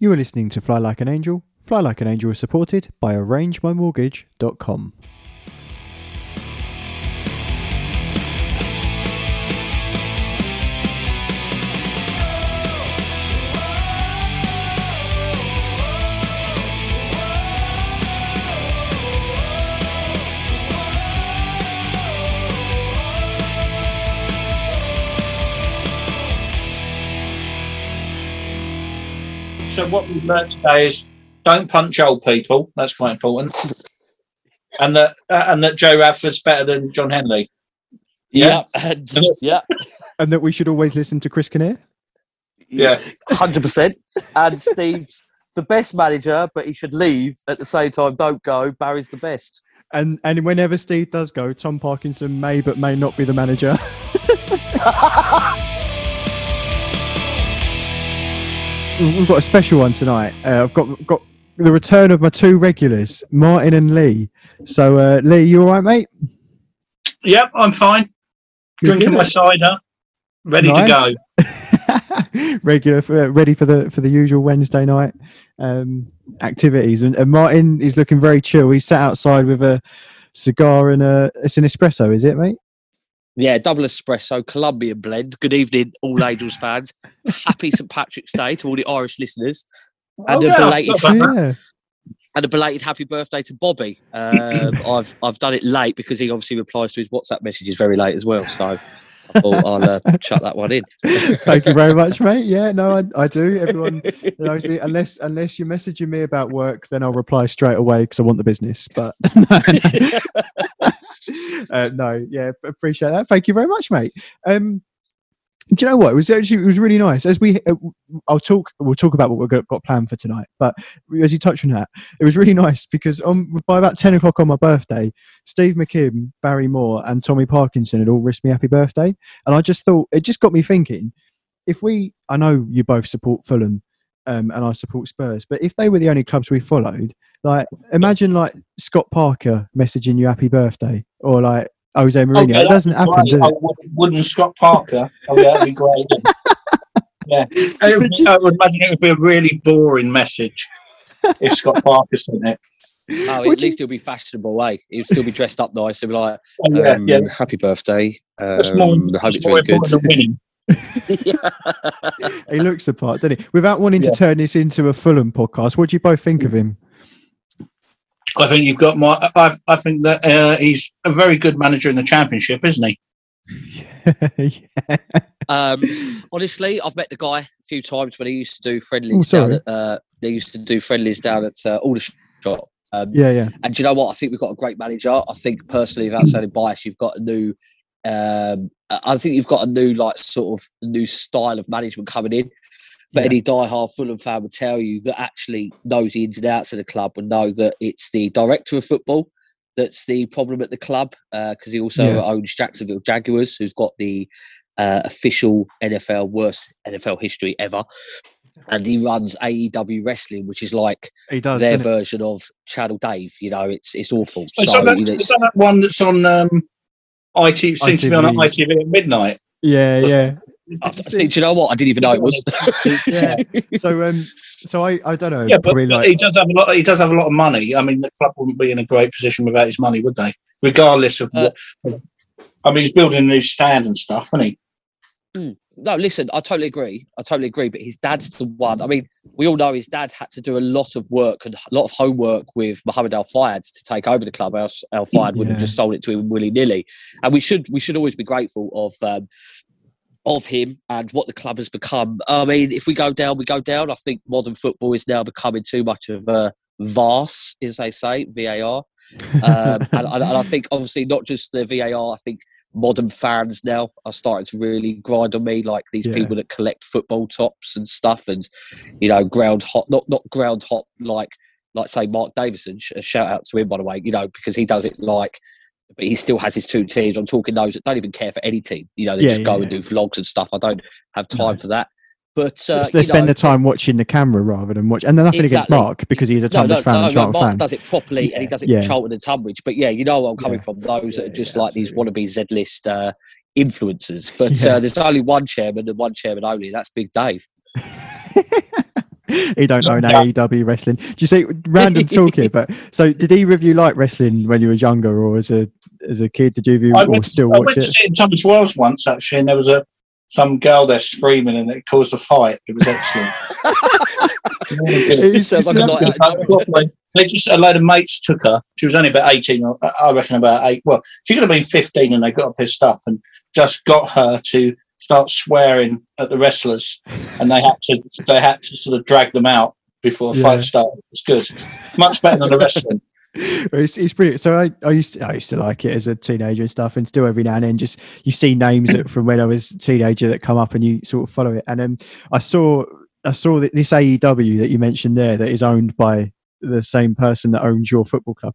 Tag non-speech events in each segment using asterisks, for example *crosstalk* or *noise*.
You are listening to Fly Like an Angel. Fly Like an Angel is supported by ArrangeMyMortgage.com. So what we've learned today is don't punch old people. That's quite important. *laughs* and that uh, and that Joe Radford's better than John Henley. Yeah, and, *laughs* yeah, And that we should always listen to Chris Kinnear. Yeah. hundred percent. And Steve's the best manager, but he should leave at the same time. Don't go. Barry's the best. And and whenever Steve does go, Tom Parkinson may but may not be the manager. *laughs* We've got a special one tonight. Uh, I've got got the return of my two regulars, Martin and Lee. So uh, Lee, you all right, mate? Yep, I'm fine. Good, Drinking my cider, ready to go. go. *laughs* Regular, for, uh, ready for the for the usual Wednesday night um, activities. And, and Martin is looking very chill. He's sat outside with a cigar and a it's an espresso, is it, mate? Yeah, double espresso, Colombian blend. Good evening, all *laughs* Angels fans. Happy St Patrick's Day to all the Irish listeners, and Oh, a yeah, belated. Yeah. and a belated happy birthday to Bobby. *clears throat* Um, I've I've done it late because he obviously replies to his WhatsApp messages very late as well. So I thought I'll uh, chuck that one in. *laughs* Thank you very much, mate. Yeah, no, I, I do. Everyone knows me. Unless unless you're messaging me about work, then I'll reply straight away because I want the business. But *laughs* *laughs* uh, no, yeah, appreciate that. Thank you very much, mate. Um, do you know what? It was actually it was really nice. As we, uh, I'll talk. We'll talk about what we've got, planned for tonight. But as you touched on that, it was really *laughs* nice because on by about ten o'clock on my birthday, Steve McKimm, Barry Moore, and Tommy Parkinson had all wished me happy birthday, and I just thought it just got me thinking. If we, I know you both support Fulham, um, and I support Spurs, but if they were the only clubs we followed, like imagine like Scott Parker messaging you happy birthday, or like Jose Mourinho. Okay, it doesn't happen, does I it? would- wouldn't Scott Parker. Oh, yeah, that'd be great. *laughs* yeah, I would, you- I would imagine it would be a really boring message if Scott *laughs* Parker sent it. Oh, Would at you- least he'll be fashionable, eh? He'll still be dressed up nice. He'll be like, Oh, yeah, um, yeah. "Happy birthday." Um, That's more, I hope it's really good. important than *laughs* he looks the part, doesn't he? Without wanting Yeah. to turn this into a Fulham podcast, what do you both think of him? I think you've got my. I, I think that uh, he's a very good manager in the championship, isn't he? *laughs* yeah. Um, honestly, I've met the guy a few times when he used to do friendlies Oh, down at. Uh, they used to do friendlies down at uh, Aldershot. Um, yeah, yeah, And do you know what? I think we've got a great manager. I think personally, without sounding biased, you've got a new. Um, I I think you've got a new, like, sort of new style of management coming in. But Yeah. any die-hard Fulham fan would tell you that actually knows the ins and outs of the club would know that it's the director of football that's the problem at the club because he also Yeah. owns Jacksonville Jaguars, who's got the uh, official NFL worst NFL history ever, and he runs AEW Wrestling, which is like does. their doesn't version of Channel Dave. You know, it's it's awful. Is So, that, that, you know, is it's- that that one that's on um, IT? Seems to be on ITV. ITV at midnight. yeah, What's- yeah, I- I think- do you know what? I didn't even know it was. *laughs* yeah. So, um, so I, I don't know. Yeah, but, but like he does have a lot. He does have a lot of money. I mean, the club wouldn't be in a great position without his money, would they? Regardless of Uh, what. I mean, he's building a new stand and stuff, isn't he? no, listen, I totally agree. I totally agree. But his dad's the one. I mean, we all know his dad had to do a lot of work and a lot of homework with Mohammed Al Fayed to take over the club. Else Al Fayed would have just sold it to him willy nilly. And we should we should always be grateful of. Um, of him and what the club has become. I mean, if we go down, we go down. I think modern football is now becoming too much of a VARS, as they say, VAR. um, *laughs* and, and, and I think obviously not just the VAR. I think modern fans now are starting to really grind on me, like these Yeah. people that collect football tops and stuff, and you know, ground hot, not not ground hot like like say Mark Davison. A shout out to him by the way, you know, because he does it like. But he still has his two teams. I'm talking those that don't even care for any team. You know, they Yeah, just go yeah. and do vlogs and stuff. I don't have time No. for that. But So uh, they spend know, the time watching the camera rather than watch. And they're nothing against Mark because he's a no, Tonbridge no, fan no, no, Charlton Mark fan. does it properly and he does it for Charlton and Tonbridge. But yeah, you know where I'm coming from. Those that are just like these wannabe Z list uh, influencers. But uh, there's only one chairman and one chairman only, that's Big Dave. *laughs* he don't own AEW wrestling. Do you see random talk here? *laughs* But so did he review like wrestling when you was younger or as a as a kid? Did you, you I or went, still I watch went it? to see it in Tunbridge Wells once actually, and there was a some girl there screaming, and it caused a fight. It was excellent. *laughs* It's- Sounds like it's a lovely. night they just a load of mates took her. She was only about eighteen, or I reckon about eight. Well, she could have been fifteen, and they got pissed up and just got her to start swearing at the wrestlers, and they had to they had to sort of drag them out before the Yeah. fight started. It's good, much better than the wrestling. *laughs* it's, it's brilliant. So I, I used to, I used to like it as a teenager and stuff, and still every now and then just you see names that, from when I was a teenager that come up and you sort of follow it. And um, I saw I saw that this AEW that you mentioned there that is owned by the same person that owns your football club.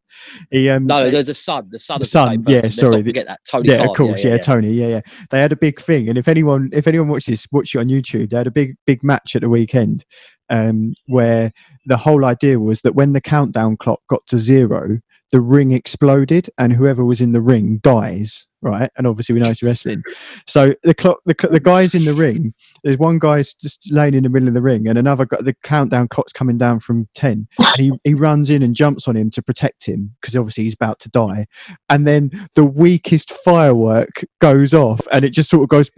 He um No, the, the son, the son The son, the same yeah. Let's sorry, not forget that Tony. yeah, of course, yeah, Tony, yeah, yeah. They had a big thing, and if anyone, if anyone watches this, watch it on YouTube. They had a big, big match at the weekend, um, where the whole idea was that when the countdown clock got to zero, the ring exploded, and whoever was in the ring dies, right? And obviously, we know it's wrestling. So the clock, the, the guys in the ring, there's one guy's just laying in the middle of the ring, and another guy, the countdown clock's coming down from ten, and he he runs in and jumps on him to protect him because obviously he's about to die and then the weakest firework goes off and it just sort of goes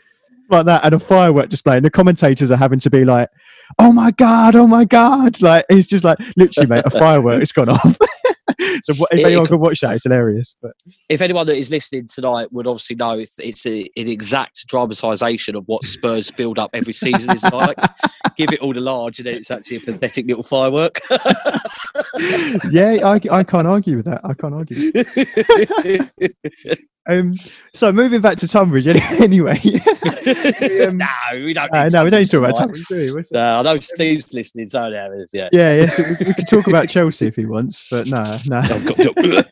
*laughs* like that and a firework display and the commentators are having to be like oh my god oh my god like it's just like literally mate a *laughs* firework's gone off *laughs* so what, if It- anyone it- can watch that it's hilarious but If anyone that is listening tonight would obviously know if it's a, an exact dramatisation of what Spurs build up every season is like. *laughs* Give it all the large, and then it's actually a pathetic little firework. yeah I, I can't argue with that i can't argue um so moving back to tonbridge any- anyway um, no, we don't. uh, no we don't talk about tonbridge do we? That? No, I know Steve's listening, so there is. Yeah. yeah yeah so we, we could talk about chelsea if he wants but *laughs* no no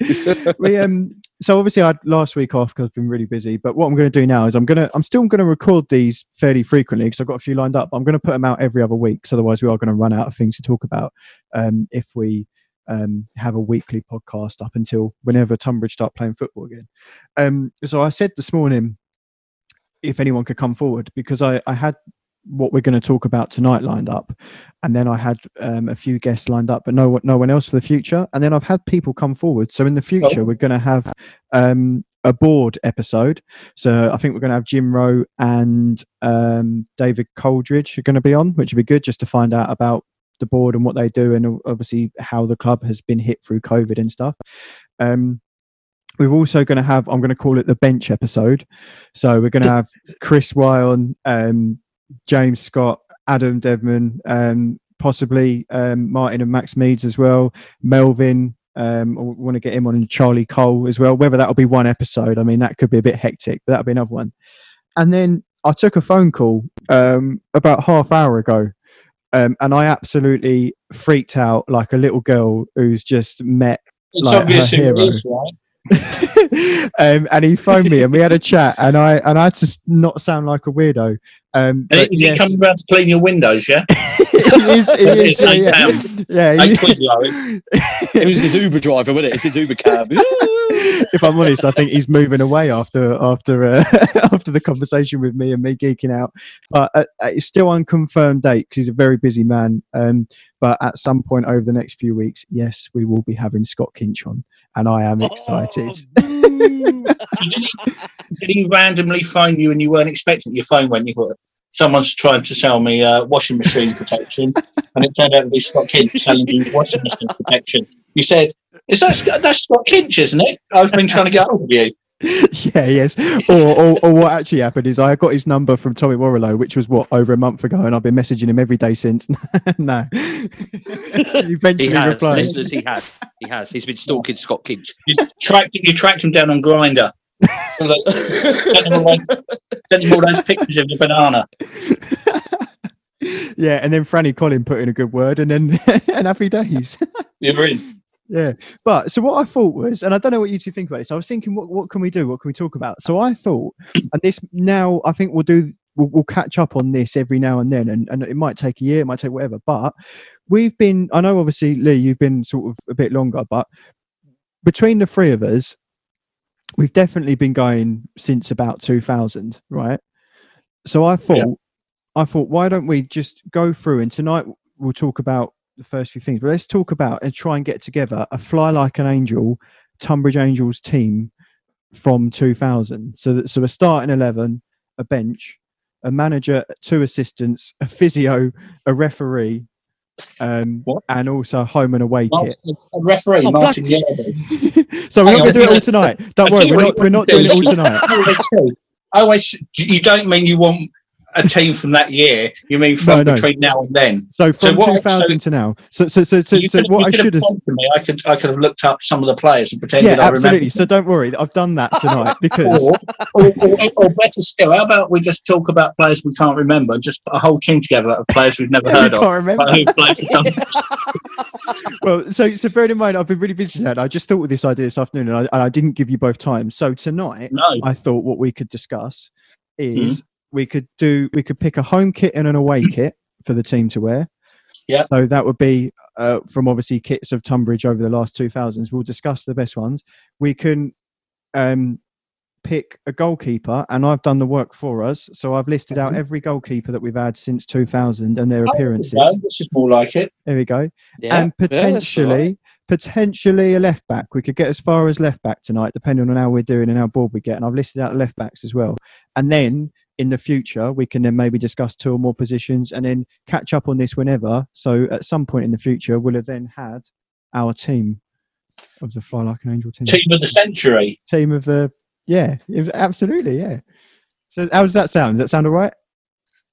*laughs* we um so obviously I had last week off because I've been really busy. But what I'm going to do now is I'm gonna I'm still going to record these fairly frequently because I've got a few lined up. I'm going to put them out every other week, 'cause otherwise we are going to run out of things to talk about. Um, if we um have a weekly podcast up until whenever Tonbridge start playing football again. Um, so I said this morning if anyone could come forward because I I had what we're going to talk about tonight lined up and then i had um, a few guests lined up but no one no one else for the future and then i've had people come forward. So in the future we're going to have um, a board episode. So i think we're going to have jim rowe and um, david coldridge are going to be on which would be good just to find out about the board and what they do and obviously how the club has been hit through covid and stuff. Um, we're also going to have i'm going to call it the bench episode so we're going to have chris Wyon, um, James Scott, Adam Devman, um, possibly um, Martin and Max Meads as well, Melvin. Um, I want to get him on and Charlie Cole as well. Whether that'll be one episode, I mean, that could be a bit hectic, but that'll be another one. And then I took a phone call um, about half hour ago, um, and I absolutely freaked out like a little girl who's just met It's Like her hero. is, right? *laughs* um, and he phoned me and we had a chat and I and I had to not sound like a weirdo. Um, And but is yes, he coming around to clean your windows, yeah? *laughs* he is, *laughs* is, yeah, yeah. yeah Eight he- quid, it was his Uber driver, wasn't it? It's his Uber cab. if I'm honest, I think he's moving away after after uh, after the conversation with me and me geeking out. But uh, uh, it's still unconfirmed date because he's a very busy man. Um, but at some point over the next few weeks, yes, we will be having Scott Kinch on, and I am excited. Oh, Did he, *laughs* did he randomly phone you and you weren't expecting your phone went? You thought someone's trying to sell me uh, washing machine protection, and it turned out to be Scott Kinch selling you washing machine protection. You said, "Is that that's Scott Kinch, isn't it? I've been trying to get hold of you." *laughs* yeah, yes. Or, or, or what actually happened is I got his number from Tommy Warrilow, which was what over a month ago, and I've been messaging him every day since. *laughs* no, *laughs* he has, replied. listeners. He has. He has. He's been stalking Scott Kinch. You tracked you tracked him down on Grindr. Sent him all those, sent him all those pictures of the banana. yeah, and then Franny Collin put in a good word, and then and happy days. You're in. Yeah, but so what I thought was, and I don't know what you two think about this. I was thinking, what what can we do? What can we talk about? So I thought, *clears throat* and this now I think we'll do. We'll, we'll catch up on this every now and then, and, and it might take a year, it might take whatever. But we've been. I know, obviously, Lee, you've been sort of a bit longer, but between the three of us, we've definitely been going since about 2000, right? So I thought I thought, why don't we just go through and tonight we'll talk about the first few things, but let's talk about and try and get together a fly like an angel, Tonbridge Angels team from 2000. So that so a starting eleven, a bench, a manager, two assistants, a physio, a referee, um, What? and also home and away kit. A referee, Oh, Martin bloody- *laughs* so we're not going to do it all tonight. Don't worry, we're not, we're not doing it all do. tonight. Oh. I always, you don't mean you want a team from that year. You mean from No, no. between now and then. So So from what- 2000 so- to now. So so so so, so what I should have. prompted me. I could, I could have looked up some of the players and pretended Yeah, I remember. absolutely. So don't worry, I've done that tonight *laughs* because Or, or, or, or better still, how about we just talk about players we can't remember, just put a whole team together of players we've never *laughs* we heard can't of, remember. *laughs* well, so so bearing in mind, I've been really busy today. I just thought of this idea this afternoon, and I, and I didn't give you both time. So tonight, No, I thought what we could discuss Hmm. is we could do we could pick a home kit and an away *clears throat* kit for the team to wear. Yeah. So that would be uh, from obviously kits of Tonbridge over the last two thousands. We'll discuss the best ones. We can um, pick a goalkeeper, and I've done the work for us. So I've listed out Mhm. every goalkeeper that we've had since two thousand and their Oh, appearances. no, this is more like it. There we go Yeah. and Yeah, potentially right. potentially a left back. We could get as far as left back tonight, depending on how we're doing and how bored we get. And I've listed out the left backs as well. And then in the future, we can then maybe discuss two or more positions and then catch up on this whenever. So at some point in the future, we'll have then had our team of the Fly Like an Angel team. Team of the century. Team of the yeah, it was absolutely yeah. So how does that sound? Does that sound all right?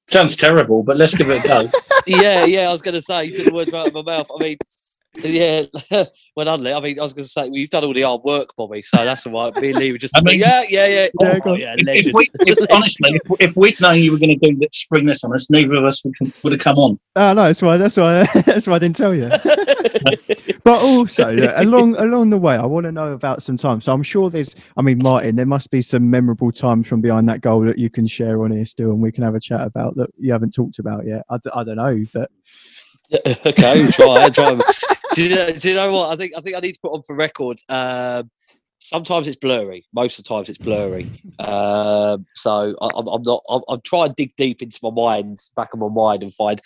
Sounds terrible, but let's give it a go. *laughs* yeah, yeah. I was going to say, you took the words right out of my mouth. I mean, yeah. *laughs* well, Dudley, I mean, I was going to say, well, you've done all the hard work, Bobby. So that's all right. Me and Lee were just, I mean- yeah, yeah, yeah, Yeah, oh, yeah, If, if we, if, *laughs* honestly, if, if we'd known you were going to do that, spring this on us, neither of us would, would have come on. Oh no, that's why that's why *laughs* that's why I didn't tell you. but also yeah, along along the way, I want to know about some time. So I'm sure there's. I mean, Martin, there must be some memorable times from behind that goal that you can share on here still, and we can have a chat about that you haven't talked about yet. I, d- I don't know, but *laughs* okay, try. Try. do, you know, do you know what? I think I think I need to put on for record. Um, sometimes it's blurry. Most of the times it's blurry. Um, so I, I'm not. I'm, I'm trying to dig deep into my mind, back of my mind, and find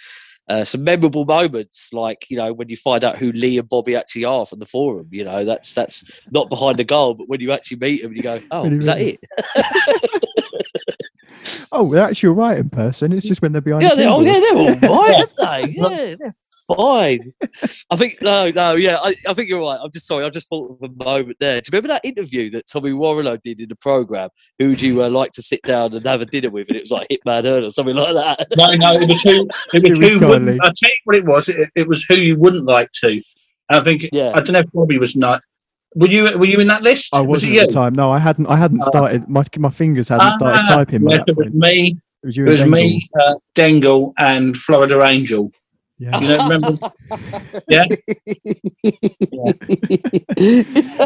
uh, some memorable moments, like you know when you find out who Lee and Bobby actually are from the forum. You know that's that's not behind the goal, but when you actually meet them, you go, "Oh, When you is that it?" *laughs* oh, they're actually all right in person. It's just when they're behind. Yeah, the they're, oh, yeah, they're all right, *laughs* aren't they? Yeah, they're fine. I think no, no, yeah, I, I think you're right. I'm just sorry. I just thought of a moment there. Do you remember that interview that Tommy Warrilow did in the program? Who would you uh, like to sit down and have a dinner with? And it was like Hitman Earn or something like that. No, no, it was who. It was It was who Skyly. wouldn't. I'll tell you what it was. It, it was who you wouldn't like to. I think. Yeah. I don't know if Bobby was not. Were you? Were you in that list? I was it wasn't you? at the time. No, I hadn't. I hadn't Uh, started. My my fingers hadn't started Ah, typing. Yes, it was point. me. It was you. It was and me, uh, Dengle, and Florida Angel. Yeah. You don't remember? *laughs* yeah. but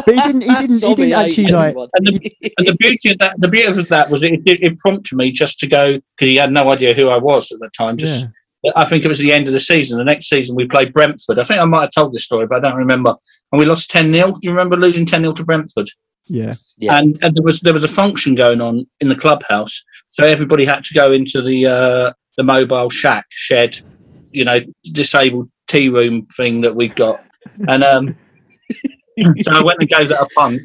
he didn't. He didn't. He didn't actually like. And the, and the beauty of that, the beauty of that was it, it, it prompted me just to go because he had no idea who I was at the time. Just Yeah. I think it was the end of the season. The next season we played Brentford. I think I might have told this story, but I don't remember. And we lost ten 0 Do you remember losing ten 0 to Brentford? Yeah. Yeah. And and there was there was a function going on in the clubhouse, so everybody had to go into the uh, the mobile shack shed, you know, disabled tea room thing that we've got. And um, *laughs* so I went and gave that a punt.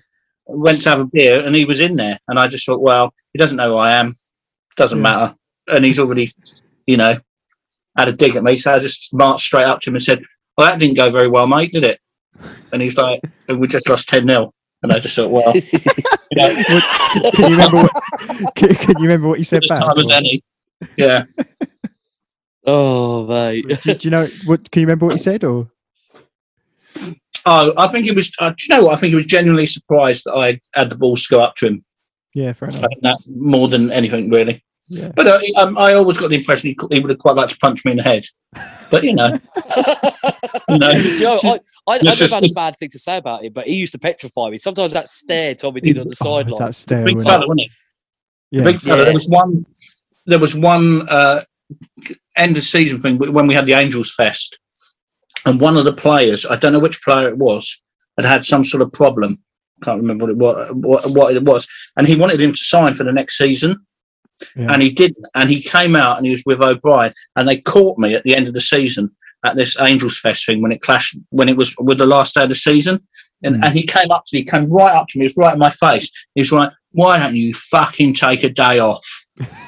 Went to have a beer, and he was in there. And I just thought, well, he doesn't know who I am. Doesn't Yeah. matter. And he's already, you know, had a dig at me. So I just marched straight up to him and said, "Well, that didn't go very well, mate, did it?" And he's like, "We just lost ten 0 And I just thought, well, *laughs* you know, can you remember? What, can, can you remember what you said back? time as any. Yeah. Oh mate. do, do you know what? Can you remember what he said? Or Oh, I think it was. Uh, do you know what? I think he was genuinely surprised that I had the balls to go up to him. yeah, fair enough. I think that more than anything, really. Yeah. But uh, um, I always got the impression he, could- he would have quite liked to punch me in the head. But you know, *laughs* you know, *laughs* Do you know, I, I, I never yes, had a bad thing to say about him, but he used to petrify me. Sometimes that stare Tommy did on the Oh, sideline. that stare. big fella, wasn't he? Yeah. The big fella. Yeah. There was one. There was one uh, end of season thing when we had the Angels Fest, and one of the players, I don't know which player it was, had had some sort of problem. Can't remember what it was, what, what it was, and he wanted him to sign for the next season. Yeah. and he didn't. And he came out and he was with O'Brien, and they caught me at the end of the season at this Angels Fest thing when it clashed when it was with the last day of the season. And, Mm. and he came up to me, he came right up to me, he was right in my face. He was like, "Why don't you fucking take a day off?"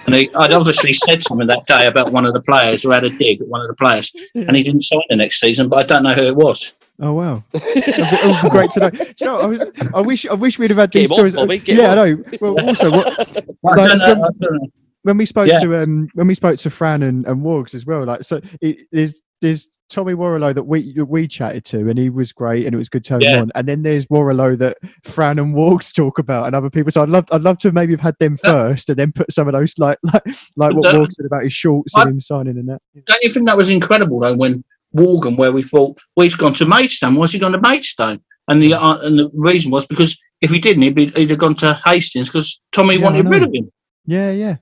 And he, I'd obviously said something that day about one of the players who had a dig at one of the players, and he didn't sign the next season. But I don't know who it was. Oh wow, *laughs* it would great to know. Do you know, I, was, I wish I wish we'd have had Get these him on, stories. Bobby, yeah, him I know. Well, also what, *laughs* Like, know. some- know. when we spoke Yeah. to um when we spoke to Fran and, and Wargs as well, like so it, there's there's Tommy Warrilow that we we chatted to and he was great and it was good to have him on. And then there's Warrilow that Fran and Wargs talk about and other people. So I'd love I'd love to maybe have had them first and then put some of those like like like what uh, said about his shorts I- and him signing and that. Don't you think that was incredible though? When Morgan, where we thought, well, he's gone to Maidstone. Why's he gone to Maidstone? And the uh, and the reason was because if he didn't, he'd, be, he'd have gone to Hastings because Tommy Yeah, wanted rid of him. Yeah, yeah.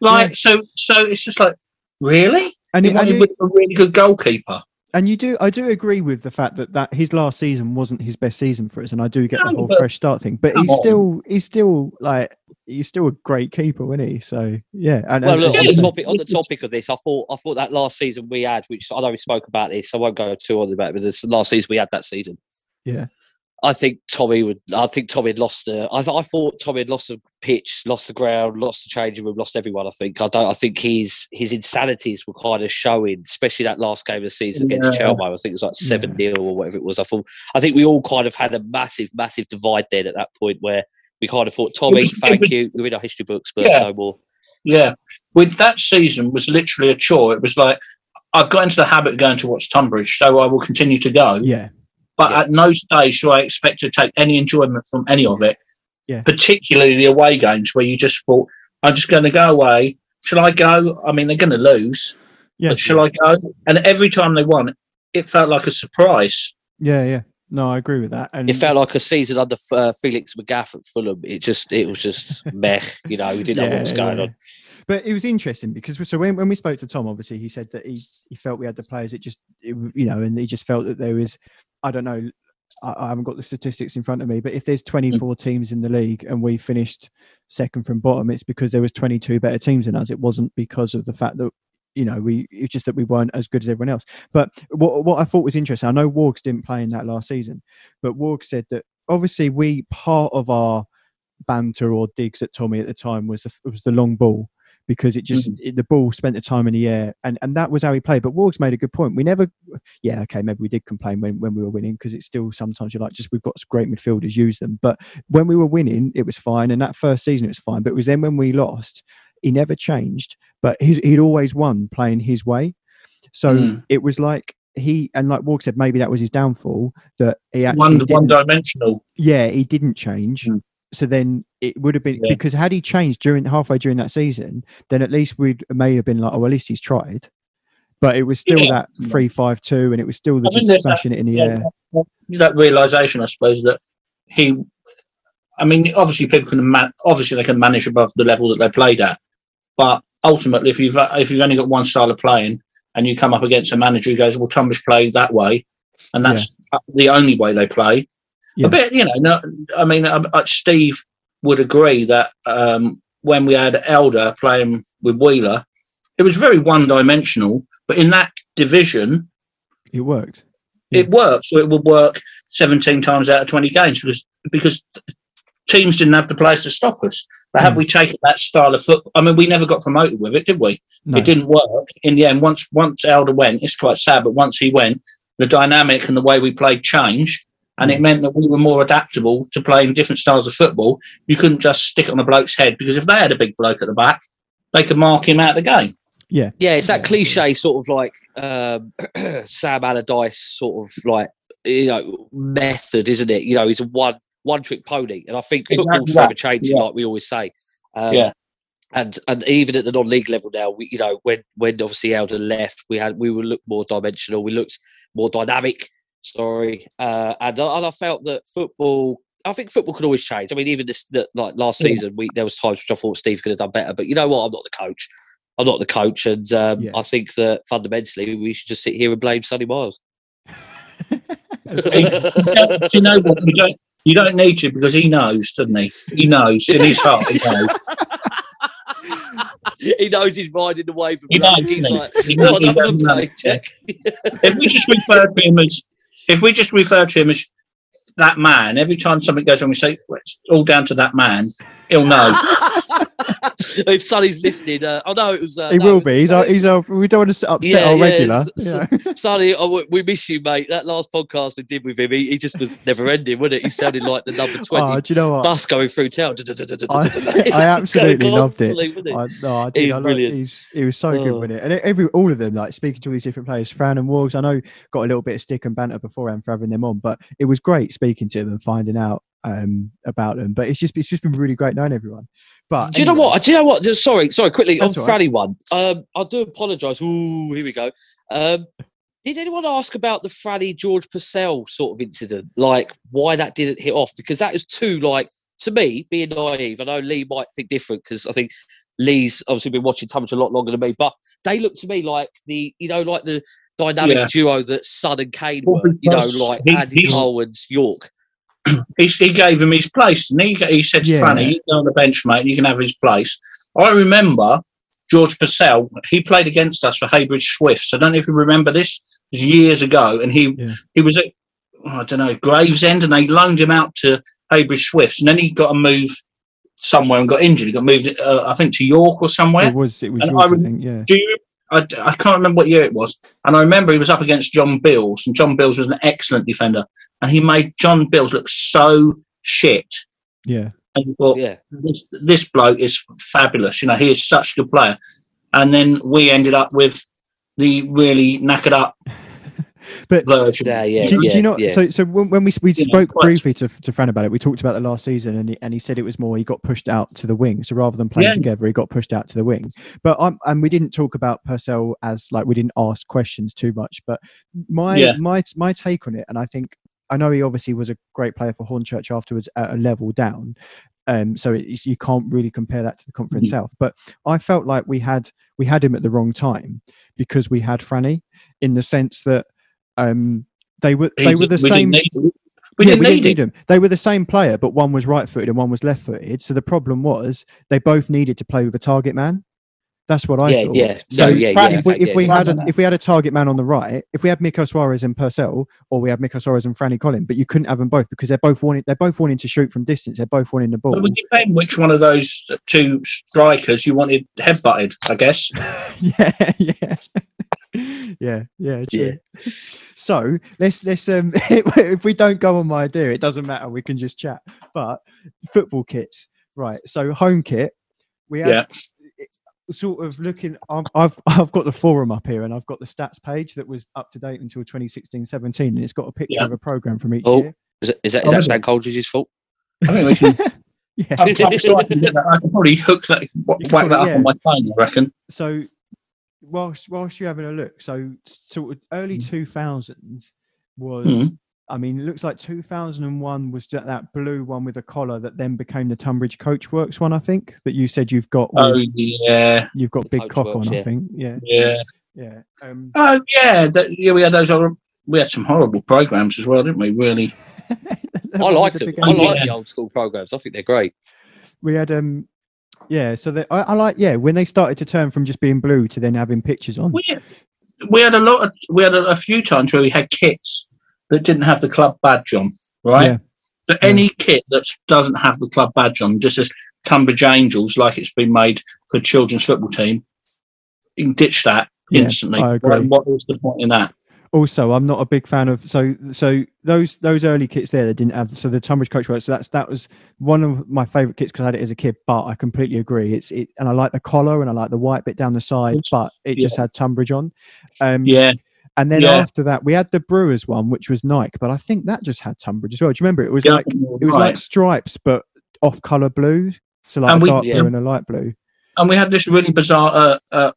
Like so, so it's just like really. And, He it, and, it- a really good goalkeeper. and you do I do agree with the fact that that his last season wasn't his best season for us and I do get the No, whole but- fresh start thing. But he's on. still he's still like he's still a great keeper, isn't he? So yeah. And, Well, and- look, on the topic on the topic of this, I thought I thought that last season we had, which I know we spoke about this, so I won't go too on about it. But this last season we had that season. Yeah. I think Tommy would. I think Tommy had lost the. I, th- I thought Tommy had lost the pitch, lost the ground, lost the changing room, lost everyone. I think. I don't. I think his his insanities were kind of showing, especially that last game of the season against Yeah. Chelmo. I think it was like seven 0 or whatever it was. I thought. I think we all kind of had a massive, massive divide then at that point where we kind of thought, Tommy, was- thank was- you. You're in our history books, but Yeah. no more. Yeah, with that season was literally a chore. It was like I've got into the habit of going to watch Tonbridge, so I will continue to go. yeah. But Yeah. at no stage do I expect to take any enjoyment from any of it. Yeah. Particularly the away games where you just thought, I'm just going to go away. Shall I go? I mean, they're going to lose, Yeah. but shall I go? And every time they won, it felt like a surprise. Yeah, yeah. No, I agree with that. And It felt like a season under uh, Felix Magath at Fulham. It just, it was just *laughs* meh. You know, we didn't know what was going yeah. on. But it was interesting because so when, when we spoke to Tom, obviously he said that he, he felt we had the players. It just it, you know, and he just felt that there was I don't know. I, I haven't got the statistics in front of me, but if there's mm. 24 teams in the league and we finished second from bottom, it's because there was 22 better teams than us. It wasn't because of the fact that you know we it's just that we weren't as good as everyone else. But what what I thought was interesting, I know Wargs didn't play in that last season, but Wargs said that obviously we part of our banter or digs at Tommy at the time was the, was the long ball because it just it, the ball spent the time in the air and and that was how he played. But Wargs made a good point. We never, yeah, okay, maybe we did complain when when we were winning because it's still sometimes you're like just we've got great midfielders, use them. But when we were winning, it was fine, and that first season it was fine. But it was then when we lost, he never changed, but he'd always won playing his way. So Mm. it was like he and like Warg said, maybe that was his downfall that he actually One one dimensional. yeah, he didn't change. Mm. So then it would have been Yeah. because had he changed during halfway during that season, then at least we'd may have been like, oh, at least he's tried. But it was still Yeah. that three five two, and it was still the I just there's that- smashing it in the yeah, air. that realization, I suppose, that he. I mean, obviously, people can man- obviously they can manage above the level that they played at, but ultimately, if you've if you've only got one style of playing and you come up against a manager who goes, "Well, Tonbridge played that way," and that's the only way they play. Yeah. A bit, you know. No, I mean, uh, uh, Steve would agree that um, when we had Elder playing with Wheeler, it was very one-dimensional. But in that division, It worked. it worked. or it would work 17 times out of 20 games because because teams didn't have the players to stop us. But had Mm. we taken that style of football, I mean, we never got promoted with it, did we? No. It didn't work in the end. Once once Elder went, it's quite sad, but once he went, the dynamic and the way we played changed. And it meant that we were more adaptable to playing different styles of football. You couldn't just stick it on the bloke's head because if they had a big bloke at the back, they could mark him out of the game. Yeah. Yeah, it's that cliche sort of like um, *clears throat* Sam Allardyce sort of like you know method, isn't it? You know, he's a one one trick pony, and I think Exactly football's that, forever changing, yeah. like we always say. Um, Yeah. And and even at the non-league level now, we you know when when obviously Elder left, we had we would look more dimensional, we looked more dynamic. Sorry, uh, and I, and I felt that football. I think football can always change. I mean, even this that like last Yeah. season, we there was times which I thought Steve could have done better. But you know what? I'm not the coach. I'm not the coach, and um, Yeah. I think that fundamentally we should just sit here and blame Sonny Miles. *laughs* you don't- know what? You don't. You don't need to because he knows, doesn't he? He knows in his heart. He knows. *laughs* he knows he's riding the wave He knows, He's he? like, He "Oh, knows- he another does know, paycheck." if we just refer to him as if we just refer to him as that man, every time something goes wrong, we say "Well, it's all down to that man. He'll know. *laughs* *laughs* if Sonny's listening, uh, oh no, it was. Uh, he no, will was be. He's our, he's our, we don't want to upset Yeah, our yeah, regular. you know. Sonny, oh, we- miss you, mate. That last podcast we did with him, he, he just was never ending, wasn't it? He sounded like the number *laughs* 20 Oh, do you know what? bus going through town. *laughs* I, I was absolutely loved it. he? I, no, I did. He's I like, brilliant. he's, he was so good Oh. with it. And every all of them, like speaking to all these different players, Fran and Wargs, I know got a little bit of stick and banter beforehand for having them on, but it was great speaking to them and finding out um, about them. But it's just it's just been really great knowing everyone. But Do you know anyway, what? Do you know what? Just sorry, sorry. Quickly That's on right. Franny one. Um, I do apologise. Ooh, here we go. Um, did anyone ask about the Franny George Purcell sort of incident? Like why that didn't hit off? Because that is too like to me being naive. I know Lee might think different because I think Lee's obviously been watching Tonbridge a lot longer than me. But they look to me like the you know like the dynamic Yeah. duo that Son and Kane Well, were. You know, like he- Andy Cole and Yorke. *clears throat* he, he gave him his place, and he he said to Yeah. "You go on the bench, mate. and You can have his place." I remember George Purcell. He played against us for Heybridge Swifts. I don't know if you remember this. It was years ago, and he Yeah. he was at oh, I don't know Gravesend, and they loaned him out to Heybridge Swifts, and then he got a move somewhere and got injured. He got moved, uh, I think, to York or somewhere. it was it was York, I I, think, yeah. Do you? I, I can't remember what year it was, and I remember he was up against John Bills, and John Bills was an excellent defender, and he made John Bills look so shit. Yeah. And you thought, Yeah. this, this bloke is fabulous. You know, he is such a good player. And then we ended up with the really knackered up But version. Yeah, yeah, do, do you know? yeah. So, so when, when we we You spoke quite- briefly to to Fran about it, we talked about the last season, and he, and he said it was more he got pushed out to the wing. So rather than playing Yeah. together, he got pushed out to the wing. But um, and we didn't talk about Purcell as like we didn't ask questions too much. But my Yeah. my my take on it, and I think I know he obviously was a great player for Hornchurch afterwards at a level down. Um, so it's, you can't really compare that to the conference Mhm. south. But I felt like we had we had him at the wrong time because we had Franny in the sense that um, they were they were the we same. Didn't need, we yeah, didn't we need didn't need them. They were the same player, but one was right-footed and one was left-footed. So the problem was they both needed to play with a target man. That's what I yeah, thought. yeah. So no, yeah, Franny, yeah. if we, okay, if yeah, we had a, if we had a target man on the right, if we had Miko Suarez and Purcell, or we had Miko Suarez and Franny Collin, but you couldn't have them both because they're both wanting they're both wanting to shoot from distance. They're both wanting the ball. It would depend which one of those two strikers you wanted headbutted, I guess. *laughs* yeah, yeah, yeah, yeah, true. So let's let's um *laughs* if we don't go on my idea, it doesn't matter. We can just chat. But football kits, right? So home kit, we have. Yeah. sort of looking. I've I've I've got the forum up here, and I've got the stats page that was up to date until 2016-17, and it's got a picture Yeah. of a program from each Oh. year. Is, it, is that, Oh, is that is it? Stan Coldridge's fault? I think we can. *laughs* Yeah. I'm, I'm sure I can get that. I can probably hook that, whack that up probably- on my phone. I reckon. so whilst whilst you're having a look, so sort of early Mm. two thousands was. Mhm. I mean, it looks like 2001 was that, that blue one with a collar that then became the Tonbridge Coachworks one, I think, that you said you've got. Oh With, yeah, you've got Big Cock Coachworks, on, I think. Yeah, yeah. yeah. Um, Oh yeah, that, yeah. We had those. Other, we had some horrible programs as well, didn't we? Really. *laughs* I liked them. I Yeah. like the old school programs. I think they're great. We had um, yeah. So they, I, I like yeah when they started to turn from just being blue to then having pictures on. We we had a lot. Of, we had a, a few times where we had kits that didn't have the club badge on. Right. Yeah. So any kit that doesn't have the club badge on, just as Tonbridge Angels, like it's been made for children's football team, you can ditch that Yeah, instantly. Right? What was the point in that? Also i'm not a big fan of so so those those early kits there that didn't have so the tonbridge coach work so that's that was one of my favorite kits because i had it as a kid but i completely agree it's it and i like the collar and i like the white bit down the side but it just had tonbridge on um Yeah, and then yeah. after that we had the brewers one which was nike but i think that just had tonbridge as well do you remember it was yeah, like it was right. like stripes but off color blue so like And we- dark yeah. blue and a light blue and we had this really bizarre uh, uh,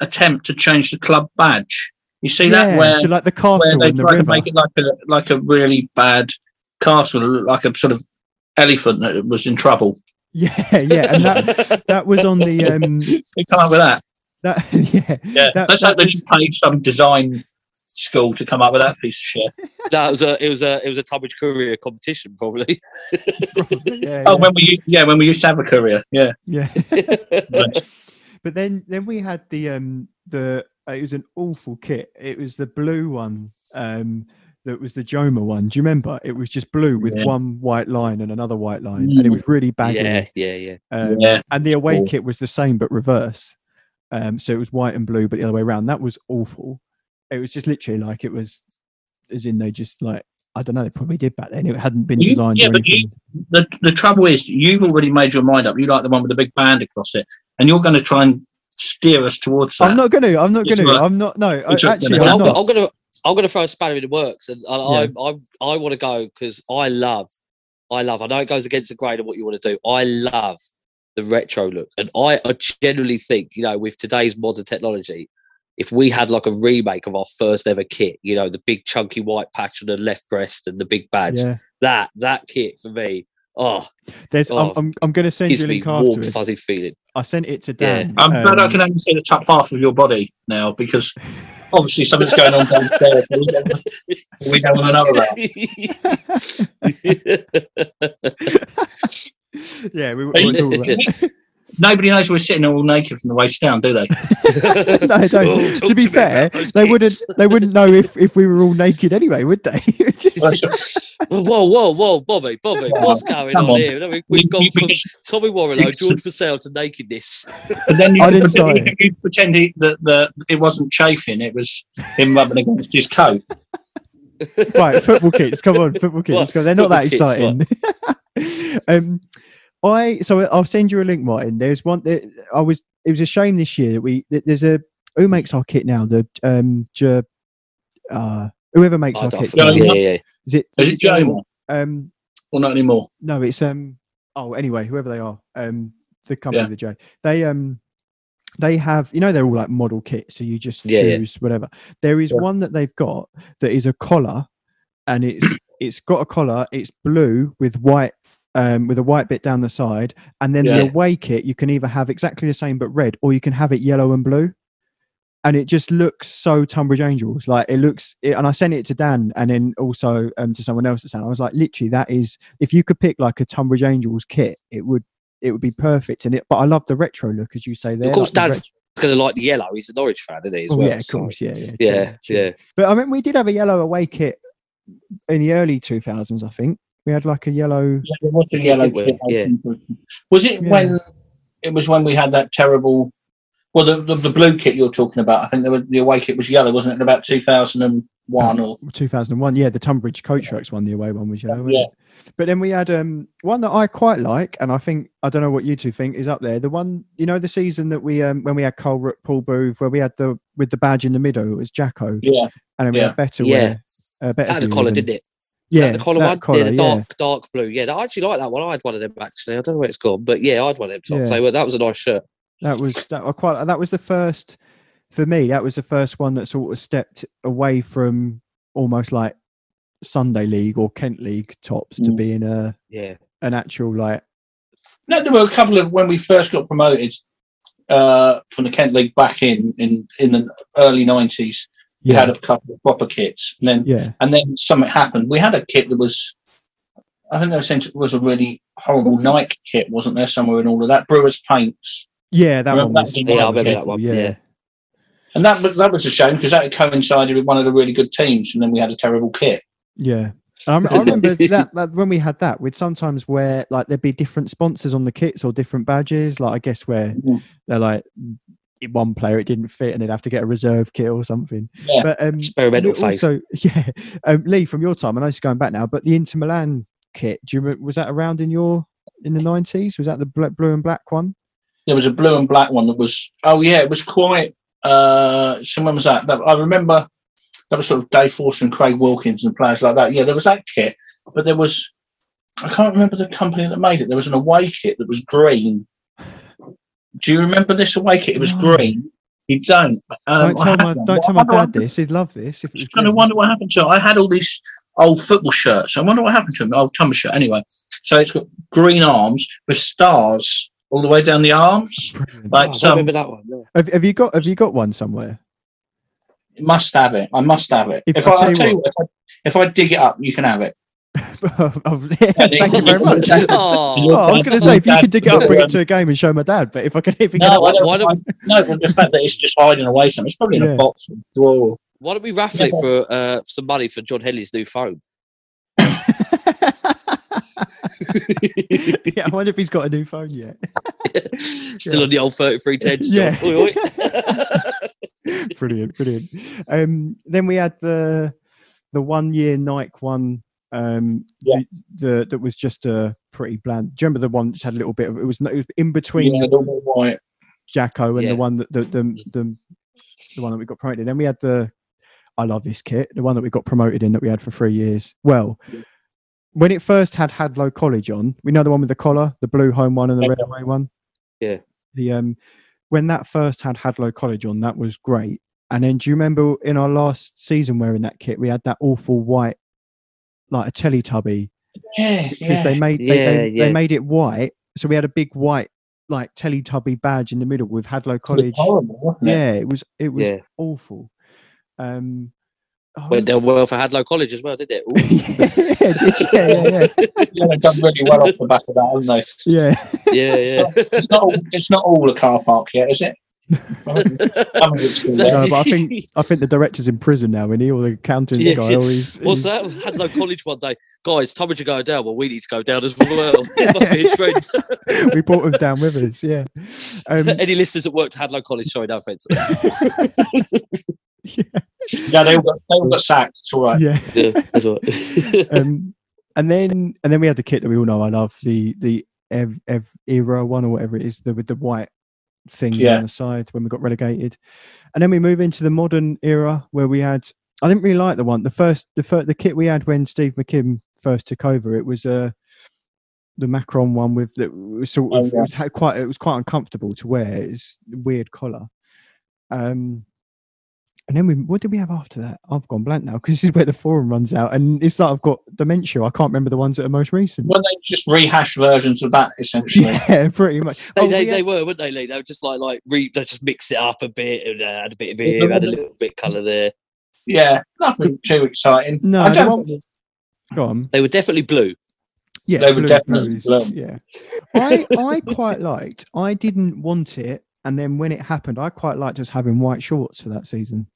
attempt to change the club badge. You see that where like the where castle they try the to make it like a like a really bad castle, like a sort of elephant that was in trouble. *laughs* yeah yeah and that that was on the um *laughs* They come up with that. that *laughs* yeah Yeah, that- let's that hope they just paid some design school to come up with that piece of shit. That was a it was a it was a Tonbridge Courier competition probably. yeah, Oh, yeah, when we yeah when we used to have a career, yeah. yeah. but then then we had the um the it was an awful kit. It was the blue one. Um, that was the Joma one. Do you remember? It was just blue with Yeah. one white line and another white line, and it Mm. was really baggy. yeah, yeah, yeah. Um, Yeah. And the away kit was the same but reverse. Um, so it was white and blue, but the other way around. That was awful. It was just literally like it was, as in they just like I don't know. They probably did back then. It hadn't been You- designed yeah, but you- The the trouble is you've already made your mind up. You like the one with the big band across it, and you're going to try and steer us towards that. I'm not gonna. I'm not gonna. I'm not. No, I, It's right. actually, Well, I'm I'm, not. I'm gonna I'm gonna throw a spanner in the works, and, and Yeah. I I I want to go because I love I love. I know it goes against the grain of what you want to do. I love the retro look, and I, I generally think you know with today's modern technology, if we had like a remake of our first ever kit, you know the big chunky white patch on the left breast and the big badge, Yeah. that that kit for me, oh, There's. I'm. Oh, I'm, I'm going to send you a me link warm afterwards. fuzzy feeling. I sent it to Yeah. I'm glad I um, can only see the top half of your body now because obviously something's going on downstairs. We don't, we don't want to know about. yeah, we, we Hey, were talking about that. Nobody knows we're sitting all naked from the waist down, do they? *laughs* *laughs* no, they don't. Oh, to be to fair, about those they wouldn't. They wouldn't know if, if we were all naked anyway, would they? *laughs* Just- whoa, whoa, whoa, Bobby, Bobby, what's going on, on. here? We- We've you- gone you- from because- Tommy Warrilow, you- George Purcell to nakedness. But then you, I didn't but start you, it. you pretend he, that the, it wasn't chafing; it was him rubbing against his coat. right, football kids. Come on, football kids. What? Come on, They're not that Football kids, exciting. um, I so I'll send you a link, Martin. There's one. That I was. It was a shame this year that we. that There's a who makes our kit now. The um, J, uh, whoever makes I our kit. Yeah, yeah. yeah, yeah. Is it? Is it Joe? Um, Or not anymore? no, it's um. Oh, anyway, whoever they are, um, the company, Yeah. the J, they um, they have. You know, they're all like model kits, so you just Yeah, yeah. choose whatever. There is Yeah. one that they've got that is a collar, and it's it's got a collar. It's blue with white. Um, with a white bit down the side, and then Yeah. the away kit you can either have exactly the same but red, or you can have it yellow and blue, and it just looks so Tonbridge Angels. Like it looks, it, and I sent it to Dan, and then also um, to someone else at San. I was like, literally, that is if you could pick like a Tonbridge Angels kit, it would it would be perfect. And it, but I love the retro look, as you say there. Of course, like Dan's ret- going to like the yellow. He's a Norwich fan, isn't he? As Oh, well, yeah, of course, yeah, yeah, yeah, yeah. But I mean, we did have a yellow away kit in the early 2000s. I think we had like a yellow. Yeah, there was a yellow did kit. Yeah. Was it Yeah. when it was when we had that terrible? Well, the, the the blue kit you're talking about. I think there was, the away kit was yellow, wasn't it? In about 2001 or 2001, yeah, the Tonbridge Coach Works one, the away one was yellow. wasn't Yeah. But then we had um one that I quite like, and I think I don't know what you two think is up there. The one you know the season that we um when we had Cole Rook, Paul Booth, where we had the with the badge in the middle, it was Jacko, yeah. and then we Yeah. had better Yeah. wear. Uh, better That had a collar, didn't it? Yeah, the collar that one, collar, yeah, the yeah. dark, dark blue. Yeah, I actually like that one. I had one of them actually. I don't know where it's gone, but yeah, I had one of them. Tops. Yeah. So that was a nice shirt. That was that I quite that was the first for me. That was the first one that sort of stepped away from almost like Sunday League or Kent League tops to Mm. being a Yeah, an actual like No, there were a couple of when we first got promoted uh, from the Kent League back in in in the early 90s. We yeah had a couple of proper kits, and then yeah and then something happened. We had a kit that was, I think they sent it was a really horrible Nike kit, wasn't there? Somewhere in all of that Brewers paints, yeah that Remember one was one? Yeah, I that remember that one, yeah. yeah. and that was that was a shame because that coincided with one of the really good teams, and then we had a terrible kit. Yeah. I, remember *laughs* that, that when we had that, we'd sometimes wear like there'd be different sponsors on the kits or different badges. Like I guess where Mhm. they're like one player it didn't fit and they'd have to get a reserve kit or something. Yeah. But um experimental we phase. also *laughs* yeah. Um, Lee, from your time, I know it's going back now, but the Inter Milan kit, do you remember was that around in your in the nineties? Was that the bl- blue and black one? There was a blue and black one that was oh yeah, it was quite. Uh, so when was that? that I remember that was sort of Dave Forster and Craig Wilkins and players like that. Yeah, there was that kit, but there was I can't remember the company that made it. There was an away kit that was green. Do you remember this away kit? It was No. green. You don't. Um, don't I tell my don't tell my wonder what dad this. He'd love this. If it was just kind of wonder what happened to it. I had all these old football shirts. I wonder what happened to them. Old Tumber shirt. Anyway, so it's got green arms with stars all the way down the arms. Brilliant. Like Oh, I some, remember that one. no. Have, have you got have you got one somewhere? Must have it. I must have it. If- If, I'll I, I'll tell tell you you what, if I, if I dig it up, you can have it. *laughs* Yeah, *laughs* Thank you very much. Oh, Oh, I was going to say, if you could dig it up, bring it to a game and show my dad. But if I can, if you No, can, I why- don't, why don't- I- no, but the fact that it's just hiding away somewhere. It's probably in Yeah. a box or drawer. why don't we raffle it for uh, some money for John Henley's new phone? *laughs* yeah, I wonder if he's got a new phone yet. Still on the old 3310. John. Yeah. Oi, oi. brilliant, brilliant. Um, then we had the the one year Nike one. Um, Yeah. the, the that was just a pretty bland. Do you remember the one that had a little bit of it was, it was in between Yeah, the. Jacko and Yeah. the one that the, the the the one that we got promoted. Then we had the I love this kit, the one that we got promoted in that we had for three years. Well, Yeah. when it first had Hadlow College on, we know the one with the collar, the blue home one and the red away one. Yeah. The um when that first had Hadlow College on, that was great. And then do you remember in our last season wearing that kit, we had that awful white like a Teletubby Yeah, because yeah. they made they, Yeah, they, yeah. they made it white. So we had a big white like Teletubby badge in the middle with Hadlow It was College. horrible, wasn't it? Yeah, it was it was Yeah. awful. Um, oh, Went down well for Hadlow College as well, didn't it? *laughs* Yeah, did- yeah, yeah, yeah, *laughs* Yeah, they've done really well off the back of that, haven't they? yeah. yeah, yeah. It's not all, it's not all a car park yet, is it? Some of it's still there. No, but I think *laughs* I think the director's in prison now, and he or the accountant Yeah, guy. yeah. Or he's, What's he's- that? Hadlow College one day. Guys, Tonbridge are going down. Well, we need to go down as well. *laughs* it must be his friends. *laughs* we brought him down with us. Yeah. Um, Any listeners that worked at Hadlow College, sorry, no offence. Yeah, they all got, they all got sacked. It's all right. yeah. yeah, that's all right. Um, and then and then we had the kit that we all know I love the the Ev, Ev era one or whatever it is the with the white thing Yeah. on the side when we got relegated, and then we move into the modern era where we had I didn't really like the one the first the first, the kit we had when Steve McKimm first took over it was uh the Macron one with was sort Oh, of yeah. it was had quite it was quite uncomfortable to wear it's a weird collar um and then we what did we have after that I've gone blank now because this is where the forum runs out and it's like I've got dementia I can't remember the ones that are most recent When they just rehashed versions of that, essentially. *laughs* yeah pretty much They, Oh, they, we they were, weren't they, Lee? They were just like, like re, they just mixed it up a bit and uh, had a bit of here, had a little bit of colour there. Yeah, nothing too exciting. No, I don't. one- go on They were definitely blue. yeah They were definitely blues, blue. yeah I I quite liked I didn't want it and then when it happened I quite liked just having white shorts for that season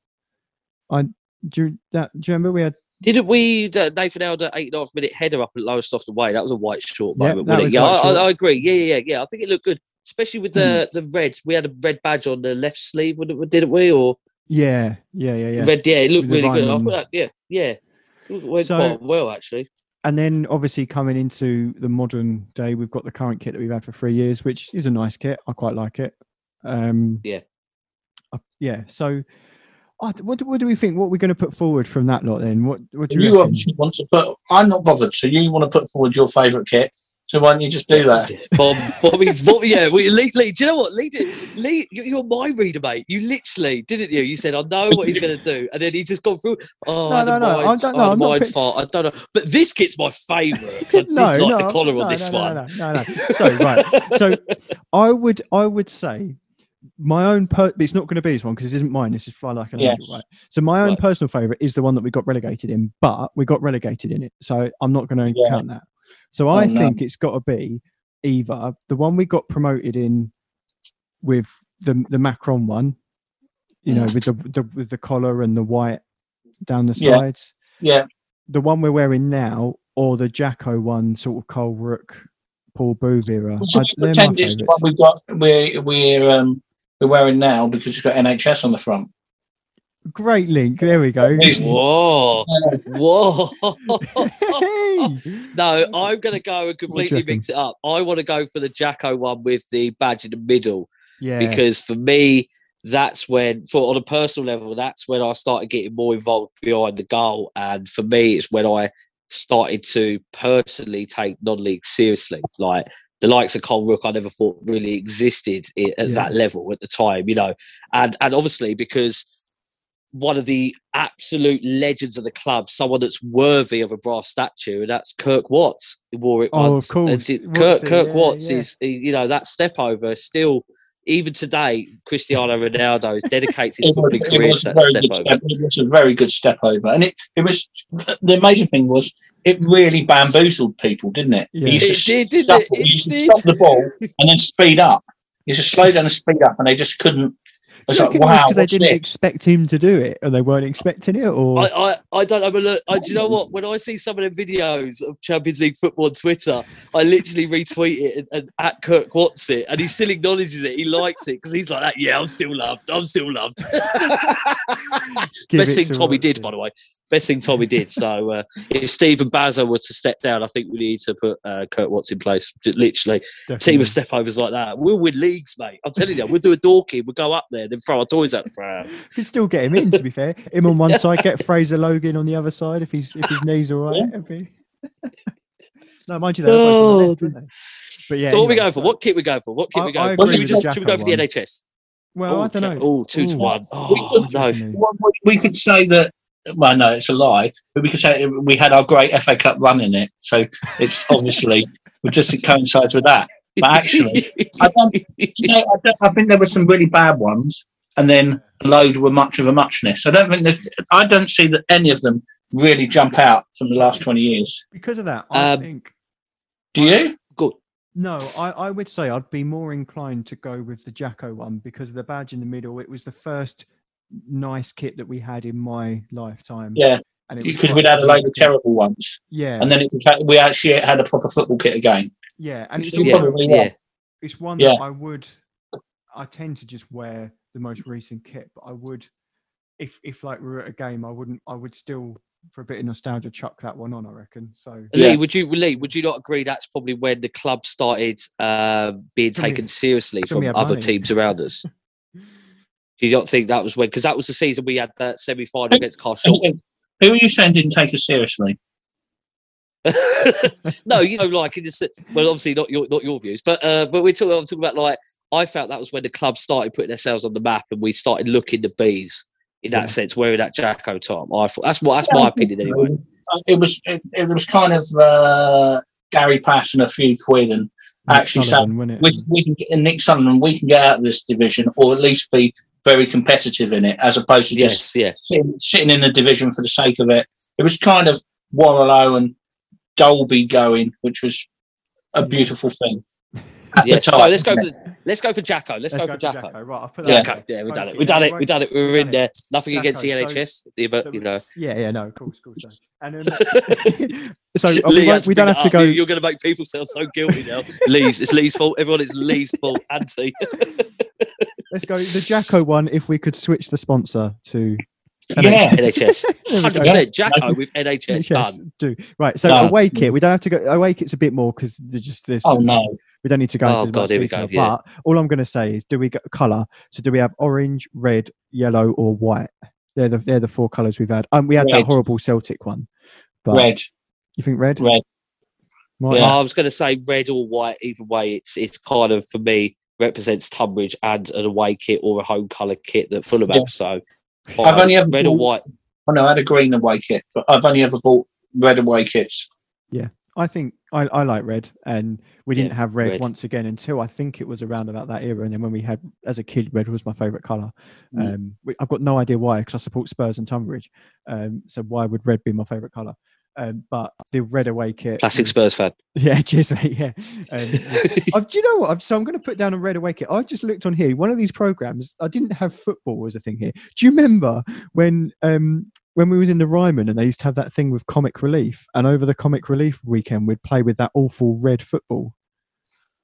I do you, that do you remember we had Didn't we, uh, Nathan Elder, eight and a half minute header up at Lowestoft the way? That was a white short moment. that wasn't it? Yeah, white I, I, I agree. Yeah, yeah, yeah, yeah. I think it looked good, especially with the Hmm. the red. We had a red badge on the left sleeve, didn't we? Or yeah yeah yeah yeah red? Yeah, it looked really good. I thought, on. that, yeah, yeah, it went So- quite well actually. and then obviously coming into the modern day, we've got the current kit that we've had for three years, which is a nice kit. I quite like it. Um, Yeah. uh, yeah. So, what, do- what do we think? What we're going to put forward from that lot then? What What do you, You want to put. I'm not bothered. So you want to put forward your favourite kit. So why don't you just do that? Bob, Bobby, Bobby, yeah. We, Lee, Lee, do you know what? Lee, did, Lee, you- you're my reader, mate. You literally didn't you? You said, "I know what he's going to do," and then he just gone through. Oh, No, I had a no, no, I don't know, had a I'm not mind pick- fart. I don't know, but this kit's my favourite 'cause I *laughs* did no, like no, the collar no, on this no, no, one. No, no, no, no. So right. So I would I would say my own per- it's not going to be this one because it isn't mine. This is fly like an Yes. angel, right? So my own Right. personal favorite is the one that we got relegated in, but we got relegated in it, so I'm not going to Yeah. count that. So I Oh, no. think it's got to be either the one we got promoted in with the the Macron one, you know, with the, the with the collar and the white down the sides, Yeah, the one we're wearing now, or the Jacko one, sort of Cole Rook, Paul Booth era. I- we they're pretend it's the one we've got. We're we're um we're wearing now because it's got NHS on the front. Great link. There we go. Whoa, whoa! *laughs* Hey! no, I'm going to go and completely mix it up. I want to go for the Jacko one with the badge in the middle. Yeah. because for me that's when for on a personal level that's when i started getting more involved behind the goal and for me it's when i started to personally take non-league seriously like the likes of Cole Rook, I never thought really existed at Yeah. that level at the time, you know, and and obviously because one of the absolute legends of the club, someone that's worthy of a brass statue, and that's Kirk Watts. He wore it Oh, once. and course. it- Watts, Kirk, Kirk yeah, Watts yeah. is, you know, that step over still even today, Cristiano *laughs* Ronaldo has dedicated his footballing career to that step good over. It was a very good step over, and it, it was the amazing thing was it really bamboozled people, didn't it? Yeah. You used to It did, didn't it? It used to did. stop the ball *laughs* and then speed up. You to slow down and speed up, and they just couldn't. It's like, it wow, because they didn't this? expect him to do it and they weren't expecting it, or I, I, I don't have a look. I, do you know what? When I see some of the videos of Champions League football on Twitter, I literally retweet it and, and at Kirk wants it, and he still acknowledges it. He likes it because he's like that. Yeah, I'm still loved. I'm still loved. *laughs* Best thing to Tommy did, by the way. Best thing Tommy did. So uh, if Steve and Bazza were to step down, I think we need to put uh, Kurt Watts in place. Literally, team of step overs like that. We'll win leagues, mate. I'm telling you, we'll do a dorky. We'll go up there, then throw our toys out the pram. Could still get him in. To be fair, him on one side, get Fraser Logan on the other side if he's if his knees all right. it'd be- *laughs* no, mind you, oh, they're both on the left, Oh. But yeah. so what we anyway, going for? so- What kit we going for? What kit I- we I going for? Should we, just, should we go for the one. NHS? Well, I don't know. Oh, two to Ooh. one. We Oh, could- no. We- we could say that. Well, no, it's a lie. But we could say we had our great FA Cup run in it, so it's *laughs* obviously it just coincides with that. But actually, I don't, you know, I, don't, I think there were some really bad ones, and then a load were much of a muchness. I don't think there's, I don't see that any of them really jump out from the last twenty years. Because of that, I Um, think Do you? Good. no. I, I would say I'd be more inclined to go with the Jacko one because of the badge in the middle. It was the first nice kit that we had in my lifetime. Yeah, and it because we'd had a load of terrible ones, Yeah, and then it we actually had a proper football kit again. Yeah, and it's yeah, also probably yeah. it's one Yeah. that I would. I tend to just wear the most recent kit, but I would, if if like we were at a game, I wouldn't. I would still, for a bit of nostalgia, chuck that one on. I reckon. So Yeah. Lee, would you Lee, would you not agree that's probably when the club started uh, being Till we- taken seriously from other money. teams around us? *laughs* Do you not think that was when? Because that was the season we had that semi final against Carshot. Who are you saying didn't take us seriously? No, you know, like in the se- well, obviously not your not your views, but uh, but we're talking, I'm talking about like I felt that was when the club started putting themselves on the map and we started looking the bees in that Yeah. sense, wearing that Jacko time. I thought that's what that's my opinion anyway. It was it, it was kind of uh, Gary Pass and a few quid, and Nick actually Sullivan, it? we, we can get Nick Sunderland. We can get out of this division, or at least be very competitive in it, as opposed to just Yes, yeah. sitting, sitting in the division for the sake of it. It was kind of Warlow and Dolby going, which was a beautiful thing. At the Yeah, so let's go for let's go for Jacko. Let's, go, for Jacko. Right, I'll put Yeah. that. Jacko. Yeah, we've done it. We've done it. We've done it. We're in there. Nothing Jacko, against the NHS, yeah, but so you know. Yeah, yeah, no, of course, of course. no. And um, *laughs* so uh, we, Lee won't- has we don't have to up. go. You- You're going to make people sound so guilty now. Lee's. It's Lee's fault. Everyone, it's Lee's fault. Anti. *laughs* Let's go the Jacko one. If we could switch the sponsor to Yeah. NHS. *laughs* Go. 100% Jacko with NHS Yes, done. do right. So No. away kit, we don't have to go. Away kit's a bit more because there's just this. Oh no! we don't need to go Oh, into God, much detail. go, yeah. But all I'm going to say is, do we get color? So do we have orange, red, yellow, or white? They're the they're the four colors we've had. Um, we had that horrible Celtic one. But Red, You think red? red. Yeah. I was going to say red or white. Either way, it's it's kind of for me represents Tonbridge and an away kit or a home colour kit that Fulham Yeah. have. So I've only ever red or bought- white. Oh no, I had a green away kit, but I've only ever bought red away kits. Yeah, I think I, I like red, and we didn't have red, red. once again until I think it was around about that era. And then when we had, as a kid, red was my favourite colour. Mm. Um, we- I've got no idea why, because I support Spurs and Tonbridge. Um, so why would red be my favourite colour? Um, but the red away kit, Classic was- Spurs fan. *laughs* Yeah, cheers, mate. Yeah. Um, *laughs* I've, do you know what? I've, so I'm going to put down a red away kit. I just looked on here. One of these programs, I didn't have football as a thing here. Do you remember when um, when we was in the Ryman and they used to have that thing with comic relief, and over the comic relief weekend we'd play with that awful red football.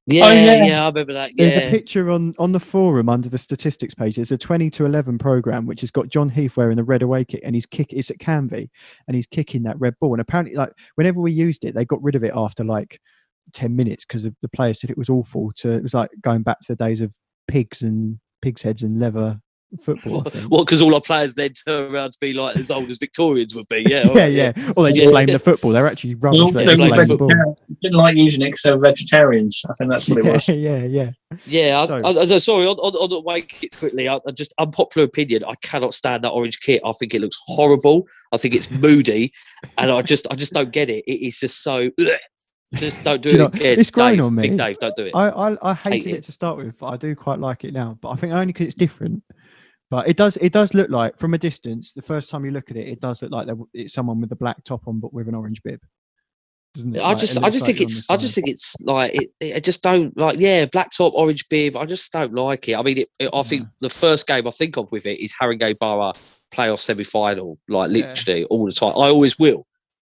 Oh, yeah, yeah. yeah, I remember that. Yeah. There's a picture on on the forum under the statistics page. It's a 20 to 11 program which has got John Heath wearing the red away kit, and he's kick. It's at Canvey, and he's kicking that red ball. And apparently, like whenever we used it, they got rid of it after like 10 minutes because the players said it was awful. To it was like going back to the days of pigs and pigs heads and leather football. I think. Well, because all our players then turn around to be like as old as Victorians would be. Yeah, *laughs* yeah, alright, yeah. Or they just Yeah. blame the football. They're actually rubbish. Well, for they just were blame the ball. didn't like using it because they're vegetarians. I think that's what it was. Yeah, *laughs* yeah, yeah. Yeah, I, So- I, I, sorry, on, on, on the away kits quickly, I, I just unpopular opinion. I cannot stand that orange kit. I think it looks horrible. I think it's moody, and I just I just don't get it. It is just so. Just don't do, Do it know, again. it's growing Dave, on me. Big Dave, don't do it. I, I, I hated Hate it. it. to start with, but I do quite like it now. But I think only because it's different. But it does it does look like from a distance. The first time you look at it, it does look like it's someone with a black top on, but with an orange bib. Doesn't it? I Like, it just, I just like think it's, I just think it's like it, it. I just don't like, yeah, black top, orange bib. I just don't like it. I mean, it, it- I think the first game I think of with it is Haringey Borough playoff semi final, like Yeah. literally all the time. I always will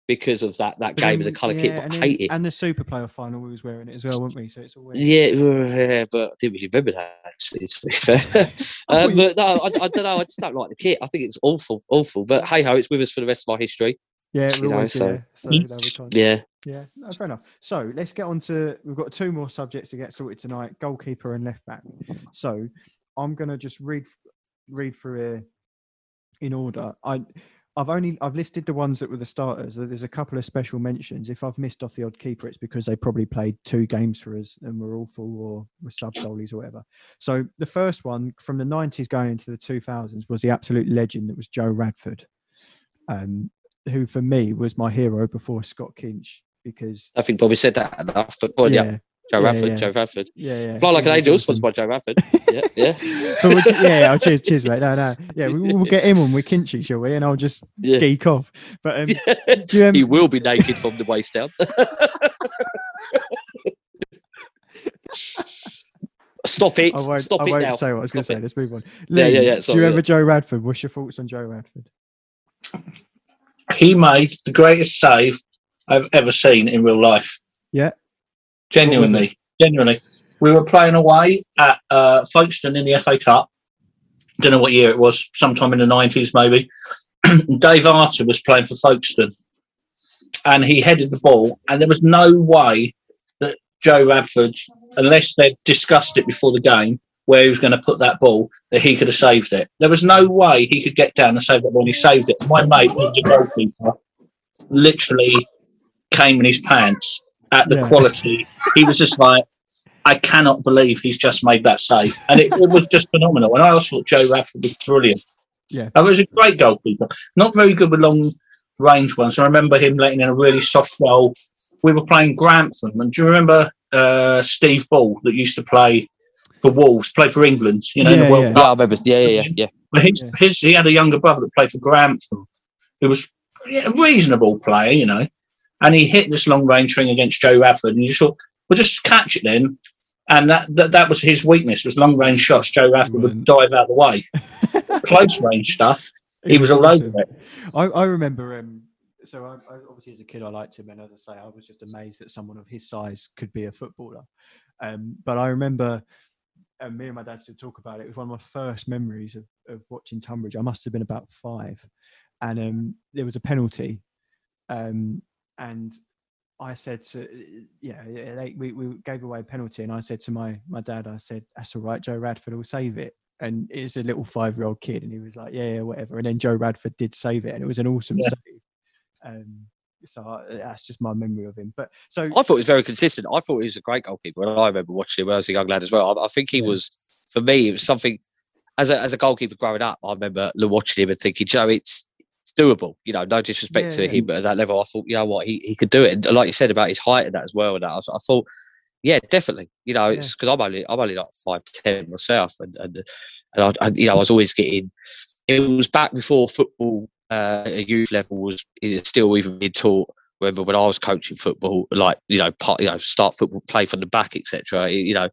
because of that that But game then and the colour kit. But and I hate it. And the super playoff final, we was wearing it as well, weren't we? So it's always Yeah, yeah, but I didn't really remember that actually. To be fair, *laughs* *laughs* uh, but no, I, I don't know. I just don't like the kit. I think it's awful, awful. But hey ho, it's with us for the rest of our history. yeah, you know, always so- yeah. So no, we can't- Yeah, Yeah, no, fair enough. So let's get on to. We've got two more subjects to get sorted tonight: goalkeeper and left back. So I'm gonna just read read through here in order. I I've only I've listed the ones that were the starters. There's a couple of special mentions. If I've missed off the odd keeper, it's because they probably played two games for us and were awful or were sub goalies or whatever. So the first one from the 90s going into the 2000s was the absolute legend that was Joe Radford, um, who for me was my hero before Scott Kinch because I think Bobby said that enough. But well, yeah, yeah, Joe yeah, Radford, yeah. Joe Radford. yeah, yeah. Fly like he an was angel, sponsored by Joe Radford. *laughs* Yeah, yeah, But we'll ju- yeah, yeah, oh, cheers, cheers, mate. No, no, yeah, we, we'll get him on with Kinchy, shall we? And I'll just yeah. geek off. But um, you, um, he will be naked from the waist down. *laughs* Stop it! I won't, Stop I it won't now! say what I was going to say. Let's move on. Yeah, yeah, yeah. yeah, Do sorry, you yeah. remember Joe Radford? What's your thoughts on Joe Radford? He made the greatest save I've ever seen in real life. Yeah. Genuinely. Genuinely. We were playing away at uh, Folkestone in the FA Cup. Don't know what year it was, sometime in the 90s maybe. *clears throat* Dave Arter was playing for Folkestone and he headed the ball, and there was no way that Joe Radford, unless they'd discussed it before the game, where he was going to put that ball, that he could have saved it. There was no way he could get down and save that ball, and he saved it. My mate, the goalkeeper, literally came in his pants at the Yeah. quality. He was just like, I cannot believe he's just made that save. And it, it was just phenomenal. And I also thought Joe Radford was brilliant. Yeah. I was a great goalkeeper. Not very good with long range ones. I remember him letting in a really soft goal. We were playing Grantham. And do you remember uh, Steve Bull that used to play for Wolves, played for England, you know, in the World yeah. Cup? Yeah, I remember. Yeah, yeah, yeah, yeah. But his, Yeah. his, he had a younger brother that played for Grantham, who was a reasonable player, you know. And he hit this long range thing against Joe Radford, and you just thought, well, just catch it then. And that, that that was his weakness was long range shots. Joe Radford would dive out of the way. *laughs* Close range stuff, he was all over it. I, I remember um so I, I obviously as a kid I liked him and as I say I was just amazed that someone of his size could be a footballer. Um but I remember and me and my dad still talk about it. It was one of my first memories of, of watching Tonbridge. I must have been about five. And um there was a penalty. Um and I said to yeah, they, we, we gave away a penalty and I said to my my dad, I said, That's all right, Joe Radford will save it and it was a little five year old kid, and he was like, "Yeah, yeah, whatever." And then Joe Radford did save it, and it was an awesome Yeah. save. Um, so I, that's just my memory of him. But so I thought he was very consistent. I thought he was a great goalkeeper. And I remember watching him when I was a young lad as well. I, I think he Yeah. was, for me, it was something. As a as a goalkeeper growing up, I remember watching him and thinking, Joe, it's doable. You know, no disrespect Yeah, to him, but at that level, I thought, you know what, he, he could do it. And like you said about his height and that as well, and that I, I thought, yeah, definitely. You know, it's because I'm only I'm only like five ten myself, and and and I, I you know I was always getting. It was back before football uh, at youth level was still even being taught. Remember when I was coaching football, like you know, part, you know, start football, play from the back, etc. You know,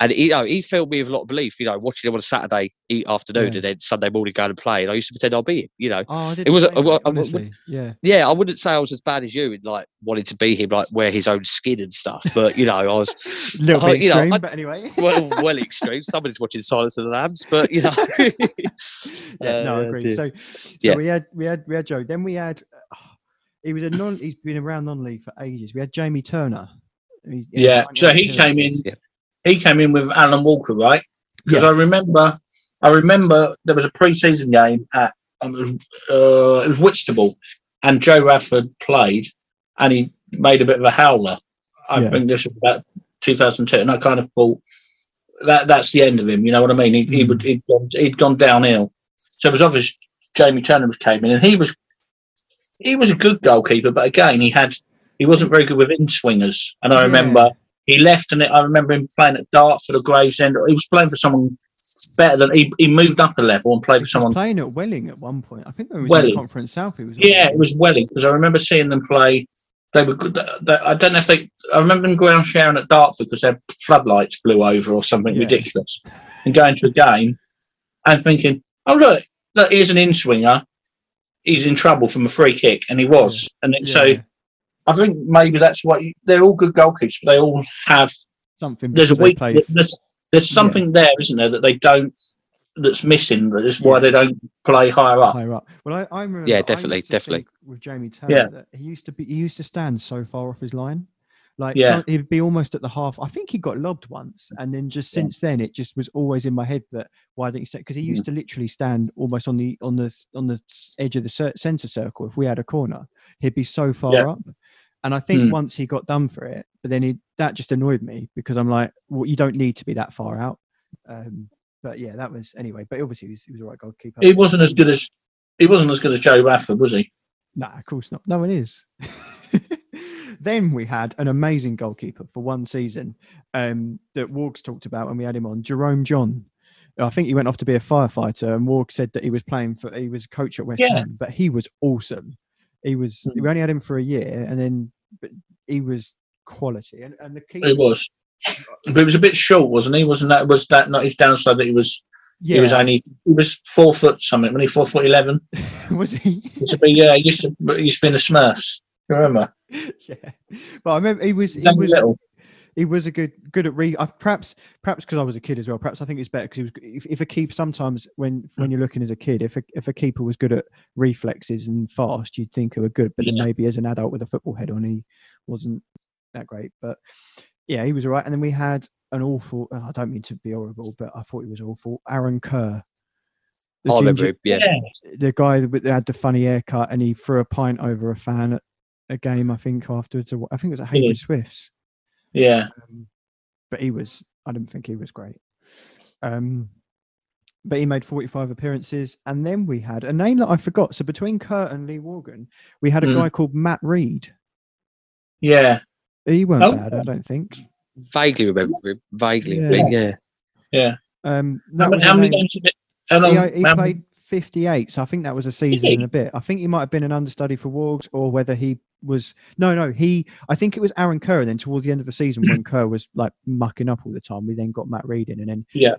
and you know, he filled me with a lot of belief. You know, watching him on a Saturday afternoon Yeah. and then Sunday morning going and play. And I used to pretend I'll be him. You know, oh, I did it was the a- same, well, mate, I w- honestly, yeah, yeah, I wouldn't say I was as bad as you in like wanting to be him, like wear his own skin and stuff. But you know, I was a *laughs* little Oh, bit you know, extreme, I- but anyway. *laughs* well, *laughs* well extreme. Somebody's watching Silence of the Lambs, but you know, yeah, no, I Uh, agree. dear. So, so Yeah. we had we had we had Joe. Then we had uh, *sighs* he was a non. He's been around non-league for ages. We had Jamie Turner. He's- he Yeah, 98 so he came appearances. in- He came in with Alan Walker, right? Because. I remember, I remember there was a pre-season game at um, it was, uh, it was Whitstable, and Joe Radford played, and he made a bit of a howler. I Yeah. think this was about 2002, and I kind of thought that that's the end of him. You know what I mean? He, he Mm. would he'd gone, he'd gone downhill. So it was obvious Jamie Turner was came in, and he was he was a good goalkeeper, but again he had he wasn't very good with in swingers. And I Yeah. He left, and I remember him playing at Dartford or Gravesend. He was playing for someone better than he. He moved up a level and played He for was someone. playing at Welling at one point. I think there was in Welling. the Conference South. He was. Yeah, it was Welling because I remember seeing them play. They were good. I don't know if they. I remember them ground sharing at Dartford because their floodlights blew over or something Yeah. ridiculous, and going to a game and thinking, "Oh look, look, here's an in swinger. He's in trouble from a free kick," and he was. And it, so Yeah, I think maybe that's what you, they're all good goalkeepers. But they all have. something. There's a because they weak. played- There's, there's something there, isn't there, that they don't. That's missing. That is why Yeah. they don't play higher up. higher up. Well, I, I remember. Yeah, I definitely, used to definitely. think With Jamie Taylor, Yeah. that he used to be. He used to stand so far off his line. Like, Yeah. so he'd be almost at the half. I think he got lobbed once, and then just Yeah. since then, it just was always in my head that why didn't he stand? Because he used mm. to literally stand almost on the on the on the edge of the cer- center circle. If we had a corner, he'd be so far Yeah. up. And I think Mm. once he got done for it, but then he that just annoyed me because I'm like, well, you don't need to be that far out. Um, but yeah, that was anyway. But obviously, he was, he was a right goalkeeper. He wasn't as good as. He wasn't as good as Joe Radford, was he? Nah, of course not. No one is. *laughs* then we had an amazing goalkeeper for one season um, that Wargs talked about when we had him on, Jerome John. I think he went off to be a firefighter, and Warg said that he was playing for, he was a coach at West Yeah. Ham, but he was awesome. He was, Mhm. we only had him for a year, and then but he was quality. And, and the key, He was, but he was a bit short, wasn't he? Wasn't that was that not his downside that he was yeah, he was only he was four foot something when he four foot eleven. *laughs* was he? Used to be yeah, he used to he used to be in the Smurfs. You remember? *laughs* yeah, but I remember he was, he was, little. He was a good good at read. I, uh, perhaps perhaps because I was a kid as well. Perhaps I think it's better because he was. If, if a keeper sometimes when when you're looking as a kid, if a, if a keeper was good at reflexes and fast, you'd think he were good. But then maybe as an adult with a football head on, he wasn't that great. But yeah, he was all right. And then we had an awful. oh, I don't mean to be horrible, but I thought he was awful. Aaron Kerr. The, I remember ginger- him, yeah. Yeah, the guy that that had the funny haircut and he threw a pint over a fan at a game. I think afterwards. I think it was at Really? Hayward Swifts. Yeah. Um, but he was, I didn't think he was great. Um, but he made 45 appearances. And then we had a name that I forgot. So between Kurt and Lee Worgan, we had a Mm. guy called Matt Reed. Yeah, He weren't Oh. bad, I don't think. Vaguely remember him. Vaguely, Yeah. think, yeah. yeah. Um, How, that was how many games did it? How long? he, he how- played 58, so I think that was a season he? and a bit. I think he might have been an understudy for Wargs, or whether he was. No, no, he. I think it was Aaron Kerr. And then towards the end of the season, when Kerr was like mucking up all the time, we then got Matt Reed in, and then Yeah.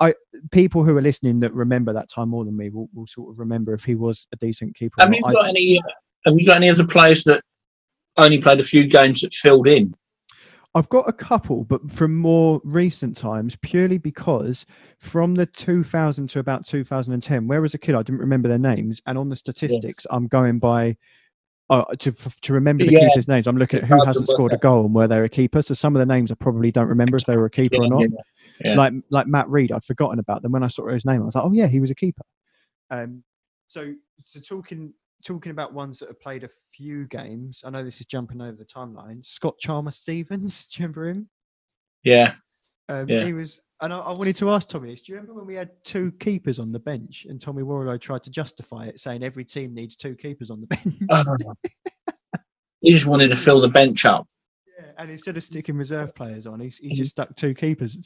I people who are listening that remember that time more than me will, will sort of remember if he was a decent keeper. Have you not. I- got any? uh, Have you got any other the players that only played a few games that filled in? I've got a couple, but from more recent times, purely because from the 2000 to about 2010, where as a kid I didn't remember their names, and on the statistics I'm going by uh, to to remember the Yeah. keepers' names. I'm looking at who hasn't scored a goal and where they're a keeper. So some of the names I probably don't remember if they were a keeper or not. Yeah. Like like Matt Reed, I'd forgotten about them when I saw his name. I was like, oh yeah, he was a keeper. Um, so so talking talking about ones that have played a few games. I know this is jumping over the timeline. Scott Chalmers Stevens, *laughs* do you remember him? Yeah, Um, Yeah. He was, and I, I wanted to ask Tommy this. Do you remember when we had two keepers on the bench, and Tommy Warlow tried to justify it, saying every team needs two keepers on the bench? Oh. *laughs* he just wanted to fill the bench up. yeah, and instead of sticking reserve players on, he's, he mm-hmm. just stuck two keepers.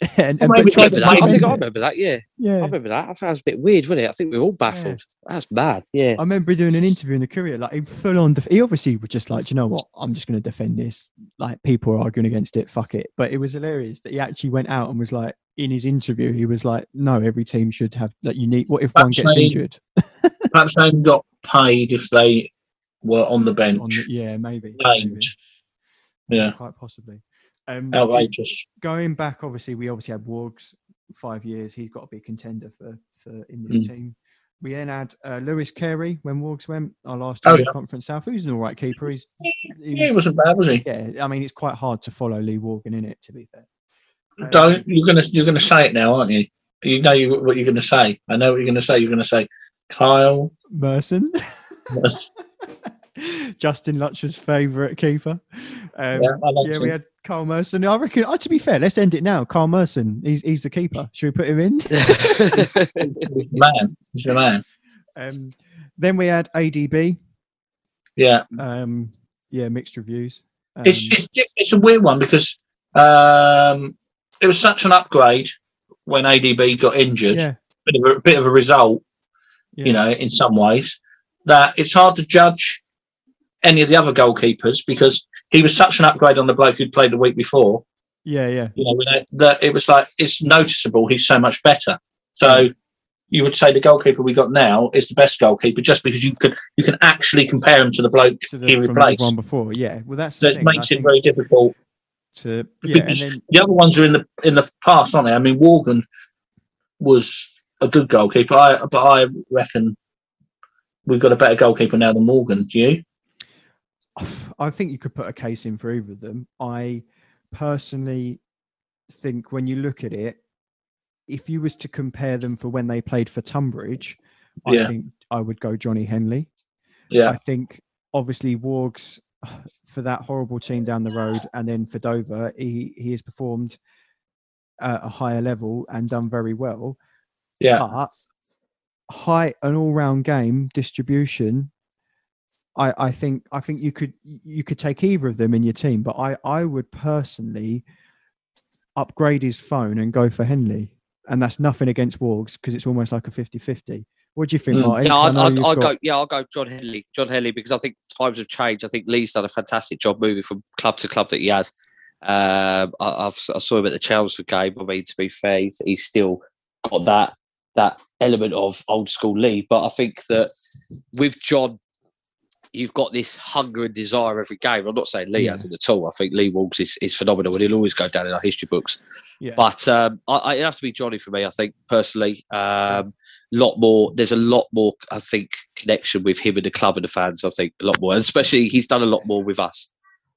And, Well, and maybe but tried Remember that? I think I remember that, yeah. yeah, I remember that. I thought it was a bit weird, wasn't it? I think we were all baffled. That's mad, yeah. I remember doing an interview in the Courier, like he full on. Def- he obviously was just like, "Do you know what? I'm just going to defend this. Like people are arguing against it. Fuck it. But it was hilarious that he actually went out and was like, in his interview, he was like, "No, every team should have that. you need. What if one gets they- injured? Perhaps they got paid if they were on the bench. On the, yeah, maybe. Named. maybe. Yeah, quite possibly. Um, outrageous. going back, obviously, we obviously had Wargs five years. He's got to be a contender for for in this Mm. team. We then had uh, Lewis Carey when Wargs went our last Oh, yeah. Conference South. He was an all right keeper. He's he Yeah, he was- wasn't bad, was he? yeah. I mean, it's quite hard to follow Lee Worgan in it. To be fair, Um, Don't you're gonna you're gonna say it now, aren't you? You know you, what you're gonna say. I know what you're gonna say. You're gonna say Kyle. Merson, *laughs* *laughs* Justin Lutcher's favourite keeper. Um, yeah, yeah, we had Carl Merson. I reckon. Oh, to be fair, let's end it now. Carl Merson. He's he's the keeper. Should we put him in? He's the man. He's the man. Um, then we had ADB. Yeah, Um, yeah, mixed reviews. Um, It's it's it's a weird one because um, it was such an upgrade when ADB got injured. yeah, Bit of a bit of a result, yeah, you know, in some ways that it's hard to judge any of the other goalkeepers because he was such an upgrade on the bloke who'd played the week before. yeah, yeah, You know, that it was like it's noticeable. He's so much better. So. You would say the goalkeeper we got now is the best goalkeeper, just because you could you can actually compare him to the bloke to the, he replaced. one before. Yeah, well, that's So it thing, I makes it very difficult to yeah, and because then the other ones are in the in the past, aren't they? I mean, Worgan was a good goalkeeper, I, but I reckon we've got a better goalkeeper now than Worgan. Do you? I think you could put a case in for either of them. I personally think when you look at it, if you was to compare them for when they played for Tonbridge, I Yeah. think I would go Johnny Henley. Yeah, I think obviously Wargs *sighs* for that horrible team down the road, and then for Dover, he he has performed at a higher level and done very well. yeah, But high an all round game distribution. I, I think I think you could you could take either of them in your team, but I, I would personally upgrade his phone and go for Henley. And that's nothing against Wargs because it's almost like a 50-50. What do you think, Mm. Martin? Yeah, I I'd, I'd, you've I'd got- go. Yeah, I'll go John Henley. John Henley because I think times have changed. I think Lee's done a fantastic job moving from club to club that he has. Um, I, I've, I saw him at the Chelmsford game. I mean, to be fair, he's, he's still got that that element of old school Lee. But I think that with John, you've got this hunger and desire every game. I'm not saying Lee Yeah. hasn't at all. I think Lee Walks is, is phenomenal and he'll always go down in our history books. Yeah. But um, I, I, it has to be Johnny for me. I think personally, um, lot more. There's a lot more. I think connection with him and the club and the fans. I think a lot more, and especially he's done a lot more with us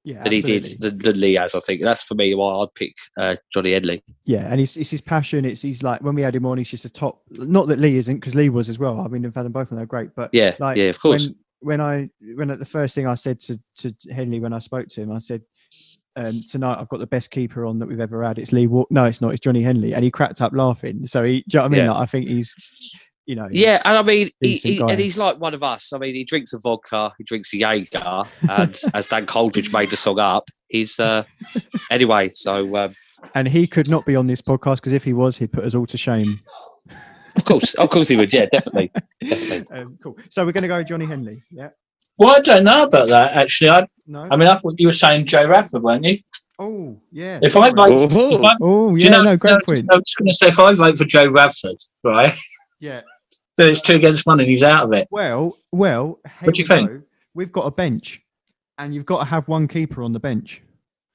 yeah, than he did absolutely. than, than Lee has. I think that's for me why I'd pick uh, Johnny Edley. Yeah, and it's, it's his passion. It's he's like when we had him on, he's just a top. Not that Lee isn't, because Lee was as well. I mean, in fact, them both, and they're great. But Yeah, like yeah, of course. when when I when at the first thing I said to to Henley when I spoke to him, I said, um, "Tonight I've got the best keeper on that we've ever had. It's Lee. Wa- no, it's not. It's Johnny Henley." And he cracked up laughing. So he, do you know what I mean? Yeah. Like, I think he's, you know, Yeah, and I mean, he, he, and he's like one of us. I mean, he drinks a vodka, he drinks a Jaeger, and *laughs* as Dan Coldridge made the song up, he's uh, anyway. So um, and he could not be on this podcast because if he was, he'd put us all to shame. Of course, of course, he would. Yeah, definitely, definitely. *laughs* Um, cool. So we're going to go with Johnny Henley. Yeah. Well, I don't know about that actually. I, No. I mean, I thought you were saying Joe Radford, weren't you? oh yeah. If I sorry. vote, if Oh, I, do you know, no, great I was- point. I was going to say if I vote for Joe Radford, right, Yeah. *laughs* But it's two against one and he's out of it. Well, well. Here What do you we think? go. We've got a bench, and you've got to have one keeper on the bench.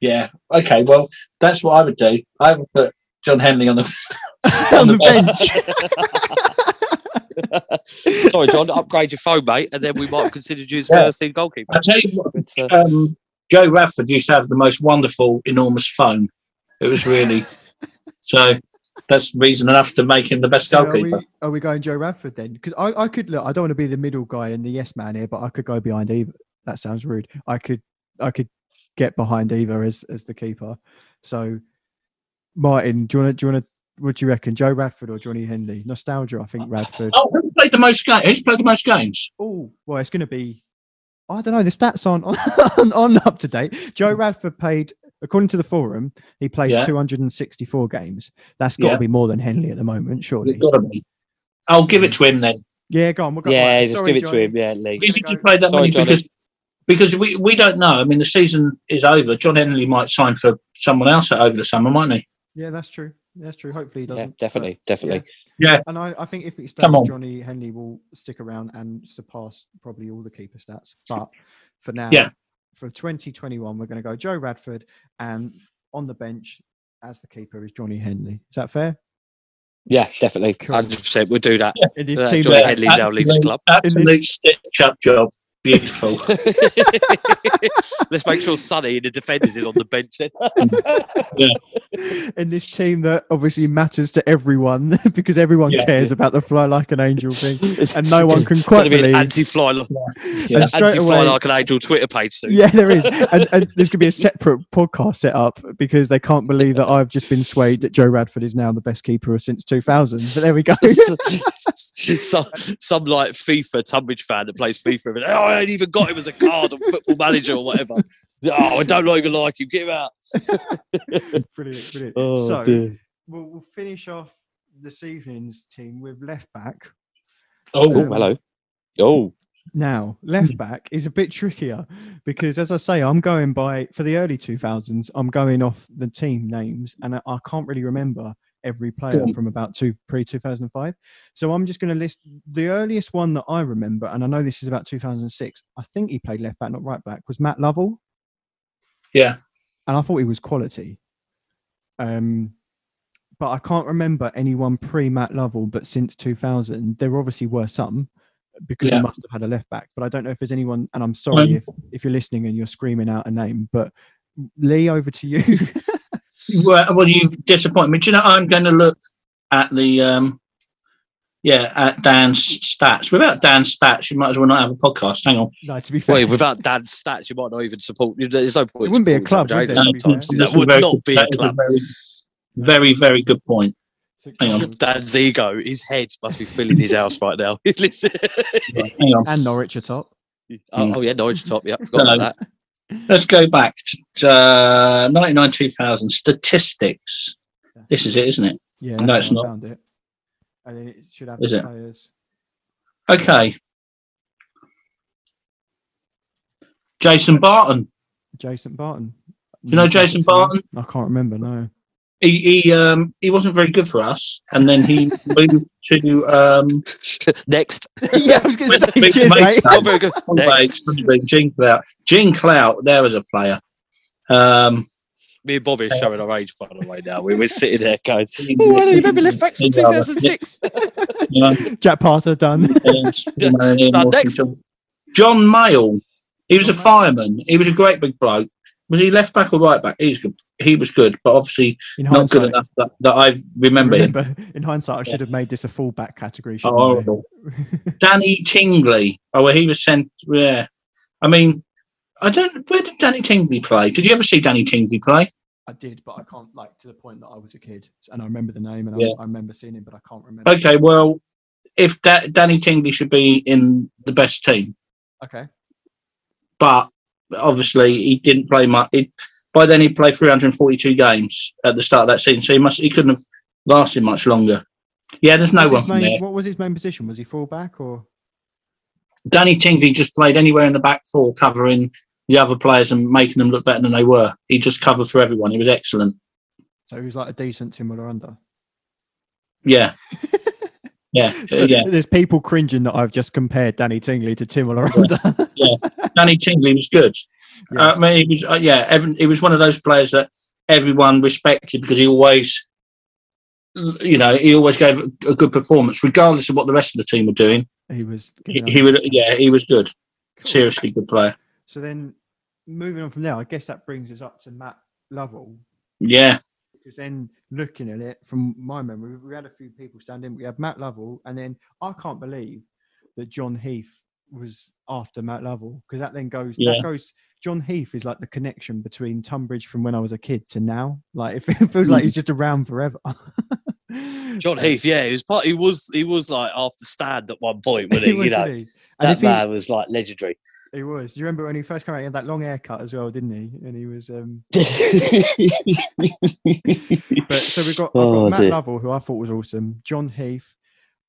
Yeah. Okay. Well, that's what I would do. I would put John Henley on the. *laughs* *laughs* on the bench. *laughs* Sorry, John. Upgrade your phone, mate, and then we might have considered you as Yeah. first team goalkeeper. I tell you what, But, uh, um, Joe Radford used to have the most wonderful, enormous phone. It was really so. That's reason enough to make him the best So are, we, goalkeeper. are we going Joe Radford then? Because I, I could look. I don't want to be the middle guy and the yes man here, but I could go behind Eva. That sounds rude. I could I could get behind Eva as as the keeper. So, Martin, do you want to do you want to? What do you reckon, Joe Radford or Johnny Henley? Nostalgia, I think uh, Radford. Oh, who played the most games? Who's played the most games? Oh, well, it's going to be. I don't know. The stats aren't *laughs* on, on up to date. Joe mm. Radford played, according to the forum, he played Yeah. 264 games. That's got to Yeah. be more than Henley at the moment, surely. It's got to be. I'll give it to him then. Yeah, go on. We'll go yeah, right. just Sorry, give it Johnny. to him. Yeah, Lee. If he go- played that Sorry, many Johnny. because because we, we don't know. I mean, the season is over. John Henley might sign for someone else over the summer, mightn't he? Yeah, that's true. That's true. Hopefully he doesn't. but definitely, definitely. Yeah. And I, I think if it stays, Johnny Henley will stick around and surpass probably all the keeper stats. But for now, Yeah. for 2021, we're going to go Joe Radford, and on the bench as the keeper is Johnny Henley. Is that fair? Yeah, definitely. Cool. Hundred percent. We'll do that. In this Uh, team, Johnny that- Henley's now leaving the club. absolute stitch up job. Beautiful. *laughs* Let's make sure Sonny in the defenders is on the bench then. *laughs* in this team that obviously matters to everyone *laughs* because everyone Yeah. cares about the fly like an angel thing, and no one can Gonna quite be an believe. anti-fly, Yeah. And straight anti-fly away- like an angel Twitter page soon. Yeah, there is, and, and there's going to be a separate podcast set up because they can't believe that I've just been swayed that Joe Radford is now the best keeper since 2000. But there we go. some, some like FIFA Tonbridge fan that plays FIFA. And, oh, I ain't even got him as a card on Football Manager or whatever. Oh, I don't even like him. Get him out. *laughs* brilliant, brilliant. Oh, so dear. we'll, we'll finish off this evening's team with left back. Oh, Oh, hello. Oh, Now, left back is a bit trickier because, as I say, I'm going by for the early 2000s. I'm going off the team names, and I, I can't really remember every player from about two pre 2005. So I'm just going to list the earliest one that I remember, and I know this is about 2006. I think he played left back, not right back. Was Matt Lovell, yeah. and I thought he was quality. Um, but I can't remember anyone pre Matt Lovell, but since 2000, there obviously were some because Yeah. he must have had a left back. But I don't know if there's anyone, and I'm sorry Um, if, if you're listening and you're screaming out a name, but Lee, over to you. *laughs* Well, well, you disappoint me. Do you know? I'm going to look at the um, yeah, at Dan's stats. Without Dan's stats, you might as well not have a podcast. Hang on. no, to be fair, wait, without Dan's stats, you might not even support. There's no point. It wouldn't be a club, would James it, to be sometimes. fair? That would Very not be a that is club. very, very, very good point. Hang on. Dan's ego, his head must be filling his house right now. *laughs* Listen. Right, hang on. and Norwich atop. oh, oh, yeah, Norwich top. Yeah, forgot No, about that. Let's go back to uh, 99 2000 statistics. This is it, isn't it? Yeah, No, it's not. Found it. And it should have Is the it? players. Okay. Jason Barton. Jason Barton. Do you know Jason Barton? I can't remember. No. He he um he wasn't very good for us, and then he *laughs* moved to um. *laughs* Next. *laughs* yeah, I was going to say, Big cheers, mate. mate. Oh, very good. Next. wait, Gene Clout. Gene Clout. There was a player. Um. Me and Bobby are showing our age, by the way, now. We were sitting there going, oh, I don't remember left back from 2006. You know, Jack Parter done. you know, Done next. John Mayle. He was a fireman. He was a great big bloke. Was he left back or right back? He's good. He was good, but obviously not good enough that, that I remember him. remember, in hindsight, I should have made this a fullback category. Oh, horrible. Danny Tingley. Oh, well, he was sent. Yeah, I mean, I don't. Where did Danny Tingley play? Did you ever see Danny Tingley play? I did, but I can't like to the point that I was a kid, and I remember the name, and Yeah. I, I remember seeing him, but I can't remember. Okay, well, if da- Danny Tingley should be in the best team, Okay. but obviously he didn't play much. He, by then he played 342 games at the start of that season, so he must he couldn't have lasted much longer. Yeah, there's no one main- there. What was his main position? Was he fullback or? Danny Tingley just played anywhere in the back four, covering the other players and making them look better than they were. He just covered for everyone. He was excellent. So he was like a decent Tim Muller under. Yeah, *laughs* yeah, *laughs* uh, So yeah. There's people cringing that I've just compared Danny Tingley to Tim Muller yeah, Danny Tingley was good. Yeah. Uh, I mean, he was uh, yeah. Evan, he was one of those players that everyone respected because he always, you know, he always gave a good performance, regardless of what the rest of the team were doing. he was. He, he would, yeah, he was good. Cool. Seriously, good player. So then, moving on from there, I guess that brings us up to Matt Lovell. Yeah, Because then, looking at it from my memory, we had a few people stand in. We had Matt Lovell, and then I can't believe that John Heath was after Matt Lovell because that then goes. Yeah. That goes. John Heath is like the connection between Tonbridge from when I was a kid to now. Like *laughs* it feels Mm. like he's just around forever. *laughs* John Heath, yeah, he was part. He was he was like after stand at one point, wasn't he *laughs* he? was, you know, he? And that if he, man was like legendary. He was. Do you remember when he first came out? He had that long haircut as well, didn't he? And he was. um *laughs* But so we've got, I've Oh, got Matt dear. Lovell, who I thought was awesome. John Heath.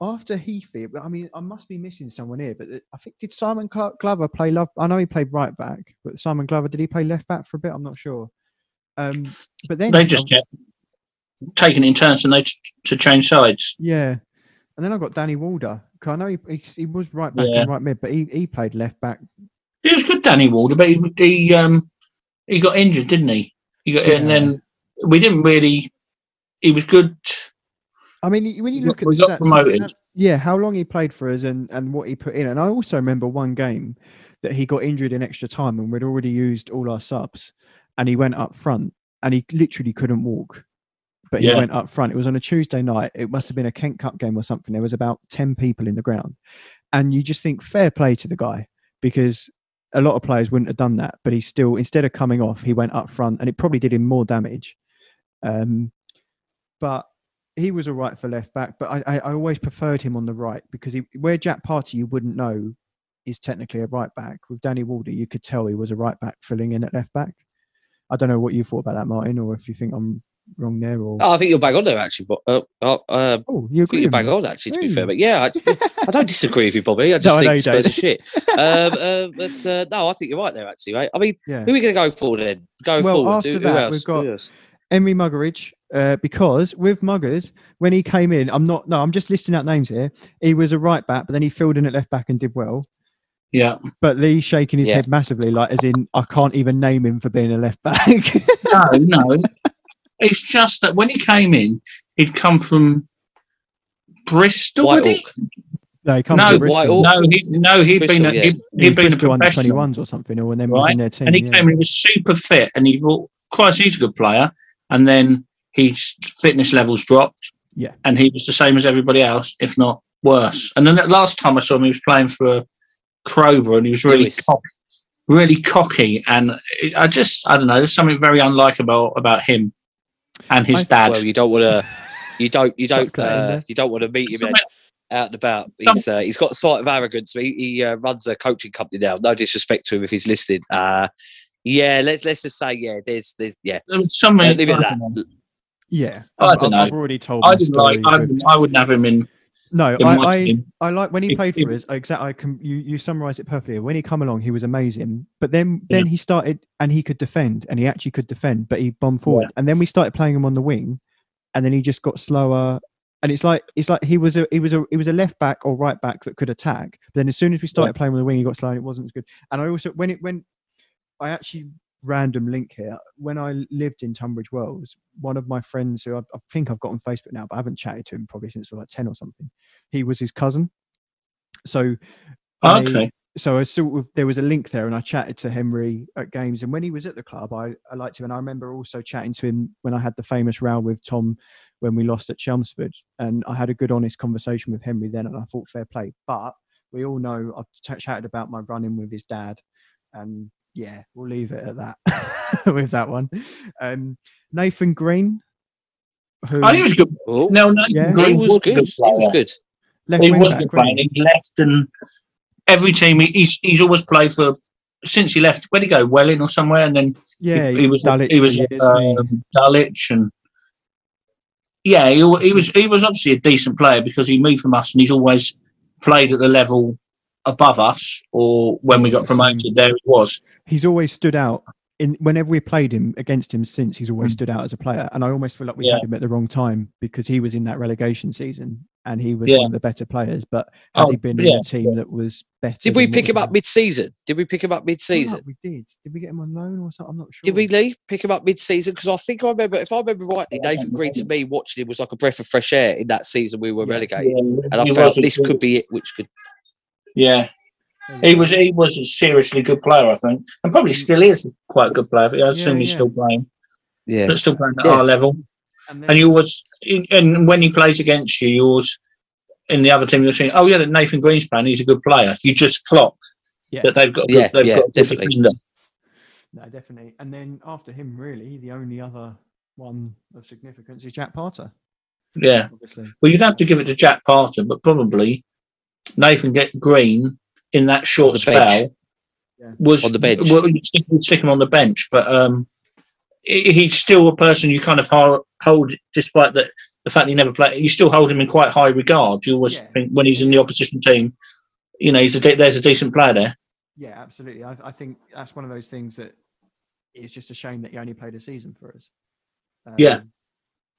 After Heathy, I mean, I must be missing someone here, but I think did Simon Cl- Glover play love? I know he played right back, but Simon Glover did he play left back for a bit? I'm not sure. Um, but then they just I've- kept taking it in turns and they t- to change sides. yeah, and then I've got Danny Walder. 'cause I know he, he he was right back Yeah. and right mid, but he, he played left back. He was good, Danny Walder, but he, he um he got injured, didn't he? He got, and then we didn't really. He was good. I mean, when you look at got stats, promoted. yeah, how long he played for us and, and what he put in. And I also remember one game that he got injured in extra time and we'd already used all our subs and he went up front and he literally couldn't walk. But he went up front. It was on a Tuesday night. It must have been a Kent Cup game or something. There was about 10 people in the ground. And you just think fair play to the guy because a lot of players wouldn't have done that. But he still, instead of coming off, he went up front and it probably did him more damage. Um, but he was all right for left back, but I, I, I always preferred him on the right because he, where Jack Party, you wouldn't know is technically a right back. With Danny Wardy, you could tell he was a right back filling in at left back. I don't know what you thought about that, Martin, or if you think I'm wrong there, or Oh, I think you're bang on there, actually. But uh, uh, uh, oh, you I agree? think you're with bang me? on, actually, to be fair. But yeah, I, *laughs* I don't disagree with you, Bobby. I just No, think you don't. Spurs are shit. Um, uh, but uh, no, I think you're right there, actually, right? I mean, Yeah. who are we going to go for then? Going Well, forward, after who, who that, else? we've got- Who? Emery Muggeridge, uh, because with Muggers, when he came in, I'm not, no, I'm just listing out names here. He was a right back, but then he filled in at left back and did well. Yeah. But Lee's shaking his Yeah. head massively, like as in, I can't even name him for being a left back. *laughs* No, no. It's just that when he came in, he'd come from Bristol. had he? Whitehawk. no, he comes No, from Bristol. Whitehawk. No, he, no, he'd Bristol, been a, yeah. he'd, He he'd been a Bristol under professional. 21s or something, or then was Right. in their team. and he yeah. came in, he was super fit, and he thought, Christ, he's a good player. And then his fitness levels dropped. Yeah. And he was the same as everybody else, if not worse. And then the last time I saw him, he was playing for Crowborough, and he was really cocky, really cocky. And it, I just, I don't know, there's something very unlikable about him and his I- dad. Well, you don't want to. You don't. You don't. Chuck that in Uh, you don't want to meet him Something- out and about. He's uh, he's got a sight of arrogance. He, he uh, runs a coaching company now. No disrespect to him if he's listening. Uh, yeah, let's let's just say yeah. There's there's yeah. There. Uh, leave it I at don't that. Yeah, I I've, don't I've- I've already told I didn't story. like. I, I wouldn't have him in. No, I, I. I like when he played if- for us. Exactly, I can, you you summarised it perfectly. When he come along, he was amazing. But then Yeah. then he started and he could defend, and he actually could defend, but he bombed forward. And then we started playing him on the wing, and then he just got slower. And it's like it's like he was a he was a he was a left back or right back that could attack. But then as soon as we started playing on the wing, he got slow and it wasn't as good. And I also when it when I actually random link here. When I lived in Tunbridge Wells, one of my friends who I, I think I've got on Facebook now, but I haven't chatted to him probably since like 10 or something. He was his cousin. So I- Okay. so I sort of there was a link there, and I chatted to Henry at games. And when he was at the club, I, I liked him, and I remember also chatting to him when I had the famous row with Tom when we lost at Chelmsford, and I had a good, honest conversation with Henry then, and I thought fair play. But we all know I've ch- chatted about my run-in with his dad, and yeah, we'll leave it at that *laughs* with that one. Um, Nathan Green, who Oh, he was good. Oh, No, no, Yeah. Green he was, was a good. good He was good. left He was back, good player. He left, and every team he, he's he's always played for. Since he left, where'd he go? Welling or somewhere, and then Yeah, he, he was Dulwich he was for years, um, Dulwich and yeah, he, he was he was obviously a decent player because he moved from us and he's always played at the level above us or when we got promoted. There he was. he's always stood out in whenever we played him against him since he's always Mm. stood out as a player and i almost feel like we Yeah. had him at the wrong time because he was in that relegation season and he was Yeah. one of the better players but had Oh, he been yeah, in a team that was better Did we pick him up mid-season? Did we pick him up mid-season? we did did we get him on loan or something i'm not sure Did we, Lee, pick him up mid-season? Because I think I remember, if I remember rightly, Yeah, I Nathan Green to me watching him was like a breath of fresh air in that season we were Yeah. relegated, Yeah, and I felt this good- could be it, which could. Yeah, he was he was a seriously good player, I think, and probably mm. still is quite a good player. I Yeah, assume he's yeah. still playing, Yeah, but still playing at Yeah. our level. and, And you always, and when he plays against you, you always in the other team you're saying, "Oh yeah, that Nathan Green's playing. He's a good player." You just clock Yeah. that they've got. a Yeah, good, they've yeah, got a definitely. defender. no definitely and then after him really the only other one of significance is jack parter Yeah. obviously Well, you'd have to give it to Jack Parter, but probably Nathan get Green in that short the spell bench. Yeah. was On the bench. Well, you'd stick, you'd stick him on the bench, but um, he's still a person you kind of hold, despite the the fact he never played. You still hold him in quite high regard. You always Yeah. think when he's in the opposition team, you know, he's a de- there's a decent player there. Yeah, absolutely. I, I think that's one of those things that it's just a shame that he only played a season for us. Yeah. Um,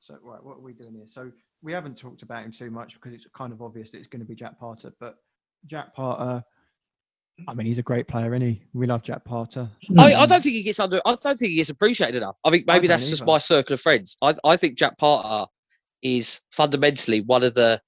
So, right, what are we doing here? So, we haven't talked about him too much because it's kind of obvious that it's going to be Jack Parter. But Jack Parter, I mean, he's a great player, isn't he? We love Jack Parter. I, I mm. don't think he gets under. I don't think he gets appreciated enough. I think maybe don't that's just my circle of friends. I, I think Jack Parter is fundamentally one of the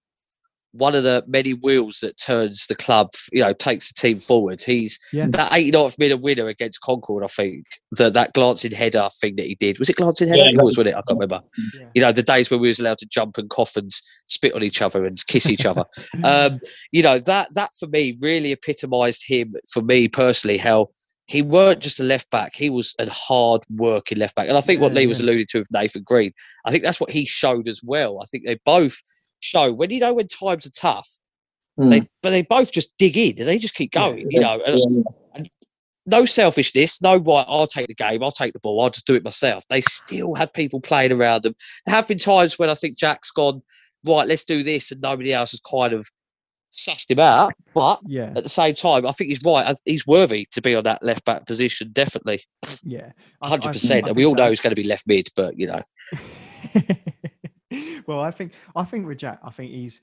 one of the many wheels that turns the club, you know, takes the team forward. He's Yeah. that 89th minute winner against Concord. I think that that glancing header thing that he did was it glancing header? Yeah, it was, wasn't it? I can't remember. Yeah. You know, the days when we was allowed to jump and cough and spit on each other and kiss each other. *laughs* um, you know that that for me really epitomised him for me personally. How he weren't just a left back; he was a hard working left back. And I think what Yeah, Lee was yeah. alluding to with Nathan Green, I think that's what he showed as well. I think they both show when you know when times are tough. Mm. They, but they both just dig in and they just keep going. You know, and Yeah. no selfishness, no right. I'll take the game. I'll take the ball. I'll just do it myself. They still had people playing around them. There have been times when I think Jack's gone right. Let's do this, and nobody else has kind of sussed him out. But Yeah, at the same time, I think he's right. He's worthy to be on that left back position. Definitely, yeah, hundred percent. And we all know he's going to be left mid, but you know, *laughs* *laughs* well, I think I think with Jack, I think he's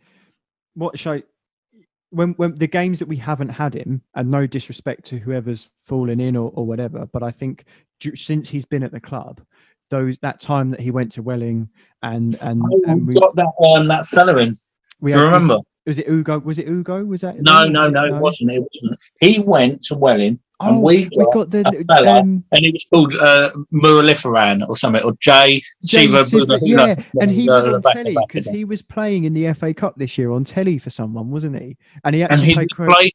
what show when when the games that we haven't had him, and no disrespect to whoever's fallen in or, or whatever, but I think since he's been at the club, those that time that he went to Welling and and, Oh, and we got that um, that fella in. we Do you remember? Was it Ugo? Was it Ugo? Was that? No, no, no, it- wasn't. It wasn't. He went to Welling, and Oh, we we got, got the a fella um, and he was called uh, Muraliferan or something, or Jay Jay Siva yeah, and he was on telly because he was playing in the FA Cup this year on telly for someone, wasn't he? And he and he played. played.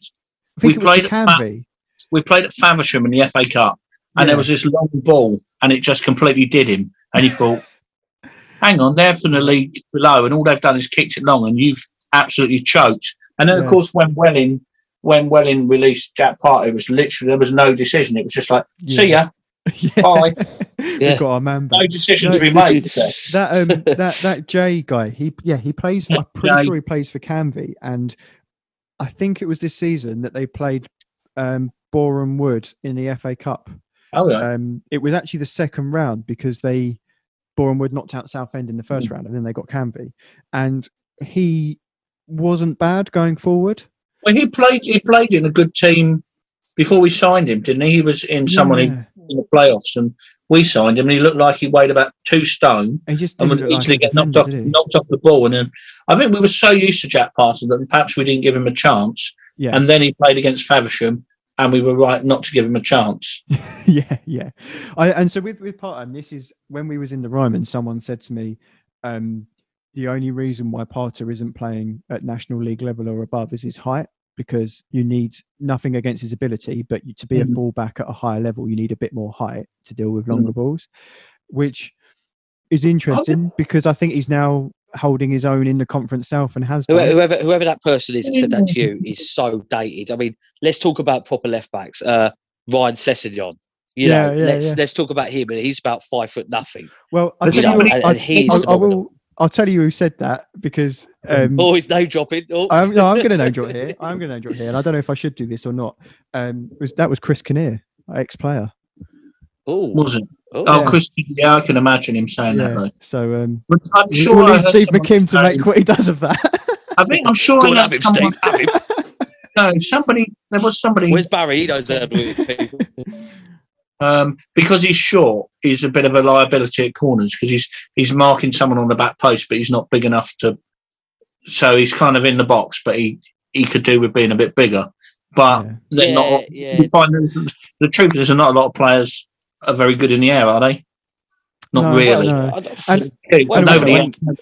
I think we it was for played at. We played at Faversham in the FA Cup, and Yeah. there was this long ball, and it just completely did him. And he thought, *laughs* "Hang on, they're from the league below, and all they've done is kicked it long, and you've absolutely choked." And then, Yeah. of course, when Welling, when Welling released Jack Parter, it was literally there was no decision. It was just like, "See ya, *laughs* Yeah. bye." We've got our man back. No decision No, to be made. that um *laughs* that that Jay guy he yeah he plays for, I'm pretty Jay. sure he plays for Canvey and I think it was this season that they played um Boreham Wood in the FA Cup Oh yeah. um it was actually the second round because they Boreham Wood knocked out Southend in the first round and then they got Canvey and he wasn't bad going forward Well, he played. He played in a good team before we signed him, didn't he? He was in someone in, Yeah. in the playoffs, and we signed him, and he looked like he weighed about two stone, he just and would look like easily get knocked off, knocked off the ball. And then I think we were so used to Jack Parter that perhaps we didn't give him a chance. Yeah. And then he played against Faversham, and we were right not to give him a chance. *laughs* yeah, yeah. I, and so with with Parter, this is when we was in the Ryman. Someone said to me, um, the only reason why Parter isn't playing at national league level or above is his height, because you need nothing against his ability, but you, to be Mhm. a fullback at a higher level, you need a bit more height to deal with longer balls, which is interesting because I think he's now holding his own in the conference south and has. Whoever, whoever whoever that person is that said that to you is so dated. I mean, let's talk about proper left backs. Uh, Ryan Sessegnon. You Yeah, know, yeah, let's yeah. let's talk about him, and he's about five foot nothing. Well, I'll But tell you, somebody- and- I, and he I- I will. Phenomenal. I'll tell you who said that because um, Oh, he's name dropping. Oh, I'm, no, I'm going to name drop *laughs* here. I'm going to name drop here, and I don't know if I should do this or not. Um, was that was Chris Kinnear, ex-player. oh, Wasn't? oh. Oh, Yeah. Chris. Yeah, I can imagine him saying that. Though. So um, But I'm sure sure. we'll leave Steve McKimm to make what he does of that. I think I'm sure. Go I and heard have him, someone- Steve. Have him. *laughs* No, somebody. There was somebody. Where's Barry? He knows that with *laughs* people. Um, because he's short, he's a bit of a liability at corners because he's he's marking someone on the back post, but he's not big enough to. So he's kind of in the box, but he he could do with being a bit bigger. But Yeah. they're Yeah, not. yeah. You find there's- the truth is, not a lot of players are very good in the air, are they? Not No, really. no. I don't- And- *laughs* nobody, when-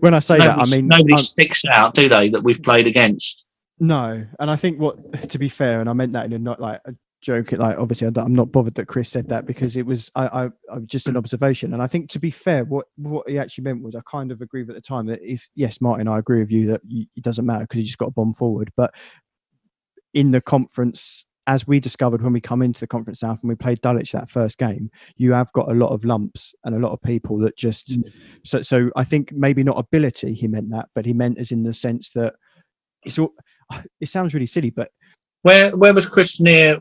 When I say that, I mean nobody I'm- sticks out, do they? That we've played against. no, and I think what to be fair, and I meant that in a not like a joke. Like obviously, I'm not bothered that Chris said that because it was I, I, I just an observation, and I think to be fair, what what he actually meant was I kind of agree with at the time that if yes, Martin, I agree with you that y it doesn't matter because you just got a bomb forward, but in the conference. As we discovered when we come into the conference south and we played Dulwich that first game, you have got a lot of lumps and a lot of people that just Mm. so so I think maybe not ability he meant that, but he meant as in the sense that it's all *sighs* it sounds really silly, but Where where was Chris near?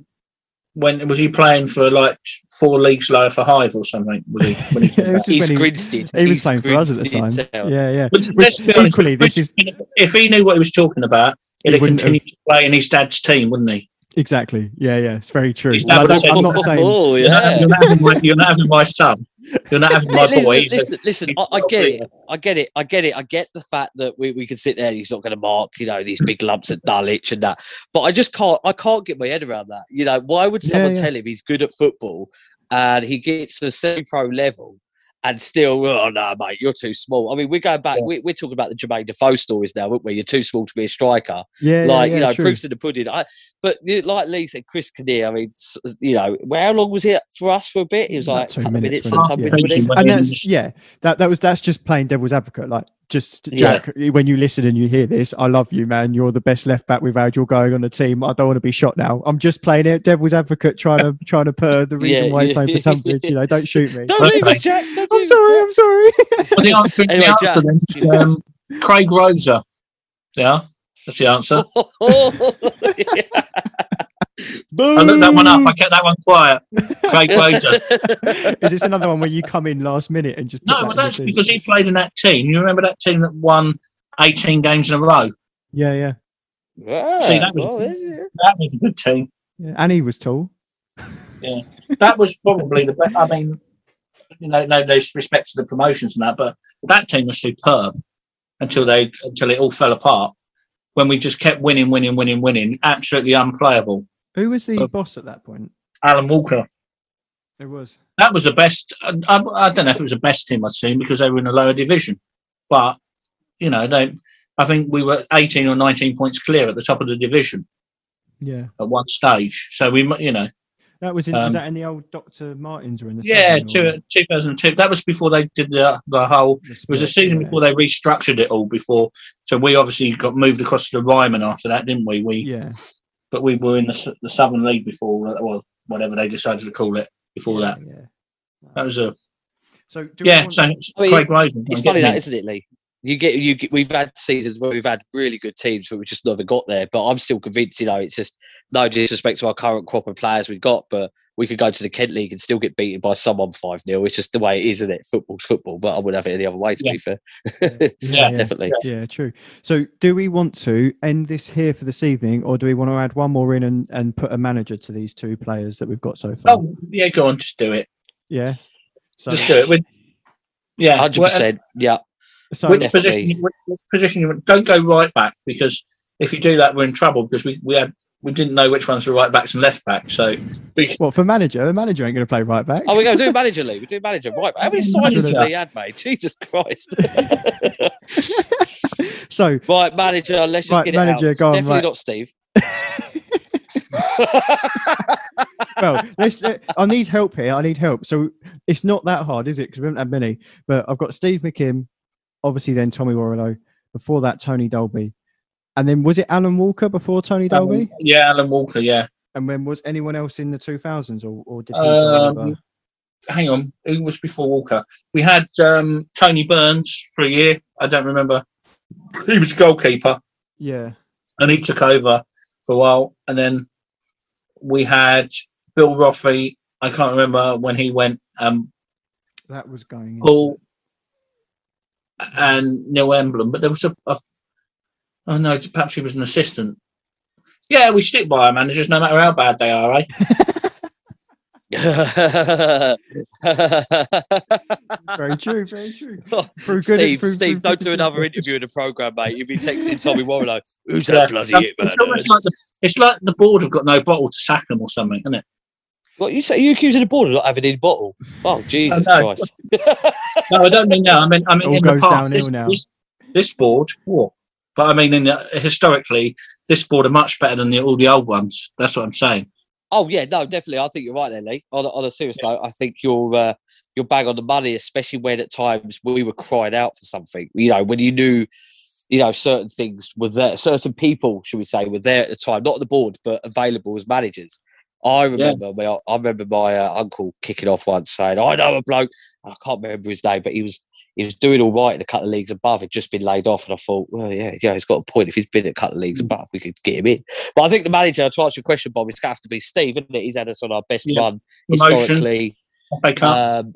When was he playing for like four leagues lower for Hive or something? Was he? When he *laughs* was just He's when he- Grinstead. he was He's playing for us at the time. Grinstead himself. Yeah, yeah. But Which, honest, equally, this is if he knew what he was talking about, he'd He have wouldn't have- continued to play in his dad's team, wouldn't he? Exactly. Yeah, yeah. It's very true. He's And I never don't- said- I'm not saying. Oh, You're, not, yeah. you're, not having my, you're not having my son. You're not having my Listen, boy. listen, listen, he's I, I get it. I get it. I get it. I get the fact that we, we can sit there and he's not going to mark, you know, these big lumps at Dulwich and that. But I just can't, I can't get my head around that. You know, why would Yeah, someone yeah. tell him he's good at football and he gets to a semi-pro level and still, oh no, mate, you're too small. I mean, we're going back. Yeah. We're, we're talking about the Jermaine Defoe stories now, aren't we? You're too small to be a striker. Yeah, like yeah, you know, true. proofs in the pudding. I, but like Lee said, Chris Kinnear. I mean, you know, well, how long was it for us for a bit? It was About like two a couple of minutes, minutes. wasn't at it? time Yeah. Thank and that's you- yeah that that was that's just playing devil's advocate like just Yeah. jack when you listen and you hear this i love you man you're the best left back we've had you're going on the team i don't want to be shot now i'm just playing it devil's advocate trying to *laughs* trying to put the reason Yeah, why he's yeah. playing for tonbridge you know don't shoot me *laughs* Don't But- leave us, Jack. Don't i'm leave us, sorry i'm sorry Well, the answer, Anyway, the Jack. answer then *laughs* um, Craig Rosa. Yeah, that's the answer. I looked that one up. I kept that one quiet. Craig *laughs* Rosa. is this another one where you come in last minute and just No, that well, that's because he played in that team. You remember that team that won 18 games in a row? yeah yeah Ah, See, that was- well, yeah. That was a good team. yeah and he was tall Yeah, That was probably the best. I mean, you know, no disrespect to the promotions and that, but that team was superb until they until it all fell apart. When we just kept winning, winning, winning, winning, absolutely unplayable. Who was the Uh, boss at that point Alan Walker. it was That was the best. I, I, I don't know if it was the best team I'd seen because they were in a lower division, but you know, they. I think we were 18 or 19 points clear at the top of the division yeah at one stage. So we, you know, that was in Um, was that in the old dr martins or in the yeah, two, 2002. That was before they did the, the whole the It was a season yeah. before they restructured it all. Before, so we obviously got moved across to the Ryman after that, didn't we? We, yeah but we were in the, the Southern League before, uh, or whatever they decided to call it before that. yeah That was a so do we yeah. want- So I mean, Craig Rosen. It's funny that, isn't it, Lee? You get you. Get, we've had seasons where we've had really good teams, but we just never got there. But I'm still convinced. You know, it's just no disrespect to our current crop of players we've got, but we could go to the Kent League and still get beaten by someone five 0 It's just the way it is, isn't it? Football's football, but I wouldn't have it any other way. To Yeah. be fair, Yeah, *laughs* definitely. Yeah, true. So, do we want to end this here for this evening, or do we want to add one more in and, and put a manager to these two players that we've got so far? Oh yeah, go on, just do it. yeah. So, Just do it. With, yeah, Hundred well, uh, percent. Yeah. so Which Definitely. position? Which, which position? You, don't go right back because if you do that, we're in trouble because we we had we didn't know which ones were right backs and left backs. So we, what for manager? The manager ain't going to play right back. Oh, we're going to do manager, Lee. We're doing manager. Right. How many signings Manager. have Lee had, mate? Jesus Christ. *laughs* so, right, manager. Let's just Right, get manager, it out. It's go on, Definitely right. not Steve. *laughs* well, let's, let, I need help here. I need help. So, it's not that hard, is it? Because we haven't had many. But I've got Steve McKimm, obviously, then Tommy Warrilow. Before that, Tony Dolby. And then was it Alan Walker before Tony Dolby? yeah, Alan Walker. Yeah. And when was anyone else in the 2000s, or, or did he Um, hang on, who was before Walker? We had um, Tony Burns for a year. I don't remember. He was goalkeeper, Yeah. and he took over for a while. And then we had Bill Roffey. I can't remember when he went. Um, That was going. Paul and Neil Emblem, but there was a, a. Oh no, perhaps he was an assistant. Yeah, we stick by our managers no matter how bad they are, eh? *laughs* Very true. Very true. *laughs* Oh, Steve, Steve, through don't do another interview in the program, mate. You'll be texting Tommy Warrilow. *laughs* Who's Yeah. that bloody Um, it, man? it's almost like the it's like the board have got no bottle to sack them or something, isn't it? What you say? You accusing the board of not having any bottle? Oh Jesus no. Christ! No, I don't mean now. I mean I mean All in the goes past. downhill This, now. this, this board, oh, but I mean in the, historically, this board are much better than the, all the old ones. That's what I'm saying. Oh yeah, no, definitely. I think you're right there, Lee. On, a- on a serious note, I think you're uh, you're bang on the money, especially when at times we were crying out for something. You know, when you knew, you know, certain things were there, certain people, should we say, were there at the time, not the board, but available as managers. I remember, my, I remember my uh, uncle kicking off once saying, "I know a bloke." I can't remember his name, but he was he was doing all right in a couple of leagues above. He'd just been laid off, and I thought, well, yeah, yeah, he's got a point. If he's been a couple of leagues Mm. above, we could get him in. But I think the manager, to answer your question, Bob, it's going to have to be Steve, isn't it? He's had us on our best Yeah. run historically. FA Cup. Um,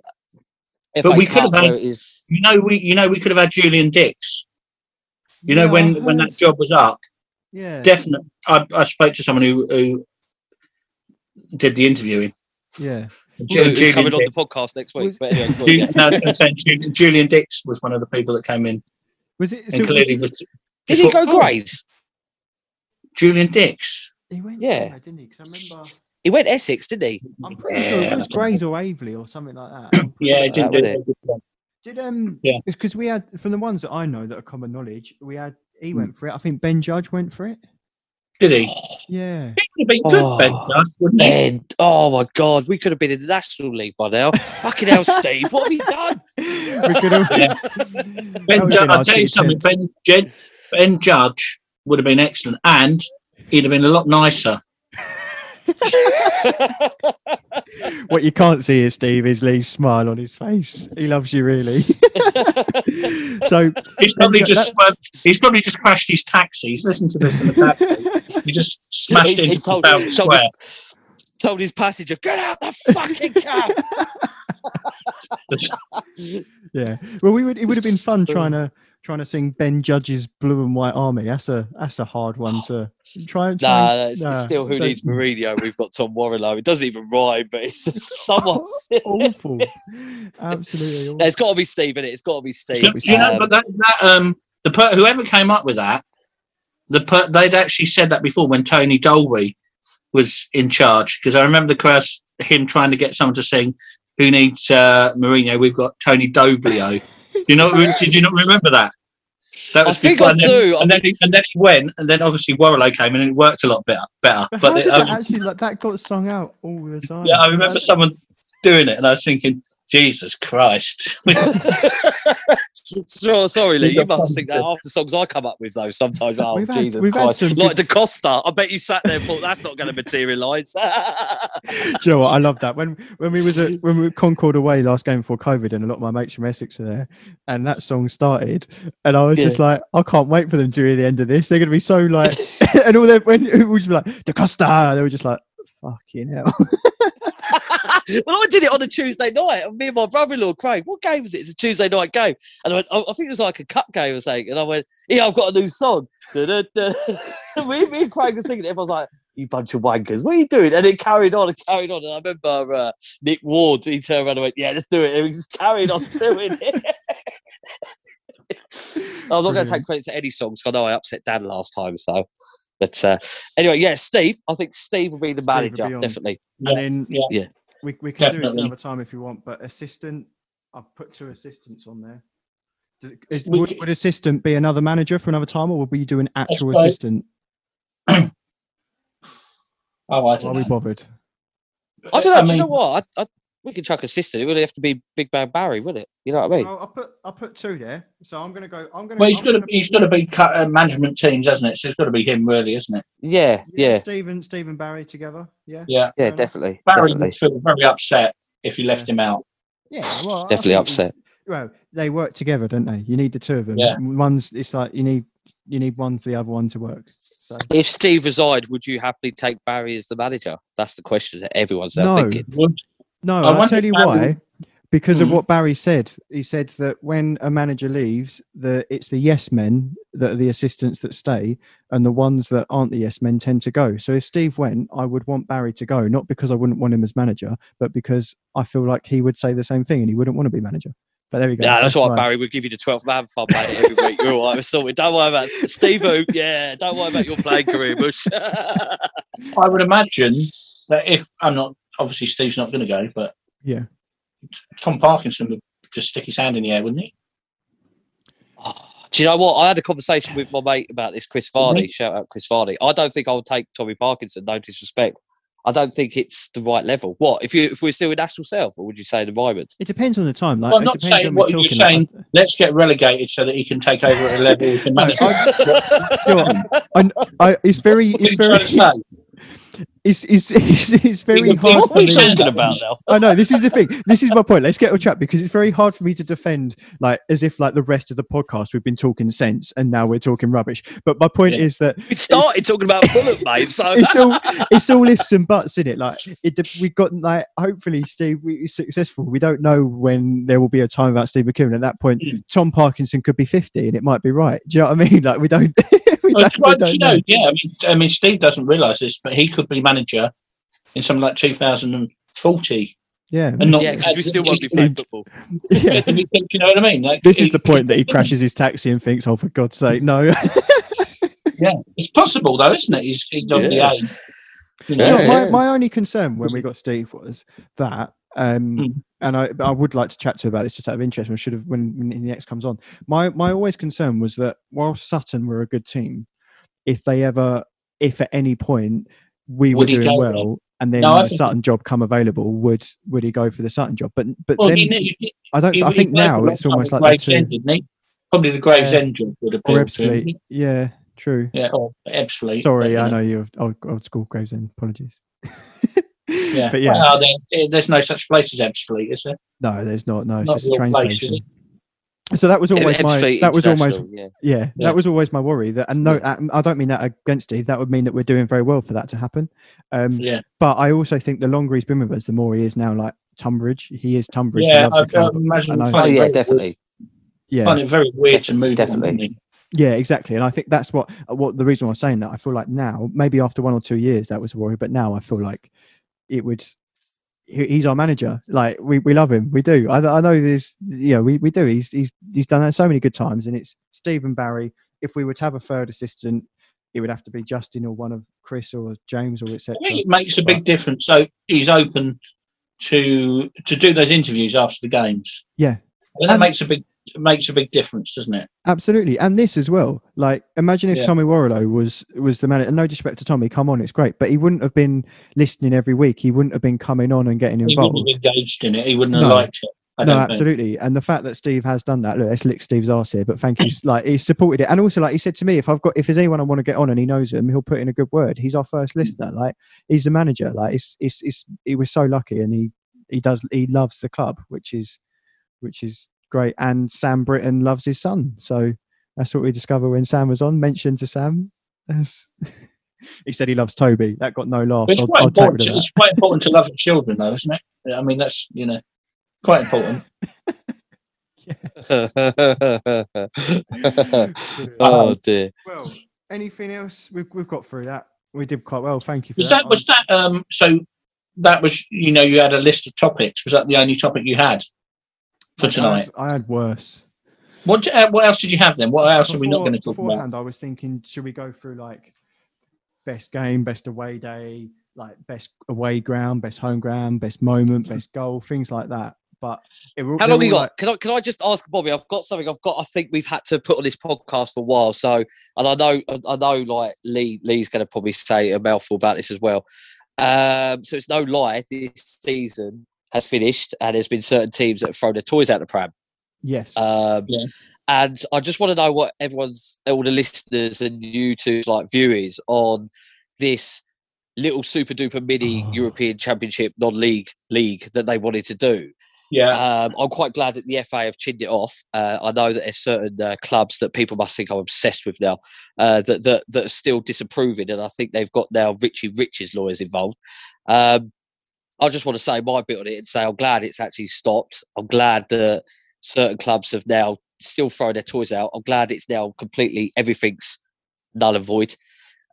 But FA we could have had- where it is- you know, we you know we could have had Julian Dix. You know Yeah, I when when that job was up. Yeah. Definitely, I, I spoke to someone who, who did the interviewing. Yeah. Ju- Julian coming on Dix. the podcast next week. Was- But anyway, Julian, no, I was gonna say Julian, Julian Dix was one of the people that came in Was it? so and was it- was Did he go Oh. grades? Julian Dix. he went Yeah. yeah, didn't he? Because I remember. He went Essex, didn't he? I'm pretty sure it was that's. Grays or Aveley or something like that. *clears throat* Yeah, it didn't do it. it. Did um Yeah. because we had from the ones that I know that are common knowledge, we had he Hmm. went for it. I think Ben Judge went for it. Did he? Yeah. He would have been good, Oh. Ben, Judge, wouldn't he? Ben, oh my God, we could have been in the National League by now. *laughs* Fucking hell, Steve, what have you done? we could have Yeah. *laughs* Ben Judge, I'll tell you something. Ben, Jed, ben Judge would have been excellent, and he'd have been a lot nicer. *laughs* What you can't see is Steve is Lee's smile on his face. He loves you really. *laughs* so He's probably just swerved- he's probably just crashed his taxi. He's listened to this in the *laughs* taxi. He just smashed He- he into told- Trafalgar told Square. Told his passenger, get out the fucking cab. yeah. Well we would it would have been fun trying to trying to sing Ben Judge's Blue and White Army. That's a that's a hard one to *sighs* try and Nah, it's, nah, it's still who don't- needs Mourinho. We've got Tom Warrilow. It doesn't even rhyme, but it's just *laughs* someone. awful. *laughs* Absolutely awful. It's got to be Steve, innit? it. It's got to be Steve. Do you know, Um, but that, that um, the per, whoever came up with that, the per, they'd actually said that before when Tony Dolby was in charge. Because I remember the curse him trying to get someone to sing "Who needs uh, Mourinho?" We've got Tony Doblio. *laughs* Do you know? Did you not remember that? That I think I and then, do. And then, he, and then he went, and then obviously Warlow came, in and it worked a lot better. Better, But *laughs* but how it, did um, actually like that got sung out all the time? yeah, I remember someone doing it, and I was thinking, Jesus Christ. *laughs* *laughs* *laughs* so, sorry, Lee. You must think that half the songs I come up with, though, sometimes. Oh, had- Jesus Christ. Like good- the Costa. I bet you sat there and thought that's not going to materialise. *laughs* Know? I love that. When when we was at when we were Concord away last game before COVID, and a lot of my mates from Essex were there, and that song started, and I was just like, I can't wait for them to hear the end of this. They're gonna be so like, *laughs* and all their when it was like the Costa, they were just like, fucking hell. *laughs* well, I did it on a Tuesday night. and Me and my brother-in-law, Craig. What game was it? It's a Tuesday night game, and I went. I I think it was like a cup game or something. And I went, "Yeah, I've got a new song." *laughs* Me, me and Craig were singing it. Everyone's like, "You bunch of wankers, what are you doing?" And it carried on and carried on. And I remember uh, Nick Ward. He turned around and went, "Yeah, let's do it." And we just carried on *laughs* doing it. I'm not going to take credit to any songs. I know I upset Dan last time, so. But uh, anyway, yeah, Steve. I think Steve will be the Steve manager, definitely. and then yeah. Yeah. we we can do this Definitely. another time if you want. But assistant, I've put two assistants on there. Do- Is, We would, would assistant be another manager for another time, or will we do an actual right. assistant? *clears throat* Oh, I Why don't are we bothered? I don't know. do you know what? I, I, we could chuck assistant. It would have to be Big Bang Barry, wouldn't it? You know what I mean? Well, I'll put I'll put two there. So I'm gonna go. I'm gonna. Well, he's I'm got to gonna- he's got to be cut, uh, management teams, hasn't it? So it's got to be him, really, isn't it? yeah, yeah, Stephen, Stephen Barry together. Yeah. Yeah. yeah, enough. definitely, Barry definitely, would feel very upset if you left him out. Yeah. Well, definitely upset. Well, they work together, don't they? You need the two of them. Yeah. One's it's like you need you need one for the other one to work. So If Steve resigned, would you happily take Barry as the manager? That's the question that everyone's now No. thinking. Would no, I I'll tell you Barry- why. Because of Mhm. what Barry said, he said that when a manager leaves, the it's the yes men that are the assistants that stay, and the ones that aren't the yes men tend to go. So if Steve went, I would want Barry to go, not because I wouldn't want him as manager, but because I feel like he would say the same thing and he wouldn't want to be manager. But there we go. Yeah, that's why why. Barry would give you the 12th man fun, mate, every week. You're all right, we're sorted. Don't worry about. Steve yeah, don't worry about your playing career, Bush. *laughs* I would imagine that if I'm not obviously Steve's not going to go, but Yeah. Tom Parkinson would just stick his hand in the air, wouldn't he? Do you know what? I had a conversation with my mate about this, Chris Vardy. Mhm. Shout out Chris Vardy. I don't think I would take Tommy Parkinson. No disrespect. I don't think it's the right level. What if you if we're still in national self, or would you say the environment? It depends on the time. Like, Well, I'm it not depends saying what you're saying. Like, Let's get relegated so that he can take over at a level. No, *laughs* manage. you know what? I, I, it's very, What are it's you trying very, to say? It's, it's, *laughs* it's, it's very hard What are saying? talking about now? I know this is the thing. This is my point. Let's get on track because it's very hard for me to defend, like as if like the rest of the podcast we've been talking sense and now we're talking rubbish. But my point Yeah. is that We started talking about Fulham, mate. So *laughs* it's all it's all ifs and buts in it. Like it, we've got like hopefully Steve we, is successful. We don't know when there will be a time about Steve McKibben. At that point, Mm. Tom Parkinson could be fifty and it might be right. Do you know what I mean? *laughs* Like we don't. We Well, don't, we don't you know, yeah. I mean, I mean, Steve doesn't realise this, but he could be manager in something like 2040. Yeah. And not, yeah, because we still won't be playing football. yeah. Do you know what I mean? Like, This is the point that he crashes his taxi and thinks, "Oh, for God's sake, no!" *laughs* Yeah, it's possible though, isn't it? He's, he's of the age. You know? know, Yeah, my, my only concern when we got Steve was that, um, Mm. And I, I would like to chat to about this just out of interest. We should have when, when the next comes on. My my always concern was that while Sutton were a good team, if they ever, if at any point we Would were doing well, and then No, I the Sutton job come available, would would he go for the Sutton job? But but Well, then he, he, I don't. he, I think played for a now it's almost like that too. didn't he? Probably the Gravesend job would have to Yeah, true. Yeah, Ebbsfleet. Sorry, but, I you know you're old, old school Gravesend. Apologies. *laughs* Yeah, but yeah, Well, there, there's no such place as Ebbsfleet, is there? no, there's not. No, it's Not just a train place, station. So that was always my. Ebbsfleet That was almost yeah. Yeah, Yeah. that was always my worry. That and no, I I don't mean that against Steve. That would mean that we're doing very well for that to happen. Um, Yeah, but I also think the longer he's been with us, the more he is now like Tonbridge. He is Tonbridge. yeah. I, the club. I imagine. I Oh yeah, very definitely. yeah, Weird, find it very weird to move. Definitely. On, yeah, exactly. And I think that's what what the reason I was saying that. I feel like now, maybe after one or two years, that was a worry. But now I feel like it would. He's our manager. Like we, we love him. We do. I, I know this. You know, we, we do. He's he's he's done that so many good times. And it's Stephen Barry. If we were to have a third assistant, it would have to be Justin or one of Chris or James or etc. It makes a big difference. So he's open to to do those interviews after the games. Yeah. And that And- makes a big makes a big difference, doesn't it? Absolutely, and this as well. Like, imagine if Yeah. Tommy Warrilow was was the man. And no disrespect to Tommy, come on, it's great, but he wouldn't have been listening every week. He wouldn't have been coming on and getting He involved. wouldn't have engaged in it. He wouldn't have No. liked it. I no, absolutely, and the fact that Steve has done that. Look, let's lick Steve's arse here, but thank you. *laughs* like, he's supported it, and also, like he said to me, if I've got, if there's anyone I want to get on and he knows him, he'll put in a good word. He's our first mm. listener. Like, he's the manager. Like, it's it's it's he was so lucky, and he he does he loves the club, which is which is great. And Sam Britton loves his son, so that's what we discovered when Sam was on. Mentioned to Sam, *laughs* he said he loves Toby. That got no laughs. It's I'll, quite I'll important. To, it's quite important to love your children, though, isn't it? I mean, that's you know quite important. *laughs* oh dear. Well, anything else? We've we've got through that. We did quite well. Thank you for Was that. that was that um? So that was you know you had a list of topics. Was that the only topic you had for I tonight? had- I had worse. What d- uh, what else did you have then? What else are we not Before- going to talk about? beforehand, I was thinking, should we go through like best game, best away day, like best away ground, best home ground, best moment, best goal, things like that. But it, were- How long you all got? like- Can I can I just ask Bobby? I've got something. I've got. I think we've had to put on this podcast for a while. So, and I know I know like Lee Lee's going to probably say a mouthful about this as well. Um, so it's no lie. This season has finished, and there's been certain teams that have thrown their toys out the pram. yes, Um, Yeah. And I just want to know what everyone's, all the listeners and YouTube like viewers on this little super duper mini Oh. European Championship non-league league that they wanted to do. Yeah, Um, I'm quite glad that the FA have chinned it off. Uh, I know that there's certain uh, clubs that people must think I'm obsessed with now uh, that, that that are still disapproving, and I think they've got now Richie Rich's lawyers involved. Um, I just want to say my bit on it and say I'm glad it's actually stopped. I'm glad that certain clubs have now still thrown their toys out. I'm glad it's now completely everything's null and void.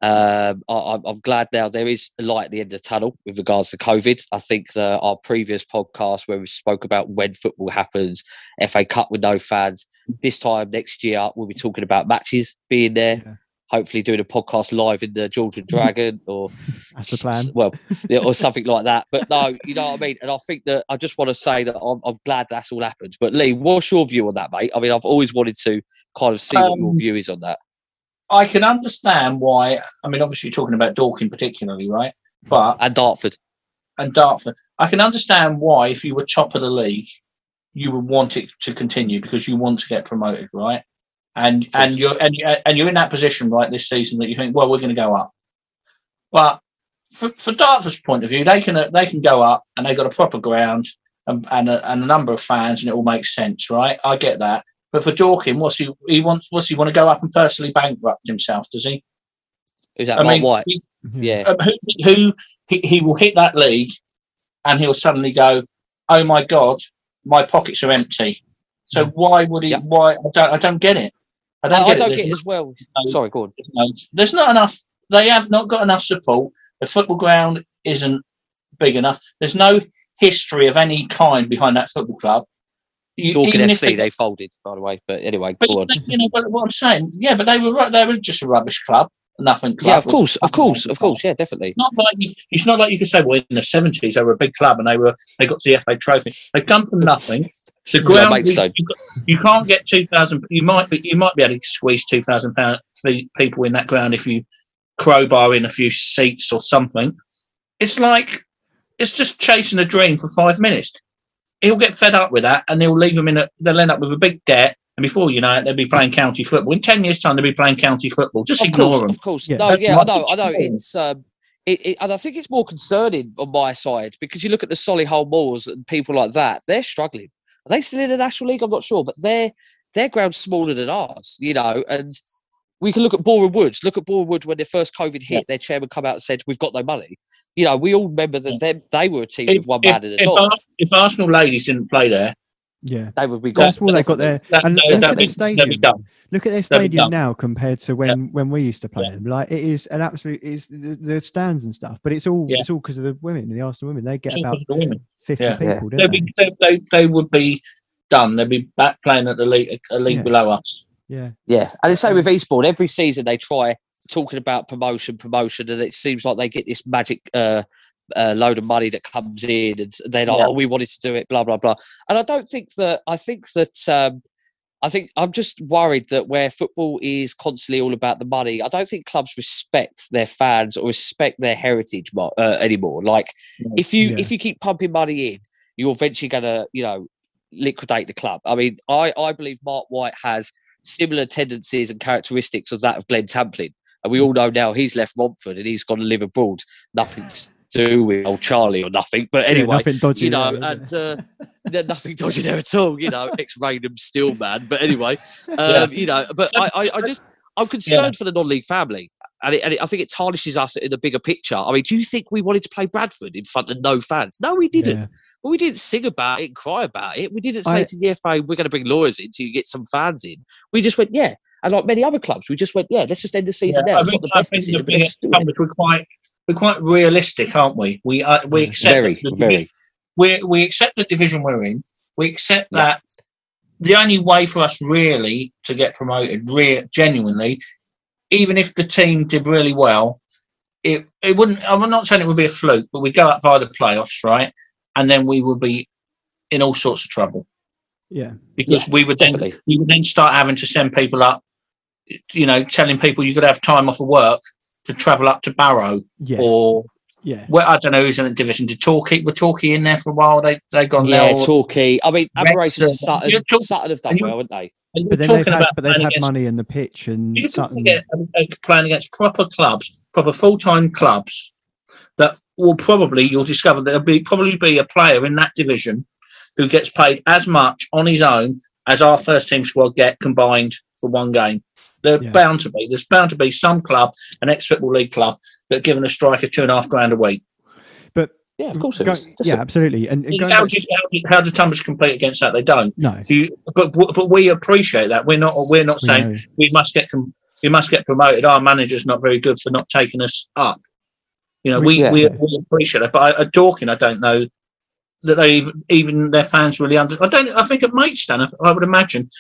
Um, I, I'm- I'm glad now there is a light at the end of the tunnel with regards to COVID. I think that our previous podcast where we spoke about when football happens, FA Cup with no fans. This time next year we'll be talking about matches being there. Yeah. Hopefully, doing a podcast live in the Georgian *laughs* Dragon or that's the plan. Well, yeah, or something like that. But no, *laughs* you know what I mean. And I think that I just want to say that I'm, I'm glad that's all happened. But Lee, what's your view on that, mate? I mean, I've always wanted to kind of see what your Um, view is on that. I can understand why. I mean, obviously, you're talking about Dorking particularly, right? But And Dartford. and Dartford, I can understand why if you were top of the league, you would want it to continue because you want to get promoted, right? And and you're and and you're in that position right this season that you think, well, we're going to go up. But for, for Dartford's point of view, they can they can go up and they've got a proper ground and and a, and a number of fans, and it all makes sense, right? I get that. But for Dorking, what's he he wants? What's he want to go up and personally bankrupt himself? Does he? Is that I Mark mean, White? he- Yeah. um, who, who he, he will hit that league and he'll suddenly go, "Oh my god, my pockets are empty." So why would he? Yeah. Why I don't I don't get it. I I, don't I get don't it. get it as well. no- Sorry, go on. no- There's not enough. They have not got enough support. The football ground isn't big enough. There's no history of any kind behind that football club. You- Dorking FC, they folded, by the way. But anyway, but go on. you know but what I'm saying. Yeah, but they were they were just a rubbish club. Nothing. Yeah, of course, of course, of course. Yeah, definitely. Not like you, it's not like you could say, well, in the seventies they were a big club and they were they got the FA Trophy. They've come from nothing. The ground mate, you, so- you, you can't get two thousand. You might be you might be able to squeeze two thousand pound people in that ground if you crowbar in a few seats or something. It's like it's just chasing a dream for five minutes. He'll get fed up with that, and they'll leave him in a. They'll end up with a big debt, and before you know it, they'll be playing county football. In ten years' time, they'll be playing county football. Just Of ignore course, them. of course. Yeah. No, That's yeah, I know, I know. for. It's um, it, it, and I think it's more concerning on my side because you look at the Solihull Moors and people like that. They're struggling. Are they still in the National League? I'm not sure, but their their ground's smaller than ours. You know, and we can look at Boreham Woods. Look at Boreham Wood when the first COVID hit. Yeah. Their chairman come out and said, "We've got no money." You know, we all remember that them, they were a team If, with one if, man and a if. Ars- if Arsenal ladies didn't play there, Yeah. They would be gone. That's all they got there. that, And that, look that'd, at be, the that'd be stadium. Look at their stadium now compared to when when we used to play Yeah. them. Like it is an absolute is the, the stands and stuff, but it's all Yeah. it's all because of the women, the Arsenal women. They get It's about the women. fifty Yeah. people, They'd don't they? be, they, they, they would be done. They'd be back playing at the league, a league Yeah. below us. Yeah, Yeah, and the same with Eastbourne. Every season they try talking about promotion, promotion, and it seems like they get this magic uh, uh, load of money that comes in, and they're like, Yeah. "Oh, we wanted to do it," blah blah blah. And I don't think that. I think that. Um, I think I'm just worried that where football is constantly all about the money, I don't think clubs respect their fans or respect their heritage uh, anymore. Like, if you Yeah. if you keep pumping money in, you're eventually going to, you know, liquidate the club. I mean, I, I believe Marc White has similar tendencies and characteristics of that of Glenn Tamplin. And we all know now he's left Romford and he's gone to live abroad. Nothing to do with old Charlie or nothing. But Yeah, anyway, nothing dodgy you know, there, is and uh, there's *laughs* nothing dodgy there at all, you know, ex Raynham still man. But anyway, um, you know, but I, I, I just, I'm concerned for the non league family. And, it, and it, I think it tarnishes us in the bigger picture. I mean, do you think we wanted to play Bradford in front of no fans? No, we didn't. Yeah. But we didn't sing about it and cry about it. We didn't say I- to the FA, we're going to bring lawyers in to get some fans in. We just went, yeah. And like many other clubs, we just went, yeah, let's just end the season Yeah, now. I It's think, not the I best think the decision, but big let's just do it. we're quite we're quite realistic, aren't we? We uh, we accept Very, the very. division- we we accept the division we're in. We accept Yeah. that the only way for us really to get promoted, re- genuinely, even if the team did really well, it it wouldn't. I'm not saying it would be a fluke, but we go up via the playoffs, right? And then we will be in all sorts of trouble yeah, because we would then definitely. we would then start having to send people up, you know, telling people you could have time off of work to travel up to Barrow yeah, or yeah. well, I don't know who's in the division. Did Torquay were Torquay in there for a while? They they gone Yeah, now. Torquay. I mean, Wrexham. Aberration to Sutton. You're talk- Sutton have done and you- well, haven't they? But then they've had, about but they've had against, money in the pitch and you're Sutton. talking uh, playing against proper clubs, proper full time clubs that will probably you'll discover there'll be probably be a player in that division who gets paid as much on his own as our first team squad get combined for one game. They're Yeah. bound to be. There's bound to be some club, an ex football league club, that giving a striker two and a half grand a week. But Yeah, of course it go- yeah, it. absolutely. And, and How back do, to- how, do, how do Tonbridge compete against that? They don't. no, So you, but but we appreciate that. We're not we're not saying know. we must get we must get promoted. Our manager's not very good for not taking us up. You know, we We- we, yeah. we appreciate it. But at Dorking, I don't know that they even, even their fans really under. I don't. I think at Maidstone, I, I would imagine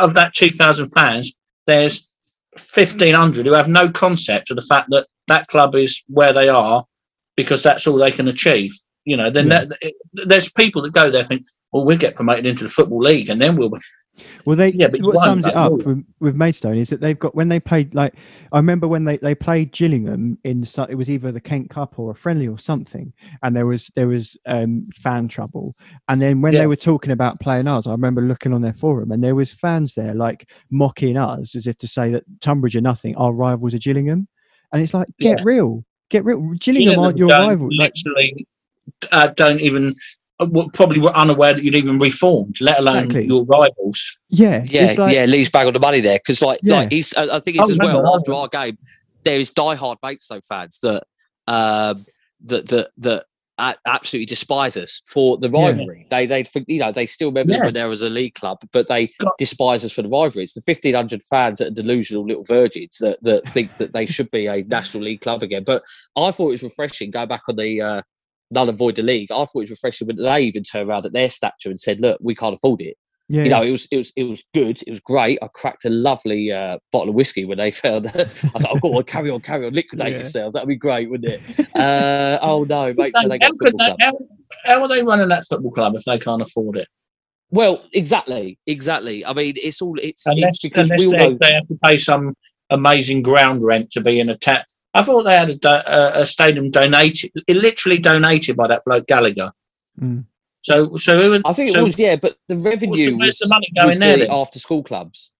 of that two thousand fans, there's fifteen hundred who have no concept of the fact that that club is where they are because that's all they can achieve. You know, then Yeah. that, there's people that go there and think, well, we'll get promoted into the football league, and then we'll. Well, they Yeah, but what sums it up with, with Maidstone is that they've got when they played like I remember when they, they played Gillingham in it was either the Kent Cup or a friendly or something, and there was there was um, fan trouble, and then when Yeah. they were talking about playing us, I remember looking on their forum and there was fans there like mocking us as if to say that Tonbridge are nothing, our rivals are Gillingham, and it's like get Yeah. real, get real, Gillingham aren't your rival, like Literally, uh, don't even probably were unaware that you'd even reformed, let alone Exactly. your rivals. yeah, Yeah, like, yeah, Lee's bag on the money there because, like, Yeah. like he's. I I think it's as well no, after our game. There is diehard Maidstone fans that um, that that that absolutely despise us for the Yeah. rivalry. They they think you know they still remember Yeah. when there was a league club, but they God. despise us for the rivalry. It's the fifteen hundred fans that are delusional little virgins that that think that they should be a national league club again. But I thought it was refreshing. Go back on the. Uh, Null and void the league. I thought it was refreshing when they even turned around at their stature and said, "Look, we can't afford it." Yeah, You know, it was it was it was good. It was great. I cracked a lovely uh, bottle of whiskey when they *laughs* found. I was like, "Oh, go on, carry on, carry on, liquidate Yeah. yourselves. That'd be great, wouldn't it?" *laughs* Uh, oh no, mate, so how, they got a could football they, how, how are they running that football club if they can't afford it? Well, exactly, exactly. I mean, it's all it's, Unless, it's because we all they, know. they have to pay some amazing ground rent to be in a ta- I thought they had a, a, a stadium donated, literally donated by that bloke Gallagher. Mm. So, so who, I think so, it was yeah, but the revenue where's the money going was there the after school clubs.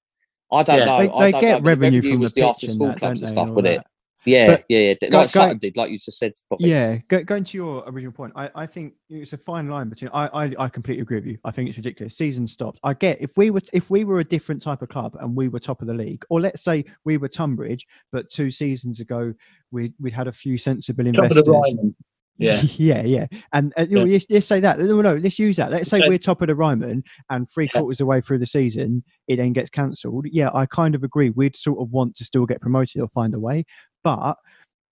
I don't Yeah. know. they, I they don't get know, but the revenue from was the the after school that, clubs and stuff, all wasn't it? That. Yeah, But yeah, yeah. Like go- Sutton did, like you just said. Bobby. Yeah, go, going to your original point, I, I think it's a fine line between. I, I I completely agree with you. I think it's ridiculous. Season stopped. I get if we were if we were a different type of club and we were top of the league, or let's say we were Tonbridge, but two seasons ago we we'd had a few sensible top of investors. the Ryman. Yeah. *laughs* yeah, yeah. And uh, you Yeah. let's, let's say that. No, no, let's use that. Let's say So- we're top of the Ryman and three Yeah. quarters away through the season, it then gets cancelled. Yeah, I kind of agree. We'd sort of want to still get promoted or find a way. But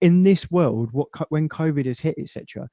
in this world, what when COVID has hit, etc.,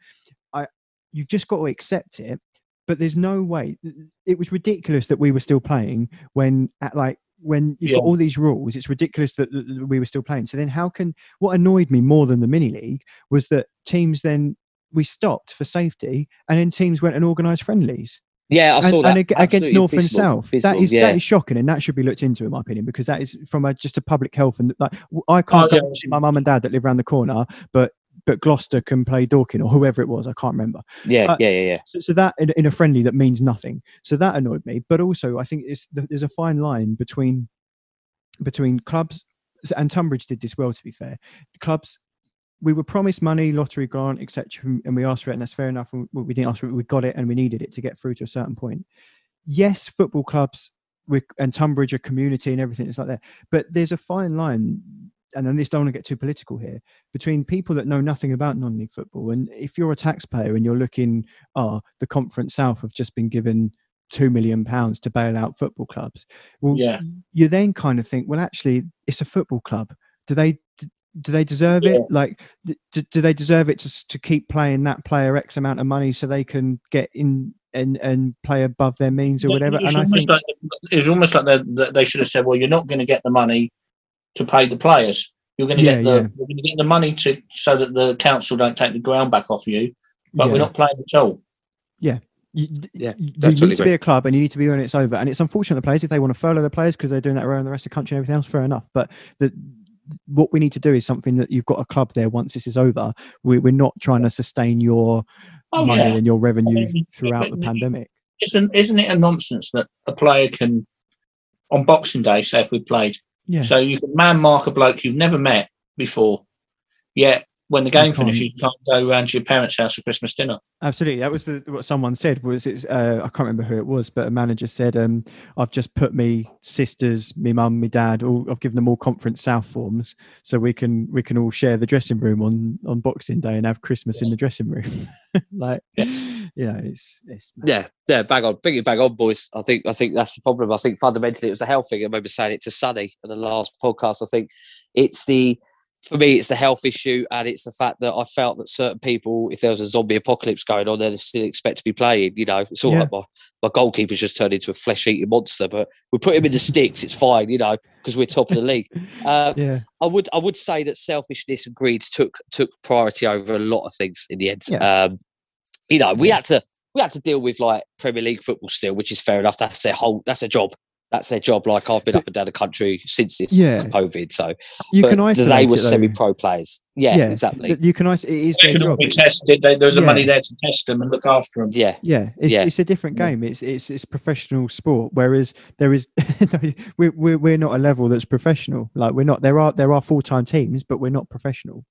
I you've just got to accept it. But there's no way. It was ridiculous that we were still playing when at like when you've Yeah. got all these rules. It's ridiculous that, that we were still playing. So then, how can what annoyed me more than the mini league was that teams then we stopped for safety, and then teams went and organised friendlies Yeah, I and, that and against Absolutely North and South. that abysmal, yeah. that is shocking, and that should be looked into, in my opinion, because that is from a, just a public health and like w- I can't Oh, go yeah, see my mum and dad that live around the corner, but but Gloucester can play Dorking or whoever it was. I can't remember. yeah, uh, yeah, yeah, yeah. So, so that in, in a friendly that means nothing. So that annoyed me. But also, I think it's there's a fine line between between clubs and Tonbridge did this well. To be fair, clubs we were promised money, lottery grant, etc., and we asked for it, and that's fair enough. and We didn't ask for it; we got it, and we needed it to get through to a certain point. Yes, football clubs and Tonbridge are community and everything. It's like that, but there's a fine line. And then this don't want to get too political here between people that know nothing about non-league football, and if you're a taxpayer and you're looking oh, the Conference South have just been given two million pounds to bail out football clubs. Well, Yeah. you then kind of think, well, actually, it's a football club. Do they do they deserve Yeah. it? Like, d- d- do they deserve it to to keep playing that player X amount of money so they can get in and and play above their means or Yeah, whatever? It's And I almost think, like it's almost like they, should have said, "Well, you're not going to get the money to pay the players. You're going to Yeah, get the yeah. you're going to get the money to so that the council don't take the ground back off you, but yeah, we're not playing at all." you, Yeah, you absolutely need to be a club and you need to be when it's over. And it's unfortunate the players if they want to furlough the players because they're doing that around the rest of the country and everything else. Fair enough, but the what we need to do is something that you've got a club there once this is over. We, we're not trying to sustain your Oh money yeah, and your revenue mean, throughout the pandemic. isn't isn't it a nonsense that a player can on Boxing Day, say if we played, Yeah. so you can man mark a bloke you've never met before, yet when the game finishes, you can't go round to your parents' house for Christmas dinner. Absolutely, that was the, what someone said. Was it's uh, I can't remember who it was, but a manager said, um, "I've just put me sisters, me mum, me dad, all I've given them all Conference South forms, so we can we can all share the dressing room on on Boxing Day and have Christmas in the dressing room." *laughs* like, you know, it's it's Yeah, yeah, bang on. Bring it bang on, boys. I think I think that's the problem. I think fundamentally it was the health thing. I remember saying it to Sunny in the last podcast. I think it's the for me it's the health issue and it's the fact that I felt that certain people, if there was a zombie apocalypse going on, they'd still expect to be playing. You know, it's all Yeah. like my, my goalkeeper's just turned into a flesh eating monster, but we put him in the *laughs* sticks, it's fine, you know, because we're top of the league. Uh, yeah, I would I would say that selfishness and greed took took priority over a lot of things in the end. Yeah. Um, you know, we had to we had to deal with like Premier League football still, which is fair enough. That's their whole that's their job. That's their job. Like I've been But- up and down the country since this Yeah. COVID. So you but can isolate they were semi-pro players. Yeah, Yeah, exactly. You can isolate. It is They their job. be It's- tested. They, there's the money there to test them and look after them. Yeah, Yeah, it's, Yeah. it's a different game. It's it's it's professional sport. Whereas there is *laughs* we're, we're we're not a level that's professional. Like we're not. There are there are full time teams, but we're not professional.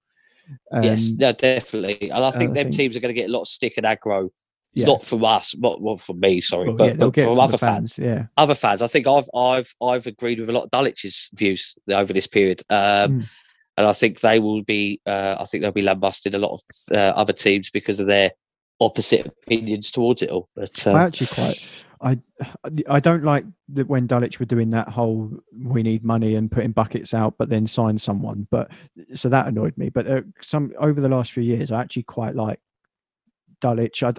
yes, Um, no, definitely. And I think I them think- teams are going to get a lot of stick and aggro. Yeah. Not from us, not well, from me, sorry, Well, but, yeah, but from other fans. Yeah, other fans. I think I've I've I've agreed with a lot of Dulwich's views over this period, um, Mm. and I think they will be. Uh, I think they'll be lambasted a lot of uh, other teams because of their opposite opinions towards it all. But I uh, actually quite. I I don't like that when Dulwich were doing that whole we need money and putting buckets out, but then sign someone. But so that annoyed me. But uh, some over the last few years, I actually quite like Dulwich. I,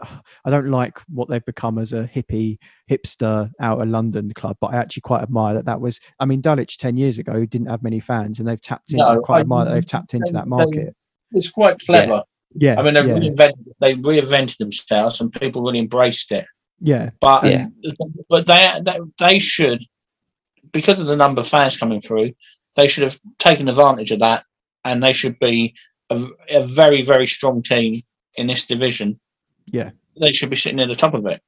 I don't like what they've become as a hippie hipster out of London club, but I actually quite admire that. That was, I mean, Dulwich ten years ago didn't have many fans, and they've tapped in. I No, quite I- admire that they've tapped into that they- market. It's quite clever. Yeah, I mean, they yeah, reinvented, they reinvented themselves, and people really embraced it. yeah, But Yeah. but they, they they should because of the number of fans coming through, they should have taken advantage of that, and they should be a, a very very strong team in this division. Yeah. they should be sitting at the top of it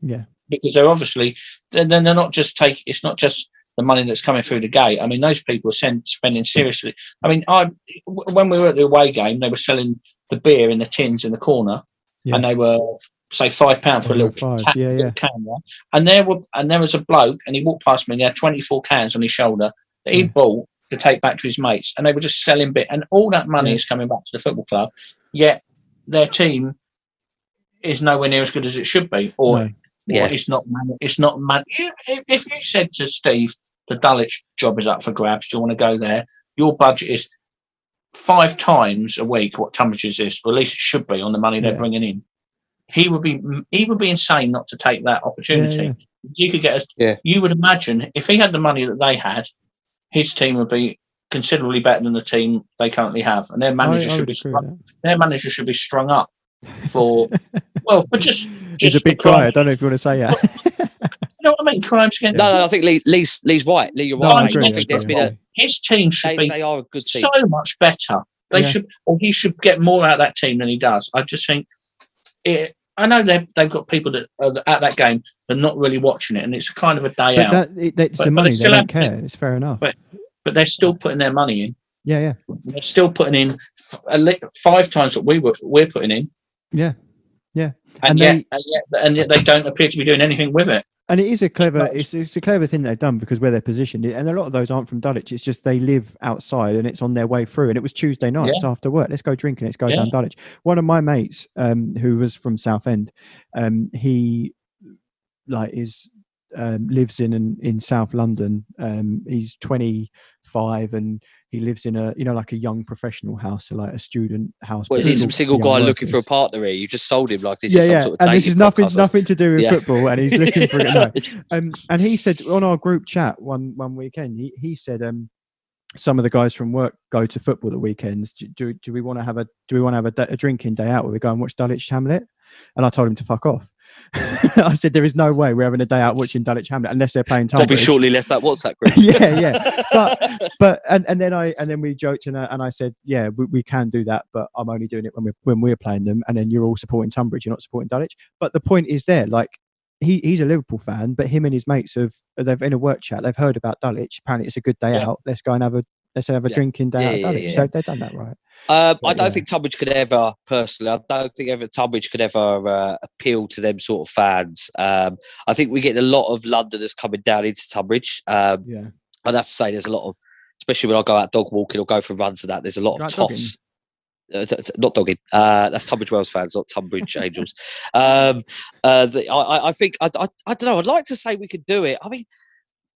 yeah, because they're obviously then they're not just take it's not just the money that's coming through the gate. I mean, those people are sent, spending seriously. I mean, I when we were at the away game, they were selling the beer in the tins in the corner, Yeah. and they were say five pounds for a little Five, can, yeah, yeah. can? And there were and there was a bloke, and he walked past me, and he had twenty four cans on his shoulder that he'd Yeah. Mm. bought to take back to his mates, and they were just selling bit, and all that money Yeah. is coming back to the football club. Yet their team is nowhere near as good as it should be, or No. Yeah. or it's not man- it's not man. If, if you said to Steve, the Dulwich job is up for grabs, do you want to go there? Your budget is five times a week what Tonbridge's is, or at least it should be on the money they're Yeah. bringing in. He would be he would be insane not to take that opportunity. yeah. You could get a, Yeah. you would imagine if he had the money that they had, his team would be considerably better than the team they currently have, and their manager I should would be strung, their manager should be strung up for *laughs* well, but just He's a big for cry. I don't know if you want to say that. *laughs* You know what I mean? Crimes against No, no, I think Lee, Lee's, Lee's right. Lee, you're No, right. I agree, I I think there's agree. been a, his team should they, be they are a good team. so much better. They Yeah. should, or he should get more out of that team than he does. I just think it. I know they've they've got people that are at that game that are not really watching it, and it's kind of a day But out. that, it, that's But- the but they money. They still don't have- care. It's fair enough. But- but they're still putting their money in. Yeah, yeah, They're still putting in f- a li- five times what we were we're putting in, yeah. Yeah. and, And yet, they- and yet and yet they don't appear to be doing anything with it. And it is a clever, it's, it's a clever thing they've done because where they're positioned, and a lot of those aren't from Dulwich. It's just they live outside and it's on their way through. And it was Tuesday nights after work. Let's go drinking. Let's go Yeah. down Dulwich. One of my mates, um, who was from Southend, um, he like is um, lives in in, in South London. Um, he's twenty five and he lives in a you know like a young professional house, so like a student house. What, is he some single guy looking for a partner here? You just sold him like this yeah, is some yeah, sort of and this is nothing nothing to do with Yeah. football, and he's looking for it. No. *laughs* Um, and he said on our group chat one one weekend, he, he said um, some of the guys from work go to football the weekends. Do, do, do we want to have a do we want to have a, a drinking day out where we go and watch Dulwich Hamlet? And I told him to fuck off. *laughs* I said there is no way we're having a day out watching Dulwich Hamlet unless they're playing Tonbridge. shortly left that WhatsApp *laughs* group. yeah, yeah. *laughs* But but and, and then I and then we joked and I, and I said, yeah, we, we can do that, but I'm only doing it when we're when we're playing them, and then you're all supporting Tonbridge, you're not supporting Dulwich. But the point is there, like he, he's a Liverpool fan, but him and his mates have they've in a work chat, they've heard about Dulwich. Apparently, it's a good day Yeah. out. Let's go and have a let's have a Yeah. drinking day Yeah, yeah. So they've done that right. Um, I don't think Tonbridge could ever, personally, I don't think ever Tonbridge could ever uh, appeal to them sort of fans. Um, I think we get a lot of Londoners coming down into Tonbridge. Um, Yeah, I'd have to say there's a lot of, especially when I go out dog walking or go for runs and that, there's a lot You of like toffs. Uh, not dogging. Uh, that's Tunbridge Wells fans, not Tonbridge *laughs* Angels. Um, uh, the, I, I- think I, I, I don't know. I'd like to say we could do it. I mean,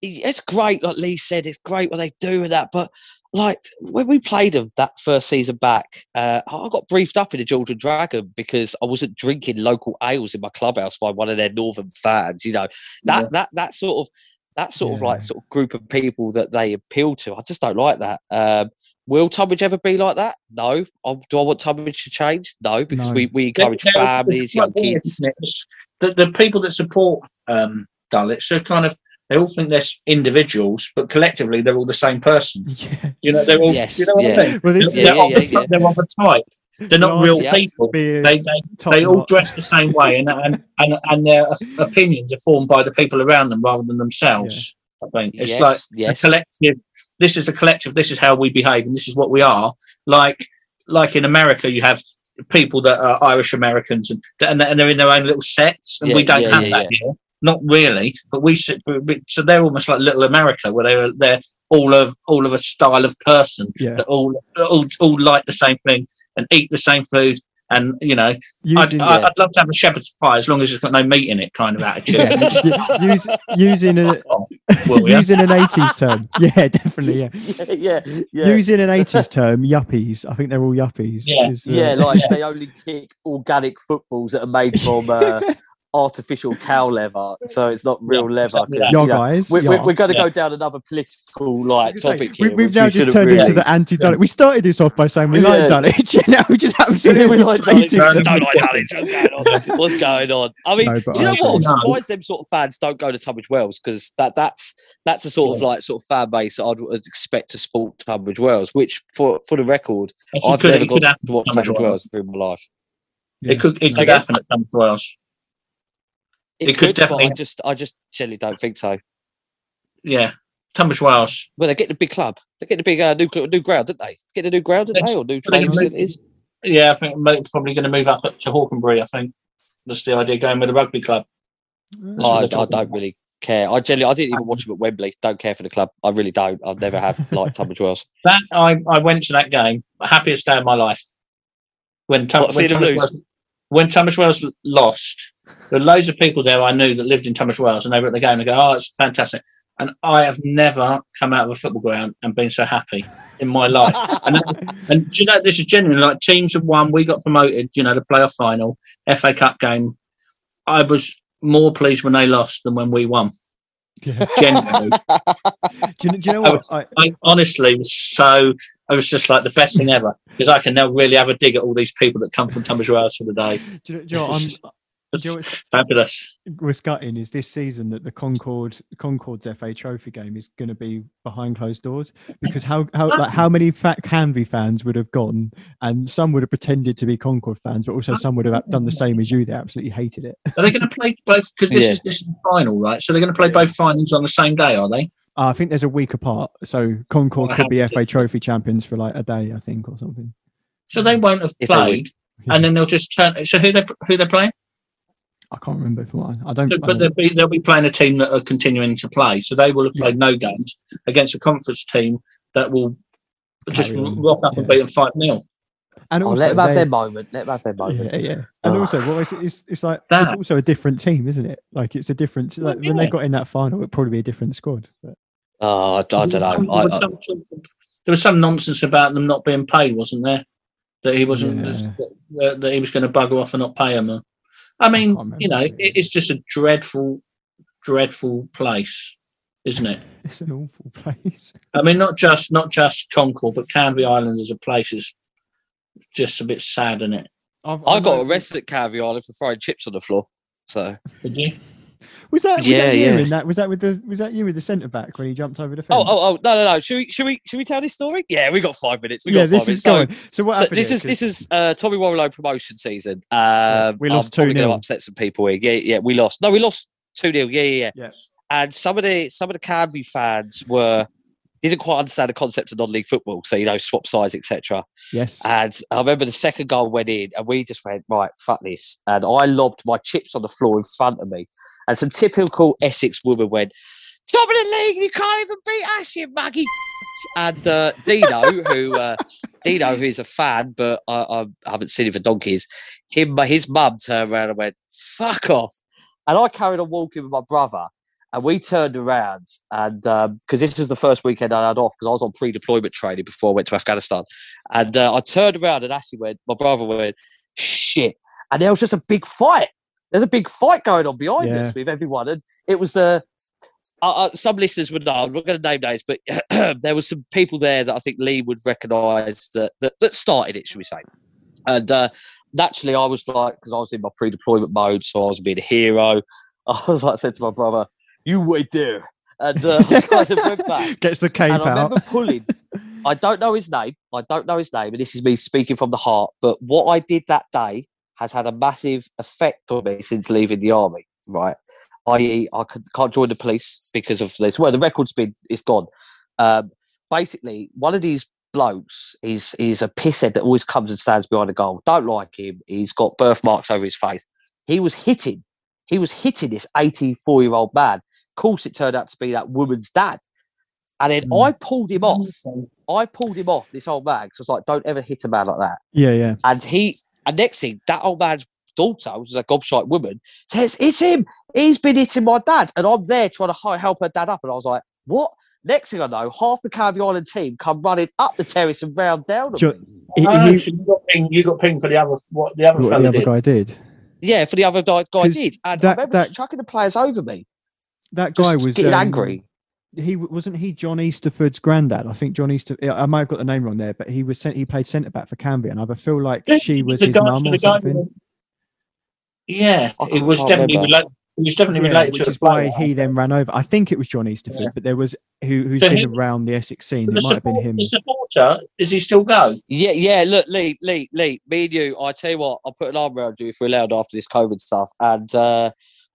it's great, like Lee said. It's great what they do and that, but like when we played them that first season back, uh, I got briefed up in the Georgian Dragon because I wasn't drinking local ales in my clubhouse by one of their northern fans. You know that Yeah. that that sort of that sort of like sort of group of people that they appeal to. I just don't like that. Um, will Tonbridge ever be like that? No. Um, do I want Tonbridge to change? No, because No. we, we They're- encourage they're- families, young weird, kids. isn't it? It's- The, the people that support um, Dulwich, they're kind of they all think they're individuals, but collectively they're all the same person. *laughs* yeah. You know, they're all. Yes, you know what yeah. I mean? Well, this they're, yeah, of the, yeah, yeah. they're of a type. They're not real people. beard, They they, they all dress the same way, and and and, and their opinions are formed by the people around them rather than themselves. I think it's yes, like yes. a collective. This is a collective. This is how we behave, and this is what we are. Like like in America, you have people that are Irish Americans, and and and they're in their own little sets, and we don't yeah, have yeah, that here. Not really, but we sit. but- but- So they're almost like Little America, where they're they're all of all of a style of person Yeah. that all all all like the same thing and eat the same food and you know, I'd, Using, I'd, I'd love to have a shepherd's pie as long as it's got no meat in it, kind of attitude. yeah, *laughs* use, using a, *laughs* Well, yeah. using an 80s term. Yeah, *laughs* definitely. Yeah. yeah, yeah, yeah. Using an 80s term, yuppies. I think they're all yuppies. Yeah. the- Yeah, like they only kick organic footballs that are made from uh, artificial cow *laughs* leather, so it's not real Yeah, leather. exactly 'cause, that. Your you know, guys. we're, we're, we're going to Yeah. go down another political like Like say, topic we, here. we've now just shouldn't turned into the anti Dulwich. We started this off by saying we like Yeah. Dulwich, *laughs* and now we just absolutely we like Dulwich, slated we just don't like Dulwich. What's going on? *laughs* What's going on? I mean, No, do you know I what? I'm surprised them sort of fans don't go to Tunbridge Wells because that that's that's a sort of like sort of fan base that I'd expect to support Tunbridge Wells. Which, for for the record, I've could- never it gone could to happen watch Tunbridge Tunbridge Wells in my life. It could it could happen at Tunbridge Wells. It, It could could, definitely- I just I just generally don't think so. Yeah, Tunbridge Wells. Well, they get the big club. They get the big uh, new new ground, didn't they? Get the new ground, didn't they? Or new training? Yeah, I think they're probably going to move up to Hawkenbury. I think that's the idea going with the rugby club. That's I, I don't about. really care. I generally I didn't even watch them at Wembley. Don't care for the club. I really don't. I've never have *laughs* liked Tunbridge Wells. That I, I went to that game, happiest day of my life. When, Tum- What, when, Tunbridge? Wells, when Tunbridge Wells lost, there were loads of people there I knew that lived in Tunbridge Wells, and they were at the game and go, "Oh, it's fantastic!" And I have never come out of a football ground and been so happy in my life. *laughs* and, and do you know, this is genuinely Like teams have won, we got promoted. You know, the playoff final, FA Cup game. I was more pleased when they lost than when we won. Yeah. Genuinely, *laughs* Do you, know- do you know I what? I, I honestly was so. I was just like the best thing ever because I can now really have a dig at all these people that come from Tunbridge Wells for the day. *laughs* do you know, do you know what? I'm, It's *laughs* do you know fabulous. what's gutting is this season that the Concord Concord's FA Trophy game is going to be behind closed doors because how how like how many fat Canvey fans would have gone and some would have pretended to be Concord fans, but also some would have done the same as you. They absolutely hated it. Are they going to play both? Because this Yeah. is this is the final, right? So they're going to play both finals on the same day, are they? Uh, I think there's a week apart, so Concord Well, could be FA Trophy champions for like a day, I think, or something. So they won't have If they played, and then they'll just turn. So who they who they're playing? I can't remember if I, I don't. So, I but don't- they'll be they'll be playing a team that are continuing to play. So they will have played no games against a conference team that will just on, rock up and beat them five 0 and Oh, let them have they- their moment. Let them have their moment. Yeah, yeah. And Oh. also, what is it? It's, it's like it's also a different team, isn't it? Like it's a different. Like when they got in that final, it'd probably be a different squad. But Oh, I, I don't know. There I, was, I, some, sort there was some nonsense about them not being paid, wasn't there? That he wasn't Yeah. that, that he was going to bugger off and not pay them. I mean, can't you know, it, it's just a dreadful, dreadful place, isn't it? *laughs* it's an awful place. I mean, not just not just Concord, but Canvey Island as a place is just a bit sad, isn't it? I've, I I've got noticed- arrested at Canvey Island for throwing chips on the floor. So Did you? Was that? Was Yeah, that you yeah. in that? Was that with the? Was that you with the centre back when he jumped over the fence? Oh, oh, oh, no, no, no. Should we, should we, should we tell this story? Yeah, we got five minutes. We yeah, got this five is minutes. going. So what so happened? this here? is this is uh, Tommy Warlow promotion season. Um, we I'm lost probably gonna 2-0. upset some people here. Yeah, yeah, we lost. No, we lost two 0 Yeah, yeah, yeah. Yeah. And some of the some of the Canvey fans were didn't quite understand the concept of non-league football. So you know, swap sides, etc. yes. And I remember the second goal went in, and we just went right, fuck this. And I lobbed my chips on the floor in front of me, and some typical Essex woman went, "Top of the league, you can't even beat us, you muggy." And uh, Dino, who uh, Dino, who is a fan, but I, I haven't seen him for donkeys, him, his mum turned around and went, "Fuck off," and I carried on walking with my brother. And we turned around, and because this was the first weekend I had off, because I was on pre-deployment training before I went to Afghanistan, and uh, I turned around and actually went, my brother went, shit. And there was just a big fight. There's a big fight going on behind Yeah. us with everyone. And it was the, uh, some listeners would know, I'm not going to name names, but *clears throat* there was some people there that I think Lee would recognise that, that, that started it, should we say. And uh, naturally, I was like, because I was in my pre deployment mode, so I was being a hero. *laughs* I was like, I said to my brother, you wait there. And uh, I *laughs* *laughs* kind of went back. Gets the cape And I remember pulling. *laughs* I don't know his name. I don't know his name, and this is me speaking from the heart. But what I did that day has had a massive effect on me since leaving the army. Right, i.e., I can't join the police because of this. Well, the record's been it's gone. Um, basically, one of these blokes is is a pisshead that always comes and stands behind a goal. Don't like him. He's got birthmarks over his face. He was hitting. He was hitting this 84 year old man. Of course, it turned out to be that woman's dad. And then Mm. I pulled him off. I pulled him off this old man because I was like, "Don't ever hit a man like that." Yeah, yeah. And he And next thing, that old man's daughter, which is a gobshite woman, says, It's him. He's been hitting my dad. And I'm there trying to help her dad up. And I was like, What? Next thing I know, half the Canvey Island team come running up the terrace and round down. on Jo- me. He- Oh, he- so you got ping. You got ping for the other. What the other what the other did. guy did. Yeah, for the other guy, guy 'Cause did. And that- I remember that- chucking the players over me. That Just guy was getting um, angry. He wasn't he John Easterford's granddad. I think John Easter. I might have got the name wrong there, but he was sent. He played centre back for Canvey, and I feel like Yes, she was his mum or the guy something. Yeah, I it was definitely remember. related. It was definitely Yeah, related which to is a player. why he then ran over. I think it was John Easterford, Yeah. but there was who who's So been he- around the Essex scene. the, It might have been him. the supporter, does he still go? Yeah, yeah. Look, Lee, Lee, Lee, me and you. I tell you what, I'll put an arm around you if we're allowed after this COVID stuff, and uh,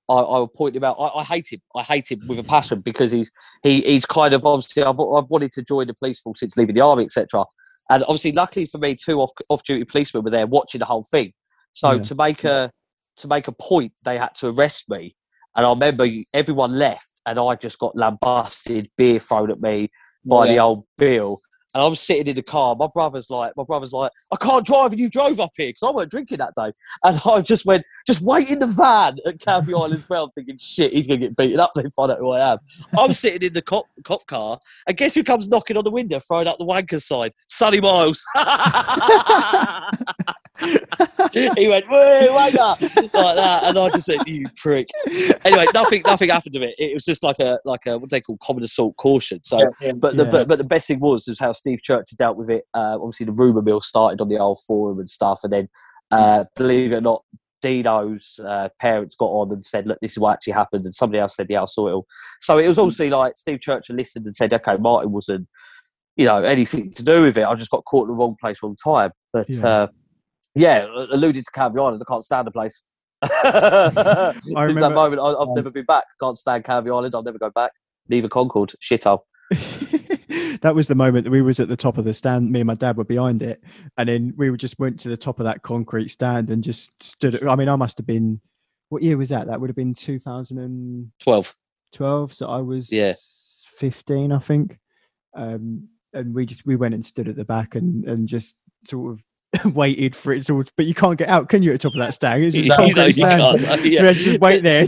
I, I will point him out. I, I hate him. I hate him with a passion because he's he he's kind of obviously I've, I've wanted to join the police force since leaving the army, etc. And obviously, luckily for me, two off off duty policemen were there watching the whole thing. So Yeah. to make a to make a point, they had to arrest me. And I remember everyone left, and I just got lambasted, beer thrown at me by the old Bill. And I'm sitting in the car. My brother's like, my brother's like, I can't drive, and you drove up here because I weren't drinking that day. And I just went, just wait in the van at Canvey Island as well, thinking, shit, he's gonna get beaten up. They find out who I am. I'm sitting in the cop cop car, and guess who comes knocking on the window, throwing up the wanker sign? Sonny Miles. *laughs* he went, woo, wanker, like that, and I just said, you prick. Anyway, nothing, nothing happened to it. It was just like a, like a, what they call common assault caution. So. Yeah, yeah. But the Yeah. but, but the best thing was was how Steve Church had dealt with it. Uh, obviously, the rumor mill started on the old forum and stuff, and then uh, believe it or not, Dino's uh, parents got on and said, "Look, this is what actually happened," and somebody else said, "Yeah, I saw it all." So it was obviously like Steve Churchill listened and said, "Okay, Martin wasn't, you know, anything to do with it. I just got caught in the wrong place, wrong time." But Yeah. uh, yeah, alluded to Canvey Island, I can't stand the place. *laughs* *laughs* Since that moment, I, I've Um, never been back. Can't stand Canvey Island. I'll never go back. Neither Concord. Shithole. That was the moment that we was at the top of the stand. Me and my dad were behind it, and then we just went to the top of that concrete stand and just stood. I mean, I must have been. What year was that? That would have been 2012. Twelve. So I was Yeah. 15, I think. Um, and we just we went and stood at the back and and just sort of *laughs* waited for it to. But you can't get out, can you? At the top of that stand, it's just know concrete you can't. So we yeah. to just wait there.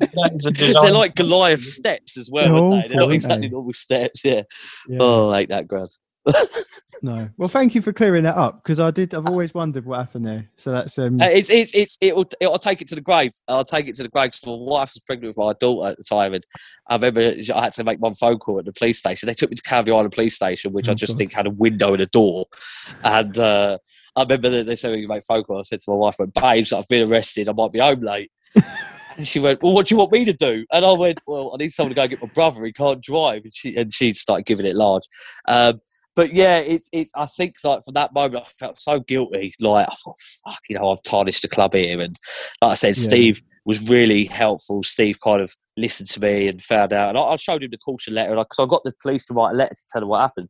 That is a *laughs* They're like Goliath steps as well, They're aren't they? awful, They're not aren't exactly they? normal steps. Yeah. Yeah. Oh, I hate that, Grad. *laughs* No. Well, thank you for clearing that up because I did. I've always wondered what happened there. So that's um. Uh, it's it's it's it'll, it'll take it to the grave. I'll take it to the grave because my wife was pregnant with my daughter at the time, and I remember I had to make one phone call at the police station. They took me to Canvey Island Police Station, which I Oh, just God. think had a window and a door. And uh, I remember that they said we make phone call. I said to my wife, "Went, babes, I've been arrested. I might be home late." *laughs* And she went, "Well, what do you want me to do?" And I went, "Well, I need someone to go get my brother. He can't drive." And she and she started giving it large. Um, but yeah, it's it's. I think like from that moment, I felt so guilty. Like I thought, fuck, you know, I've tarnished the club here. And like I said, Yeah. Steve was really helpful. Steve kind of listened to me and found out. And I, I showed him the caution letter because I got the police to write a letter to tell them what happened.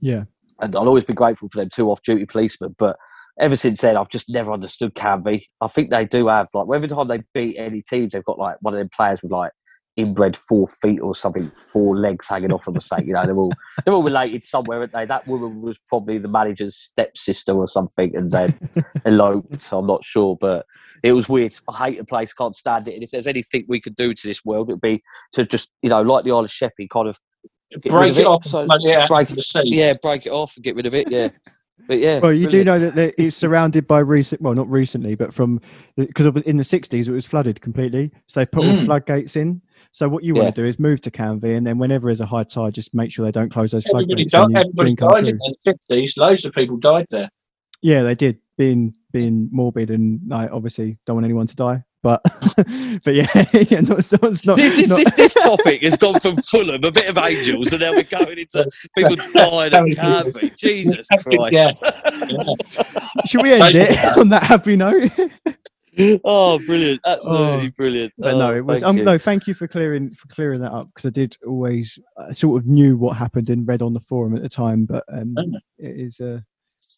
Yeah. And I'll always be grateful for them two off-duty policemen. But ever since then, I've just never understood Canvey. I think they do have like every time they beat any teams, they've got like one of them players with like inbred four feet or something, four legs hanging off of the sake. You know, they're all they're all related somewhere, aren't they? That woman was probably the manager's stepsister or something, and then *laughs* eloped. So I'm not sure, but it was weird. I hate the place, can't stand it. And if there's anything we could do to this world, it'd be to just you know, like the Isle of Sheppey, kind of break of it off. So- yeah, break it, yeah, break it off and get rid of it. Yeah, *laughs* but yeah. Well, you do know that that it's surrounded by recent, well, not recently, but from because of in the '60s it was flooded completely, so they put all Mm. floodgates in. So what you Yeah. want to do is move to Canvey, and then whenever there's a high tide, just make sure they don't close those Everybody, floodgates. died, everybody died true. in the fifties. Loads of people died there. Yeah, they did. Being being morbid and like obviously don't want anyone to die, but *laughs* but yeah, *laughs* yeah, not, not, not, This, this, not- this, this *laughs* topic has gone from Fulham, a bit of angels, and now we're going into people dying at Canvey. Jesus Christ. Yeah. should we end it on that happy note? oh, brilliant! Absolutely Oh, brilliant. But no, Oh, it was. thank Um, you. no, thank you for clearing for clearing that up because I did always I sort of knew what happened and read on the forum at the time, but um, Mm. it is uh,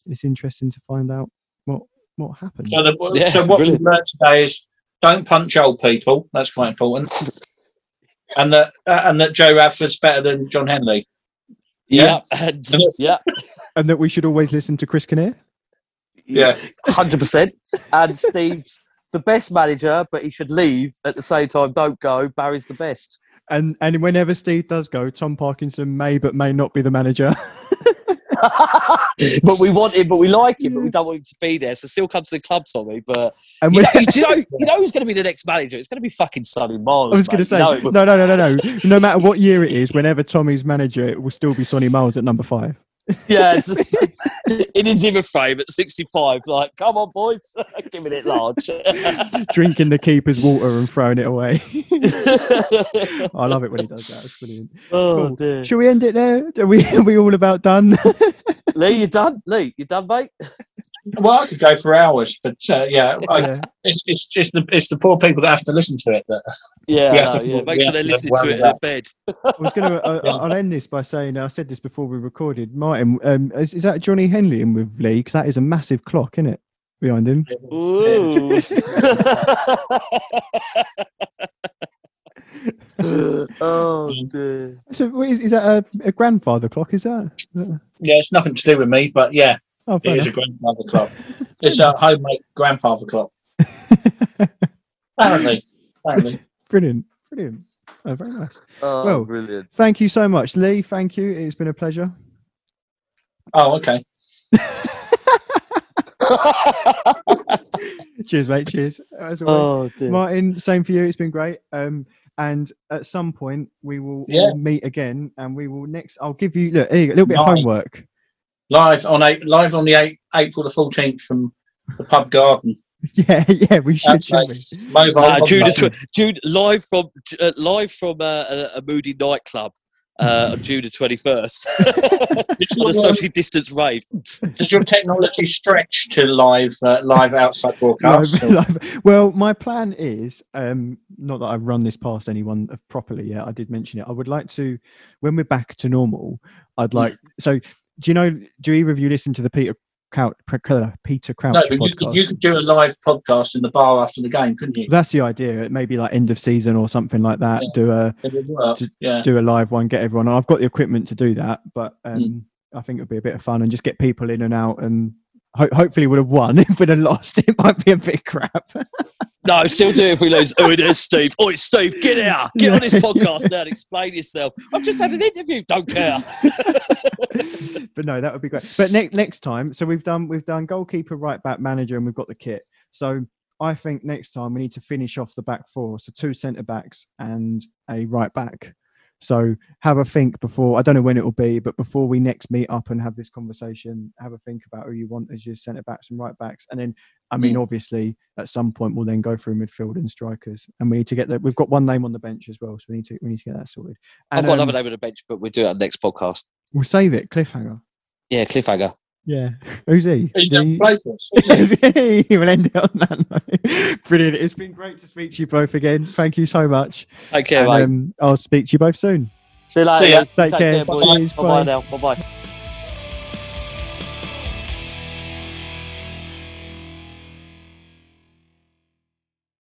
it's interesting to find out what what happened. So, the, Yeah, so what brilliant. we've learned today is don't punch old people. That's quite important. *laughs* and that uh, and that Joe Radford's better than John Henley. Yeah, *laughs* and, Yes. yeah, and that we should always listen to Chris Kinnear. Yeah. hundred percent. And Steve's the best manager, but he should leave at the same time. Don't go. Barry's the best. And and whenever Steve does go, Tom Parkinson may but may not be the manager. *laughs* *laughs* but we want him, but we like him, but we don't want him to be there. So still come to the club, Tommy. But And you know, you know, *laughs* you know who's going to be the next manager? It's going to be fucking Sonny Miles. I was going to say, You know it will- no, no, no, no, no. No matter what year it is, whenever Tommy's manager, it will still be Sonny Miles at number five. Yeah, it's just, in his Zimmer frame at 65. Like, come on, boys, *laughs* giving it large. Drinking the keeper's water and throwing it away. *laughs* I love it when he does that. It's brilliant. oh, Cool. dear. Shall we end it there? Are we, are we all about done? *laughs* Lee, you done? Lee, you're done, mate? Well, I could go for hours, but uh, yeah, I, Yeah. it's it's just the it's the poor people that have to listen to it. That Yeah, *laughs* We I have to- know, yeah. Make sure they're to listening worry to it in about- bed. *laughs* I was going to. Uh, Yeah. I'll end this by saying I said this before we recorded. Martin, um, is, is that Johnny Henley in with Lee? Because that is a massive clock, isn't it, behind him? Ooh. *laughs* oh, dear. So what is, is that a, a grandfather clock? Is that? yeah, it's nothing to do with me, but yeah, Oh, it fair is a grandfather *laughs* clock. It's a homemade grandfather clock. *laughs* Apparently, apparently. brilliant, brilliant. Oh, very nice. Oh, Well, brilliant. Thank you so much, Lee. Thank you. It's been a pleasure. Oh, okay. *laughs* Cheers, mate. Cheers. As always. oh, dear. Martin, same for you. It's been great. Um, and at some point we will Yeah. meet again, and we will next. I'll give you look, here you go, a little bit of homework. Live on eight, live on the eight, April the fourteenth from the pub garden. *laughs* Yeah, yeah, we should. Outside. shouldn't we? Mobile. Uh, June, tw- June live from uh, live from uh, a, a moody nightclub uh, on June the twenty first *laughs* on a your, um, socially distanced rave. Does your technology stretch to live uh, live outside *laughs* broadcasts? Live- live- well, my plan is um, not that I've run this past anyone properly yet. I did mention it. I would like to, when we're back to normal, I'd like. So, do you know? Do either of you listen to the Peter Crouch, Peter Crouch No, but you podcast? could, you could do a live podcast in the bar after the game, couldn't you? That's the idea. Maybe like end of season or something like that. Yeah. Do a It. Just- Yeah. do a live one, get everyone. I've got the equipment to do that, but um, Mm. I think it'd be a bit of fun and just get people in and out. And ho- hopefully, would have won. *laughs* If we'd have lost, it might be a bit crap. *laughs* No, still do if we lose. Oh, it is Steve. Oh, it's Steve. Get out. Get on this *laughs* podcast now and explain yourself. I've just had an interview. Don't care. but no, that would be great. But next next time, so we've done we've done goalkeeper, right back, manager, and we've got the kit. So I think next time we need to finish off the back four. So two centre backs and a right back. So have a think before. I don't know when it will be, but before we next meet up and have this conversation, have a think about who you want as your centre backs and right backs. And then, I mean, obviously, at some point we'll then go through midfield and strikers, and we need to get that. We've got one name on the bench as well, so we need to we need to get that sorted. I've And, got um, another name on the bench, but we'll do it on the next podcast. We'll save it. Cliffhanger. Yeah, cliffhanger. Yeah. Who's he? He's The- never played for us. *laughs* he? we'll end it on that note. Brilliant. It's been great to speak to you both again. Thank you so much. Take care, And, mate. um, I'll speak to you both soon. See you later. See ya. mate. Take care. boys. Bye bye Bye. now. Bye bye.